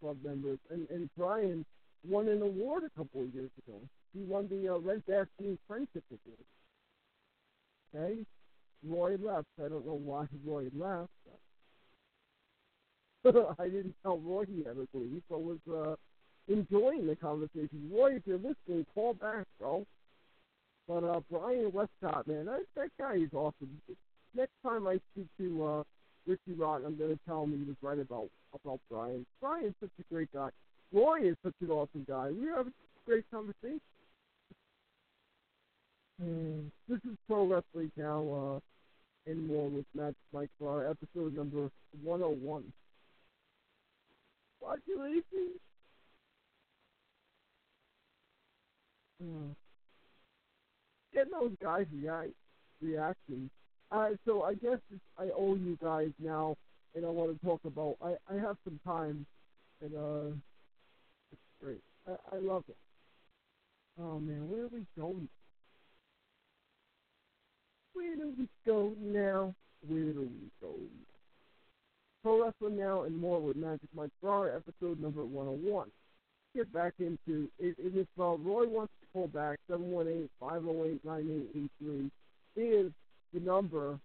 club members. And and Brian won an award a couple of years ago. He won the uh, Red Bastien Friendship Award. Okay, Roy left. I don't know why Roy left. I didn't tell Roy he had to leave. I was uh, enjoying the conversation. Roy, if you're listening, call back, bro. But uh, Brian Westcott, man, that, that guy is awesome. Next time I speak to uh, Richie Rock, I'm going to tell him he was right about about Brian. Brian's such a great guy. Roy is such an awesome guy. We have a great conversation. Mm. This is Pro Wrestling Now uh, and more with Matt Mike Clark, episode number 101. Why'd you leave? Mm getting those guys react reacting. Uh, so I guess I owe you guys now, and I want to talk about. I I have some time, and uh, it's great. I I love it. Oh man, where are we going? Where do we go now? Where do we go? Pro Wrestling Now and more with Magic Mike Ferrara, episode number 101. Get back into it. It is uh, Roy wants call back 718-508-9883 is the number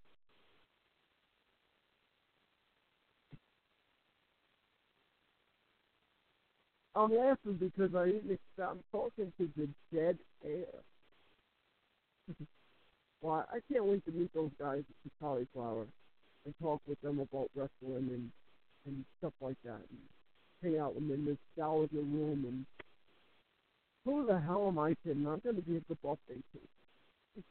I'm laughing because I didn't expect I'm talking to the dead air. well, I can't wait to meet those guys at the cauliflower and talk with them about wrestling and and stuff like that. And hang out with them in this nostalgia room and who the hell am I kidding? I'm going to be the buffet too.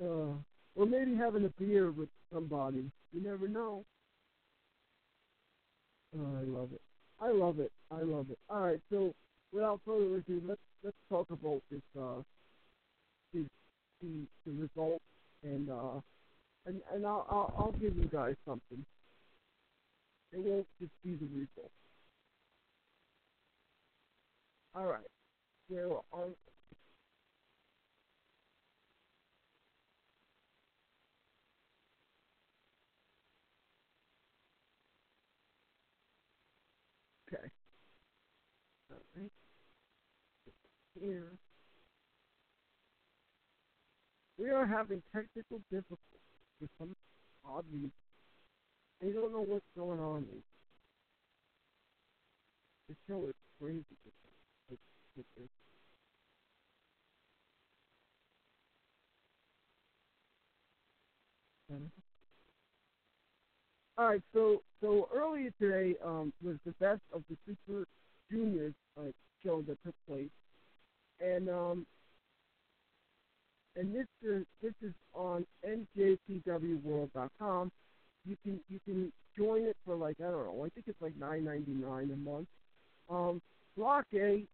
uh, or maybe having a beer with somebody. You never know. Oh, I love it. I love it. I love it. All right, so without further ado, let's let's talk about this uh the the, the result and uh and and I'll, I'll I'll give you guys something. It won't just be the result. All right. There are Okay. All right. Here. We are having technical difficulties with some odd. I don't know what's going on. The show is crazy. All right, so so earlier today um, was the best of the Super Juniors uh, show that took place, and um, and this is this is on njpwworld.com. You can you can join it for like I don't know, I think it's like nine ninety nine a month. Um, Block A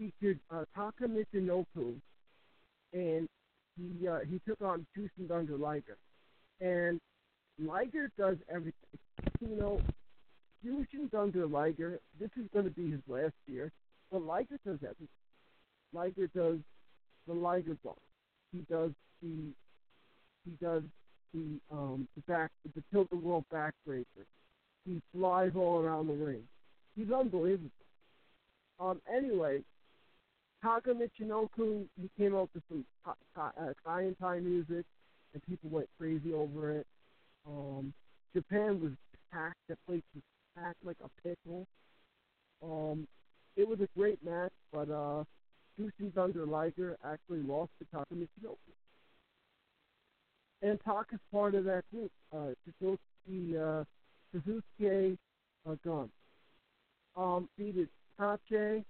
featured uh, Taka Michinoku, and he uh, he took on Jushin Thunder Liger, and Liger does everything. You know, Jushin Thunder Liger. This is going to be his last year, but Liger does everything. Liger does the Liger bump. He does the he does the um the back the tilt-a-whirl backbreaker. He flies all around the ring. He's unbelievable. Um. Anyway, Taka Michinoku, came out with some uh, Thai Thai music, and people went crazy over it. Um, Japan was packed. That place was packed like a pickle. Um, it was a great match, but uh, Jushin Thunder Liger actually lost to Taka Michinoku. And Taka's part of that group. Uh, Suzuki, uh, Suzuki uh, Gun. Um, beat Taichi.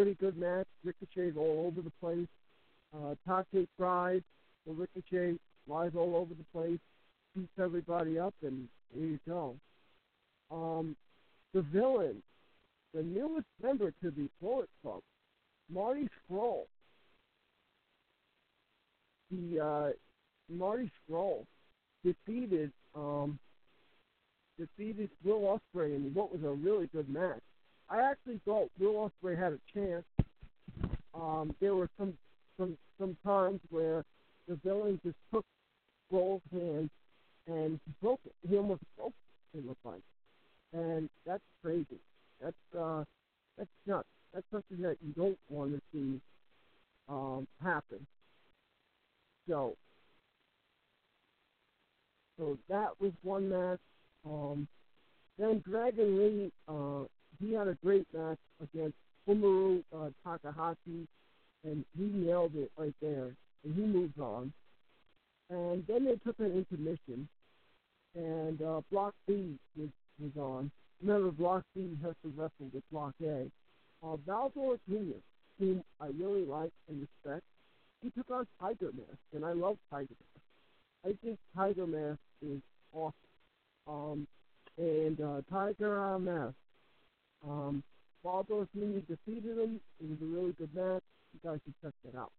Pretty good match. Ricochet's all over the place. Uh, Taichi tries. Ricochet lies all over the place. Beats everybody up, and there you go. Um, the villain, the newest member to the Bullet Club, Marty Scurll. The uh, Marty Scurll defeated um, defeated Will Ospreay in what was a really good match. I actually thought Will Ospreay had a chance. Um, there were some some some times where the villain just took Scurll's hand and broke it. He almost broke it in the fight, and that's crazy. That's uh, that's not that's something that you don't want to see um, happen. So, so that was one match. Um, then Dragon Lee, uh, he had a great match against Hiromu uh, Takahashi, and he nailed it right there. And he moves on. And then they took an intermission, and uh, Block B was, was on. Remember, Block B has to wrestle with Block A. Uh, Volador Jr., whom I really like and respect, he took on Tiger Mask, and I love Tiger Mask. I think Tiger Mask is awesome. Um, and uh, Tiger Mask, um, Volador Jr. defeated him. It was a really good match. You guys should check that out.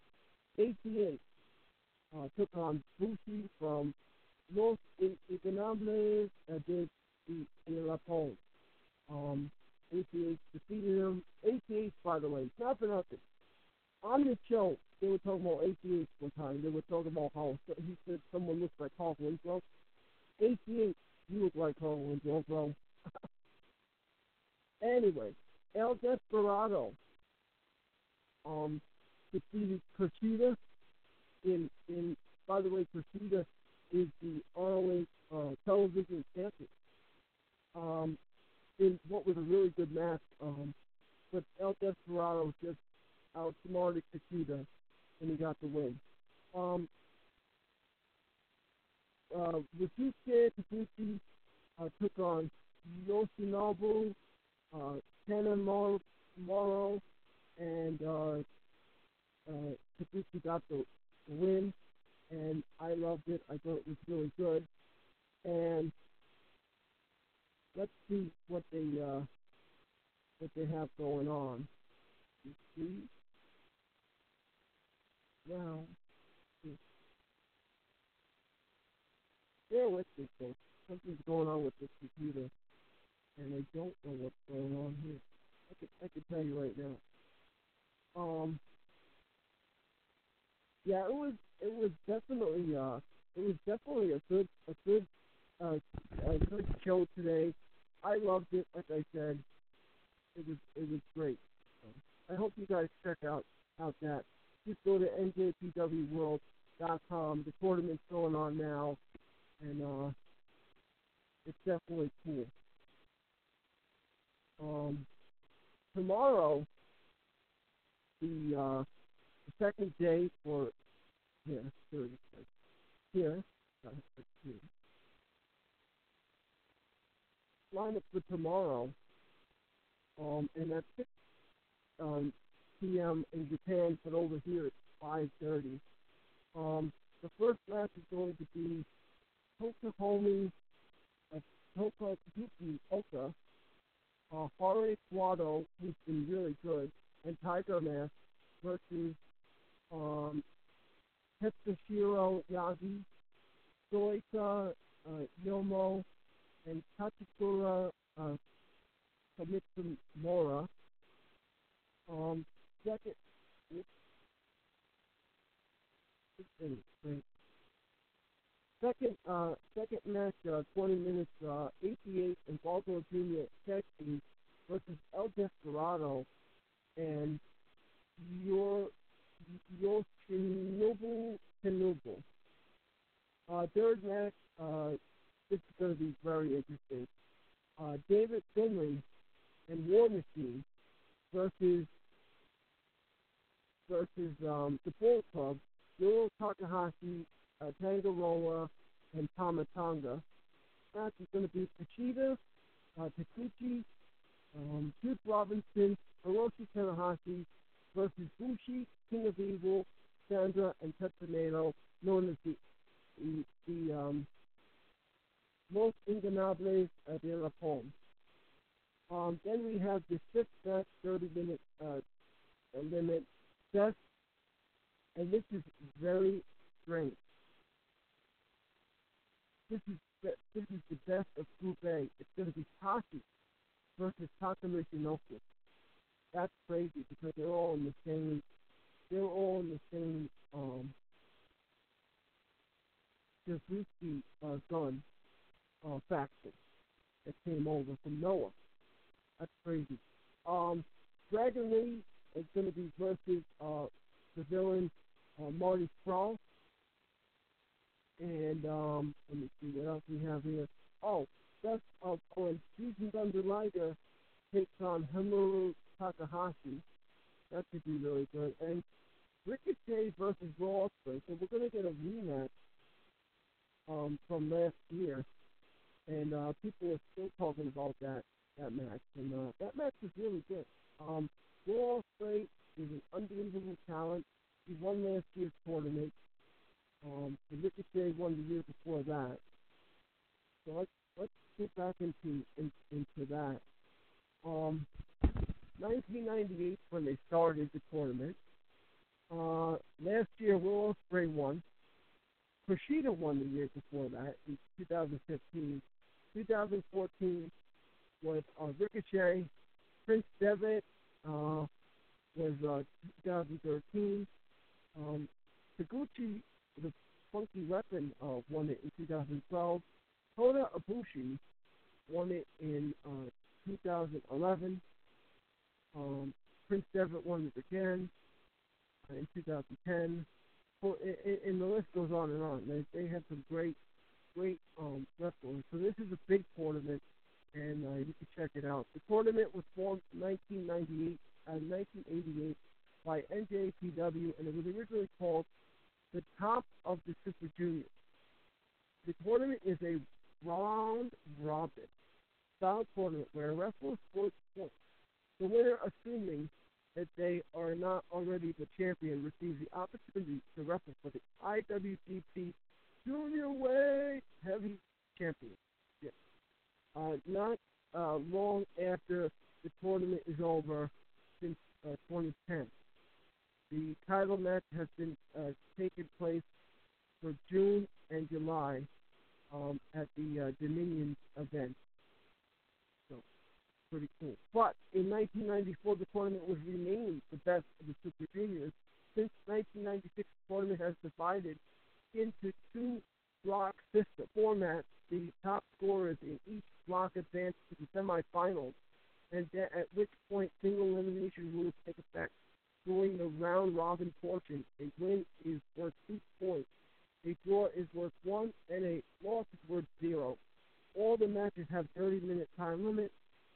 ACH uh, took on Bushi from Los Ingobernables de, de, de La Pone. Um, ACH defeated him. ACH, by the way, not for nothing. On the show, they were talking about ACH one time. They were talking about how he said someone looks like Paul Winslow. ACH, you look like Paul Winslow, bro. anyway, El Desperado um, defeated Kushida in in. By the way, Kushida is the ROH uh, television champion. Um, in what was a really good match. Um, but El Desperado just outsmarted Kushida, and he got the win. Um, uh, Ryusuke Taguchi uh, took on Yoshinobu, uh, Kenan Mor- Morrow, and uh, uh, got the, the win, and I loved it. I thought it was really good. And let's see what they uh, what they have going on. You see? Now, bear with me, folks. Something's going on with this computer, and I don't know what's going on here. I can I can tell you right now. Um. Yeah, it was it was definitely uh it was definitely a good a good uh, a good show today. I loved it. Like I said, it was it was great. I hope you guys check out out that. Just go to njpwworld.com. The tournament's going on now, and uh, it's definitely cool. Um, tomorrow, the uh, the second day for here, here, here, here lineup for tomorrow, um, and at 6 um, p.m. in Japan, but over here it's 5.30. Um, the first match is going to be Tokuhomi, uh, Tokuhuki Oka, uh, Quado, who's been really good, and Tiger Mask versus um, Yagi, Soika uh, Yomo, and Tachikura uh. Um, second, second, uh, second match, uh, 20 minutes, uh, 88 and Baltimore Junior Tech versus El Desperado and your your Shinobu Shinobu. Uh, third match, uh, this is going to be very interesting. Uh, David Finlay and War Machine versus versus um, the Bull Club, Yoro Takahashi, uh, Tangaroa, and Tama Tonga. Is going to be Kushida, uh, Taguchi, um, Duke Robinson, Hiroshi Tanahashi versus Bushi, King of Evil, Sandra, and Tetsuya Naito, known as the the, the um, Los Ingobernables de la. Um, then we have the sixth match, 30 minute uh, limit, Seth, and this is very strange. This is the, this is the best of Group A. It's going to be Taichi versus Taka Michinoku. That's crazy because they're all in the same. They're all in the same um, Suzuki uh, gun uh, faction that came over from Noah. That's crazy. Um, Dragon Lee is going to be versus uh, the villain uh, Marty Scurll. And um, let me see what else we have here. Oh, that's uh, when Jushin Thunder Liger takes on Hiromu Takahashi. That could be really good. And Ricochet versus Raw Ospreay. So we're to get a rematch um, from last year, and uh, people are still talking about that that match. And uh, that match was really good. Um, Raw Ospreay is an unbelievable talent. He won last year's tournament. Um, and Ricochet won the year before that. So let's let's get back into in, into that. Um, 1998 when they started the tournament. Uh, last year, Will Ospreay won. Kushida won the year before that in 2015. 2014 was uh, Ricochet. Prince Devitt uh, was uh, 2013. Um, Taguchi, the Funky Weapon, uh, won it in 2012. Kota Ibushi won it in uh, 2011. Um, Prince Devitt won it again uh, in 2010. Well, and, and the list goes on and on. They they have some great, great um, wrestlers. So this is a big tournament, and uh, you can check it out. The tournament was formed in 1998, uh, 1988 by NJPW, and it was originally called the Top of the Super Juniors. The tournament is a round robin style tournament where wrestlers score points. The winner, assuming that they are not already the champion, receives the opportunity to wrestle for the IWGP Junior Weight Heavy Championship. Uh, not uh, long after the tournament is over, since uh, 2010. The title match has been uh, taking place for June and July um, at the uh, Dominion event So, pretty cool. But in 1994, the tournament was renamed the best of the Super Juniors. Since 1996, the tournament has divided into two block system formats. The top scorers in each block advance to the semifinals, and at which point single elimination rules take effect. During the round robin portion, a win is worth two points, a draw is worth one, and a loss is worth zero. All the matches have 30 minute time limit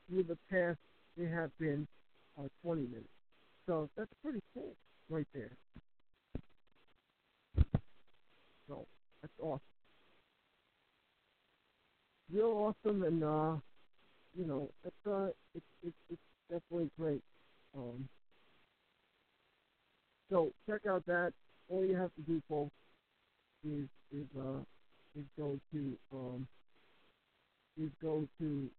through the past, they have been uh, 20 minutes. So that's pretty cool right there. So that's awesome. Real awesome, and uh, you know, it's uh, it's it's, it's definitely great. Um, so check out that. All you have to do, folks, is is uh is go to um is go to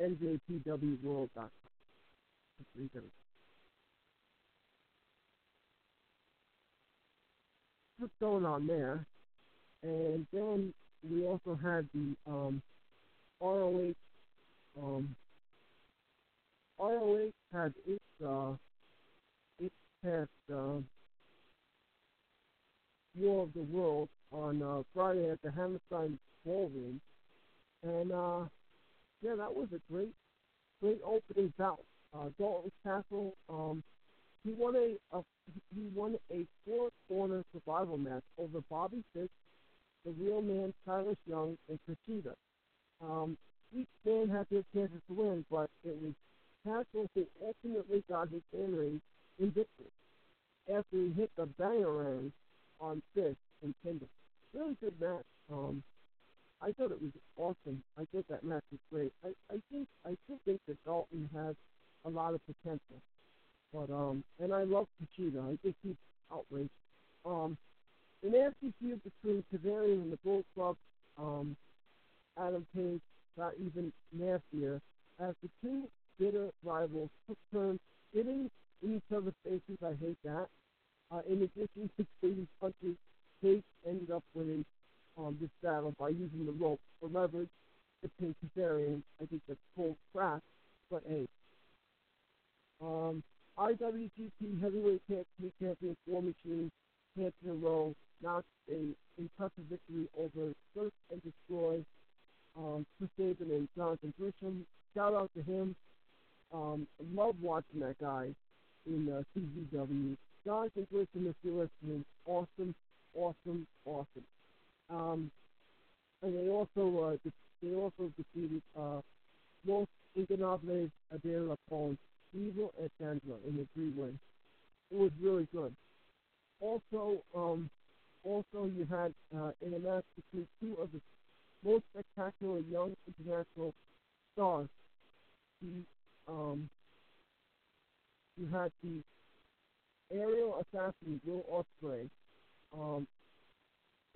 njpwworld.com. What's going on there? And then we also had the um, ROH. Um, ROH had its uh, past uh, War of the World on uh, Friday at the Hammerstein Ballroom, and uh, yeah, that was a great, great opening bout. Uh, Dalton Castle um, he won a, a he won a four corner survival match over Bobby Fish, the real man Silas Young, and Kushida. Um, each man had their chances to win, but it was Castle who ultimately got his fan raise in victory after he hit the bangerang on Fish and Kendall. Really good match. Um, I thought it was awesome. I thought that match was great. I, I think I still think that Dalton has a lot of potential. But um and I love Kushida. I think he's outrageous. Um the nasty feud between Kazarian and the Bullet Club, um, Adam Page got even nastier as the two bitter rivals took turns hitting in each other's faces. I hate that. Uh, in addition to trading punches, Page ended up winning um, this battle by using the rope for leverage to pin Kazarian. I think that's full crap, but hey. Um, IWGP Heavyweight Team Champion War Machine Champion row notched a impressive victory over Search and Destroy, um, Chris Sabin and Jonathan Gresham. Shout out to him. Um, love watching that guy in uh, CZW. Jonathan Gresham, if you're listening, awesome, awesome, awesome. Um, and they also uh, they also defeated uh, Los Ingobernables de la Evil and Sandra in the three win. It was really good. Also, um, also you had uh, in a match between two of the most spectacular young international stars. The um, you had the aerial assassin Will Ospreay um,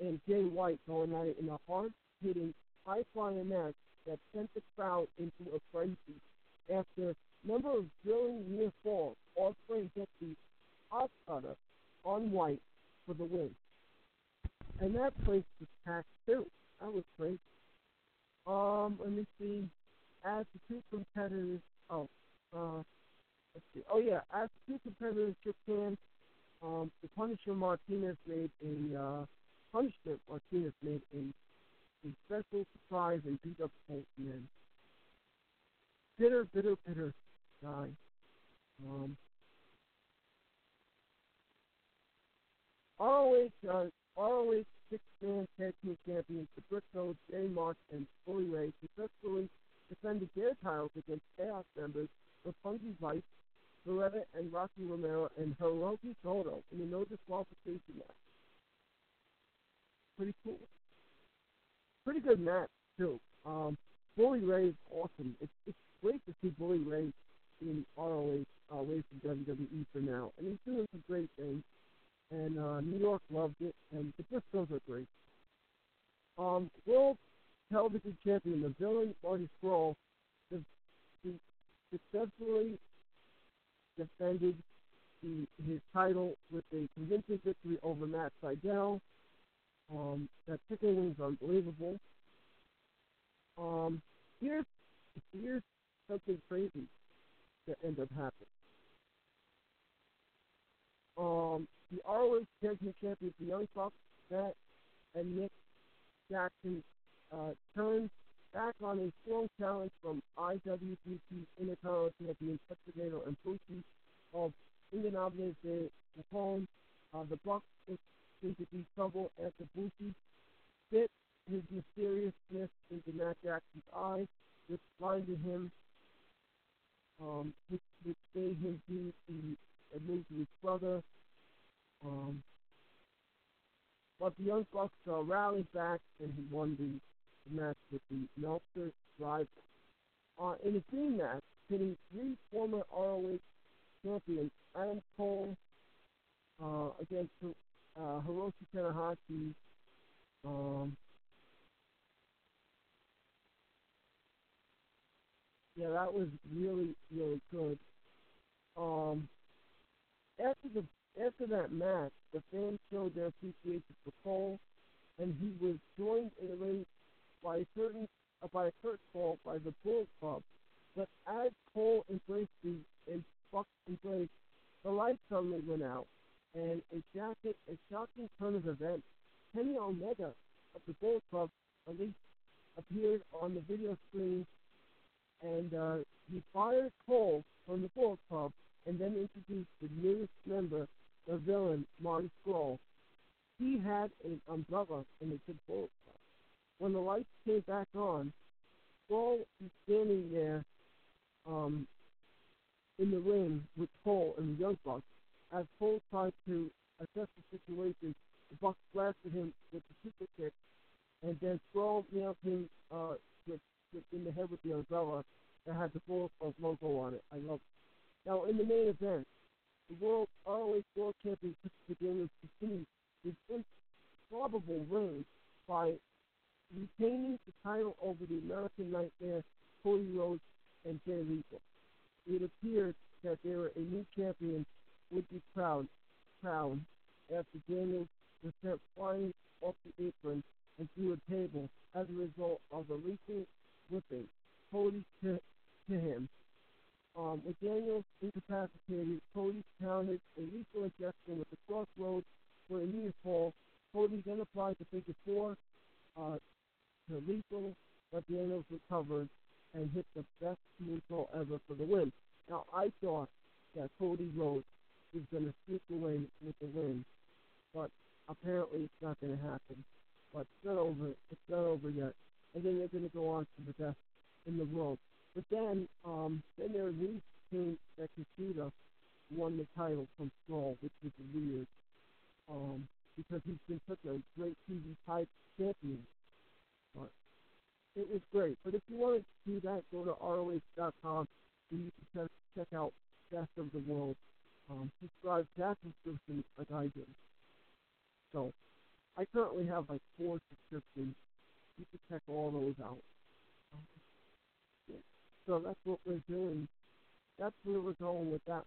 and Jay White going at it in a hard-hitting, high-flying match that sent the crowd into a frenzy. After a number of drilling near falls, Ospreay hit the hot cutter on White for the win. And that place was packed too. That was great. Um, let me see. As the two competitors, oh, uh. Oh yeah, as the two competitors shook hands, um, the Punisher Martinez made a uh, Punishment Martinez made a, a special surprise and beat up Hulkman. Bitter, bitter, bitter guy. Um, ROH, uh, ROH six-man tag team champions, the Briscoes, Jay Mark, and Bully Ray successfully defended their titles against Chaos members Funky Vice, Loretta, and Rocky Romero, and Hiroki Goto in a no disqualification match. Pretty cool. Pretty good match too. Um, Bully Ray is awesome. It's it's great to see Bully Ray in ROH uh, from WWE for now, and he's doing some great things and uh, New York loved it, and the Briscoes are great. Um, World Television Champion, the villain Marty Scurll, successfully defended the, his title with a convincing victory over Matt Sydal. Um, that chicken is unbelievable. Um, here's here's something crazy that ended up happening. Um, the ROH Team Champions, the Young Bucks, Matt and Nick Jackson, uh, turned back on a strong challenge from IWGP Intercontinental Champion Petro and Bushi of Ingobernables de Japón. Uh, the Bucks be trouble after Bushi bit his mysteriousness into Matt Jackson's eye, which blinded him, um, which, which made him do the move to his brother. Um, but the Young Bucks uh, rallied back and he won the, the match with the Meltzer Driver. Uh, in a team match, pitting three former ROH champions, Adam Cole uh, against uh, Hiroshi Tanahashi. Um, yeah, that was really, really good. Um, after the after that match, the fans showed their appreciation for Cole, and he was joined in the ring by a certain uh, by a Kurt Cole by the Bullet Club. But as Cole embraced the and Buck embraced, the lights suddenly went out, and a jacket, a shocking turn of events. Kenny Omega of the Bullet Club at least appeared on the video screen, and uh, he fired Cole from the Bullet Club and then introduced the newest member, the villain, Marty Scurll. He had an umbrella and a good bullet. When the lights came back on, Scurll is standing there um, in the ring with Paul and the Young Bucks. As Paul tried to assess the situation, the Bucks blasted him with the super kick, and then Scurll nailed him uh, with, with in the head with the umbrella that had the Bulletproof logo on it. I love it. Now, in the main event, the World ROH World Champion Christopher Daniels continues his improbable reign by retaining the title over the American Nightmare, Cody Rhodes, and Jay Lethal. It appears that there were a new champion would be crowned, crowned after Daniels was sent flying off the apron and through a table as a result of a lethal whipping Cody to, to him. Um, with Daniels incapacitated, Cody counted a lethal injection with the crossroads for a near fall. Cody then applied the figure four uh, to lethal, but Daniels recovered and hit the best moonsault ever for the win. Now, I thought that Cody Rhodes was going to sneak away with the win, but apparently it's not going to happen. But it's not over. It's not over yet. And then they're going to go on to the best in the world. But then, um, then there news came that Kushida won the title from Scurll, which was weird, um, because he's been such a great TV type champion. But it was great. But if you want to do that, go to ROH.com and you can check, out Best of the World. Um, subscribe to that subscription like I did. So I currently have like four subscriptions. You can check all those out. So that's what we're doing. That's where we're going with that.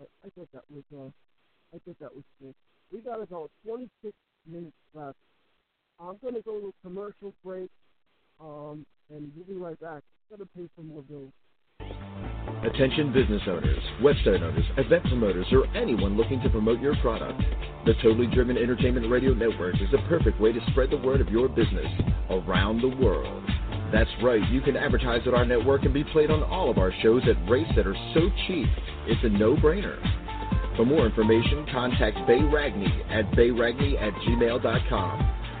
I, I thought that was uh, I thought that was cool. We got about 26 minutes left. I'm going to go to a commercial break, um, and we'll be right back. Got to pay some more bills. Attention business owners, website owners, event promoters, or anyone looking to promote your product. The Totally Driven Entertainment Radio Network is the perfect way to spread the word of your business around the world. That's right, you can advertise at our network and be played on all of our shows at rates that are so cheap, it's a no-brainer. For more information, contact Bay Ragney at bayragney at gmail.com.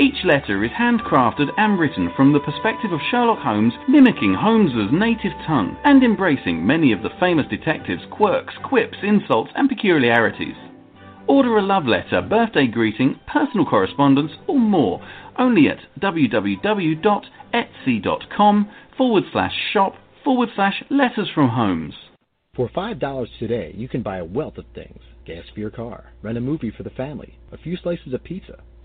Each letter is handcrafted and written from the perspective of Sherlock Holmes, mimicking Holmes's native tongue and embracing many of the famous detective's quirks, quips, insults, and peculiarities. Order a love letter, birthday greeting, personal correspondence, or more only at www.etsy.com forward slash shop forward slash letters from Holmes. For $5 today, you can buy a wealth of things gas for your car, rent a movie for the family, a few slices of pizza.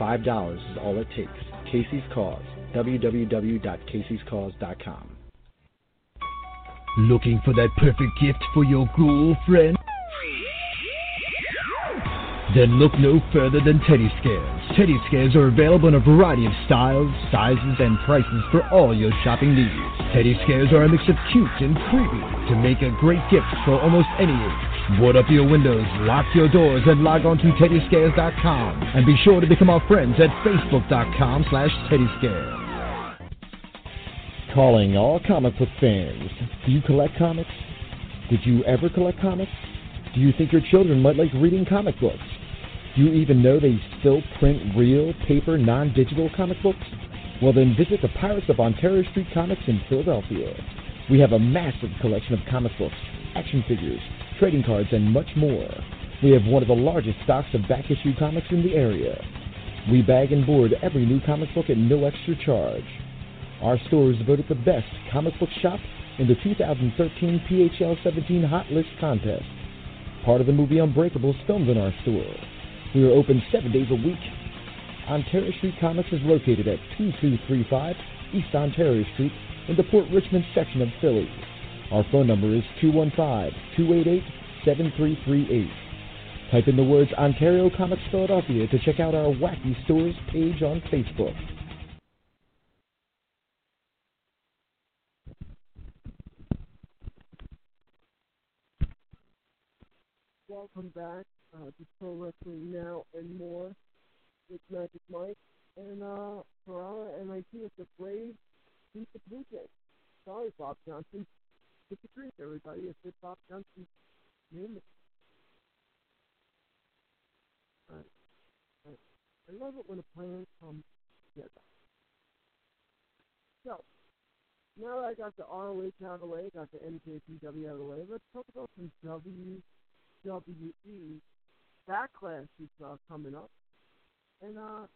$5 is all it takes. Casey's Cause, www.caseyscause.com. Looking for that perfect gift for your girlfriend? Then look no further than Teddy Scares. Teddy Scares are available in a variety of styles, sizes, and prices for all your shopping needs. Teddy Scares are a mix of cute and creepy to make a great gift for almost any age. Board up your windows, lock your doors, and log on to teddyscares.com. And be sure to become our friends at facebook.com slash teddyscares. Calling all comic book fans. Do you collect comics? Did you ever collect comics? Do you think your children might like reading comic books? Do you even know they still print real, paper, non digital comic books? Well, then visit the Pirates of Ontario Street Comics in Philadelphia. We have a massive collection of comic books, action figures, trading cards, and much more. We have one of the largest stocks of back issue comics in the area. We bag and board every new comic book at no extra charge. Our store is voted the best comic book shop in the 2013 PHL 17 Hot List contest. Part of the movie Unbreakable is filmed in our store. We are open seven days a week. Ontario Street Comics is located at 2235 East Ontario Street in the Port Richmond section of Philly. Our phone number is 215-288-7338. Type in the words Ontario Comics Philadelphia to check out our Wacky Stores page on Facebook. Welcome back uh, to Pro Wrestling Now and More with Magic Mike and uh, Ferrara, and I see it's a Brave beat the Blue Sorry, Bob Johnson. Get the drink, everybody. It's it Bob Johnson. Name it. Alright. Alright. I love it when a plan comes together. So, now that I got the ROH out of the way, got the NJPW out of the way, let's talk about some WWE backlash that's uh, coming up. And uh,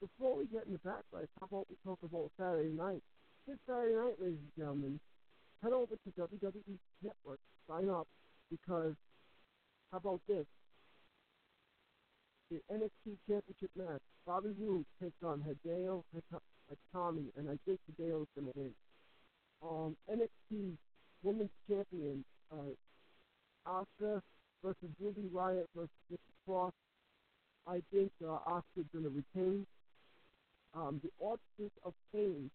before we get into backlash, how about we talk about Saturday night? This Saturday night, ladies and gentlemen, head over to WWE Network, sign up, because how about this? The NXT Championship match, Bobby Roode takes on Hideo Itami, and I think Hideo's going to win. Um, NXT Women's Champion, uh, Asuka versus Ruby Riot versus Nikki Cross. I think uh, going to retain. Um, the Authors of Pain,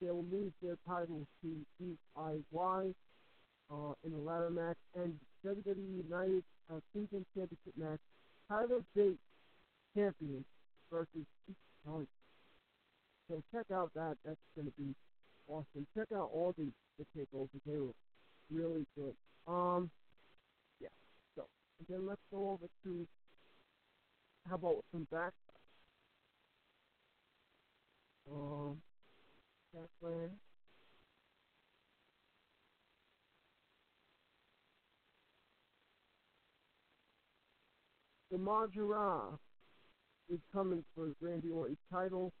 they'll lose their titles to DIY uh, in the ladder match, and WWE United uh, Kingdom Championship match, Tyler Bate champion versus Keith. So check out that. That's going to be awesome. Check out all the, the takeovers. They were really good. Um, yeah. So then let's go over to how about some back. Um, background. The Maharaja is coming for Randy Orton's title.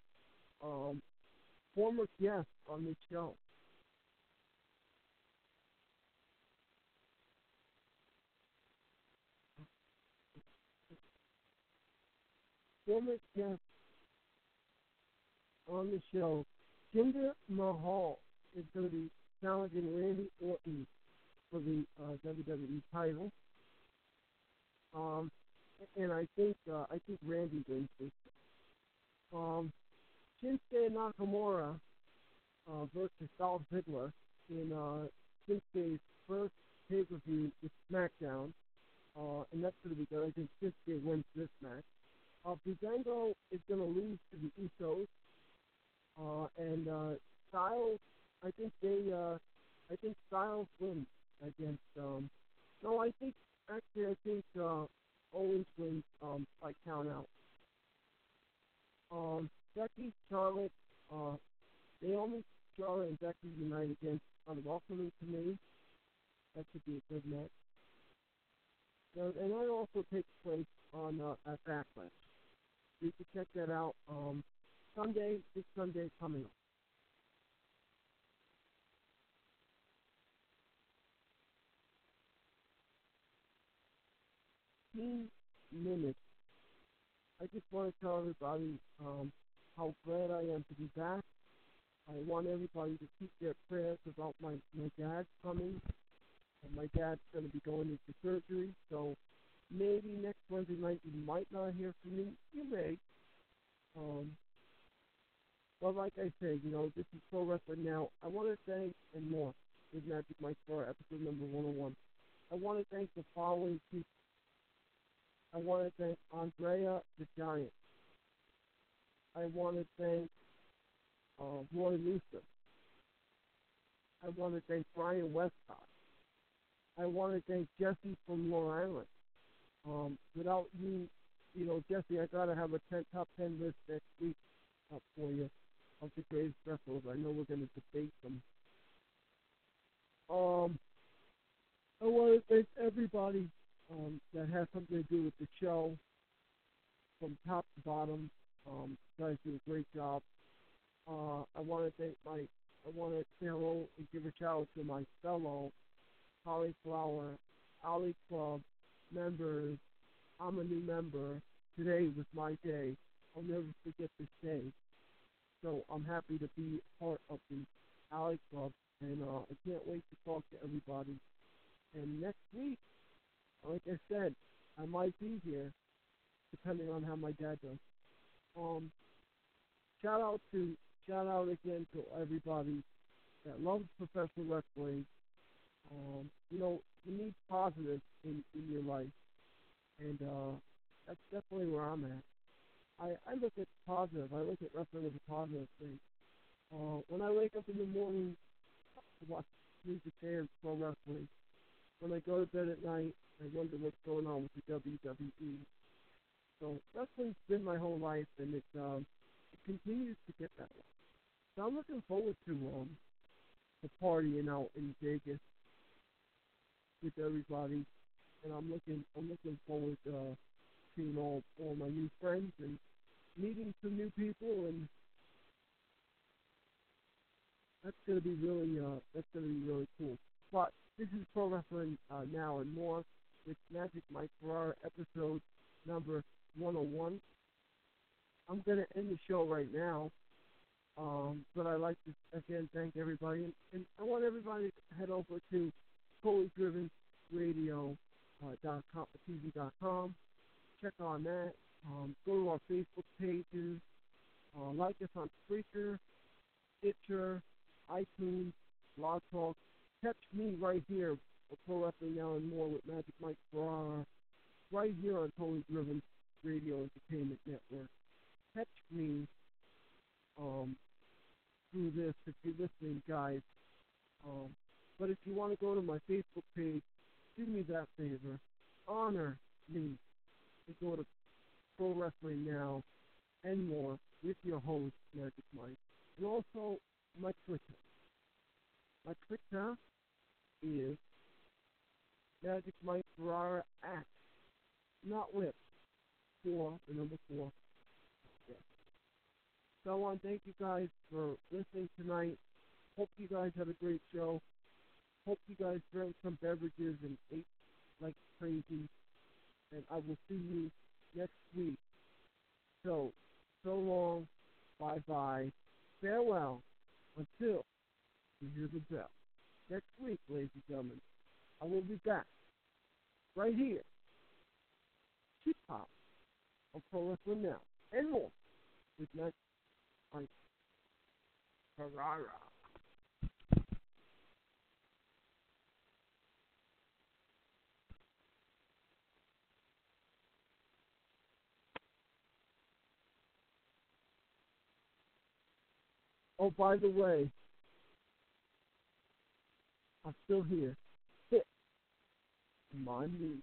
Um, former guest on this show. Former guest on the show, Jinder Mahal is going to be challenging Randy Orton for the uh, WWE title. Um, and I think uh, I think Randy wins this. Um, Shinsuke Nakamura uh, versus Dolph Ziggler in uh, Shinsuke's first pay-per-view with SmackDown, uh, and that's going to be good. I think Shinsuke wins this match. Uh, Breezango is going to lose to the Usos, uh, and uh, Styles. I think they. Uh, I think Styles wins against. Um, no, I think actually I think uh, Owens wins um, by count out. Um, Becky, Charlotte, uh, Naomi, Charlotte, and Becky unite against Unwelcoming Committee. That should be a good match. And, and that also takes place on uh, at Backlash. You can check that out um, Sunday, this Sunday coming up. Minutes. I just want to tell everybody um, how glad I am to be back. I want everybody to keep their prayers about my, my dad coming. And my dad's going to be going into surgery, so maybe next Wednesday night you might not hear from me. You may. Um, but like I said, you know, this is Pro Wrestling Now. I want to thank, and more, this is Magic Mike Star, episode number 101. I want to thank the following people. I want to thank Andrea the Giant. I want to thank uh, Roy Luther. I want to thank Brian Westcott. I want to thank Jesse from Long Island. Um, without you, you know, Jesse, I gotta have a ten, top ten list next week up for you of the greatest wrestlers. I know we're gonna debate them. Um, I want to thank everybody um, that has something to do with the show, from top to bottom. Um, you guys do a great job. Uh, I want to thank my, I want to say hello and give a shout out to my fellow Cauliflower Alley Club members. I'm a new member. Today was my day. I'll never forget this day. So I'm happy to be part of the Alley Club, and uh, I can't wait to talk to everybody. And next week, like I said, I might be here, depending on how my dad does. Um, shout out to shout out again to everybody that loves professional wrestling. Um, you know, you need positive in, in your life, and uh, that's definitely where I'm at. I, I look at positive. I look at wrestling as a positive thing. Uh, when I wake up in the morning to watch New Japan Pro Wrestling, when I go to bed at night, I wonder what's going on with the WWE. So wrestling's been my whole life, and it um, it continues to get that way. So I'm looking forward to um the partying out in Vegas with everybody, and I'm looking I'm looking forward uh, all all my new friends and meeting some new people, and that's gonna be really uh that's gonna be really cool. But this is Pro Wrestling uh, Now and More with Magic Mike Ferrara, episode number 101. I'm going to end the show right now, um, but I'd like to again thank everybody, and, and I want everybody to head over to totallydrivenradio.com, uh, TV.com. Check on that. Um, go to our Facebook pages. Uh, like us on Spreaker, Stitcher, iTunes, Blog Talk, catch me right here for Pro Wrestling Now and More with Magic Mike Ferrara, right here on Totally Driven Radio Entertainment Network. Catch me um, through this if you're listening, guys. Um, but if you want to go to my Facebook page, do me that favor. Honor me and go to Pro Wrestling Now and More with your host, Magic Mike. And also my Twitter. My Twitter is Magic Mike Ferrara at, not with, four, the number four. Yeah. So I want to thank you guys for listening tonight. Hope you guys had a great show. Hope you guys drank some beverages and ate like crazy. And I will see you next week. So, so long. Bye bye. Farewell until you hear the bell next week, ladies and gentlemen. I will be back right here. Keep pop on Pro Wrestling Now and more with Matt Ferrara. Oh, by the way, I'm still here. Sit. My knee.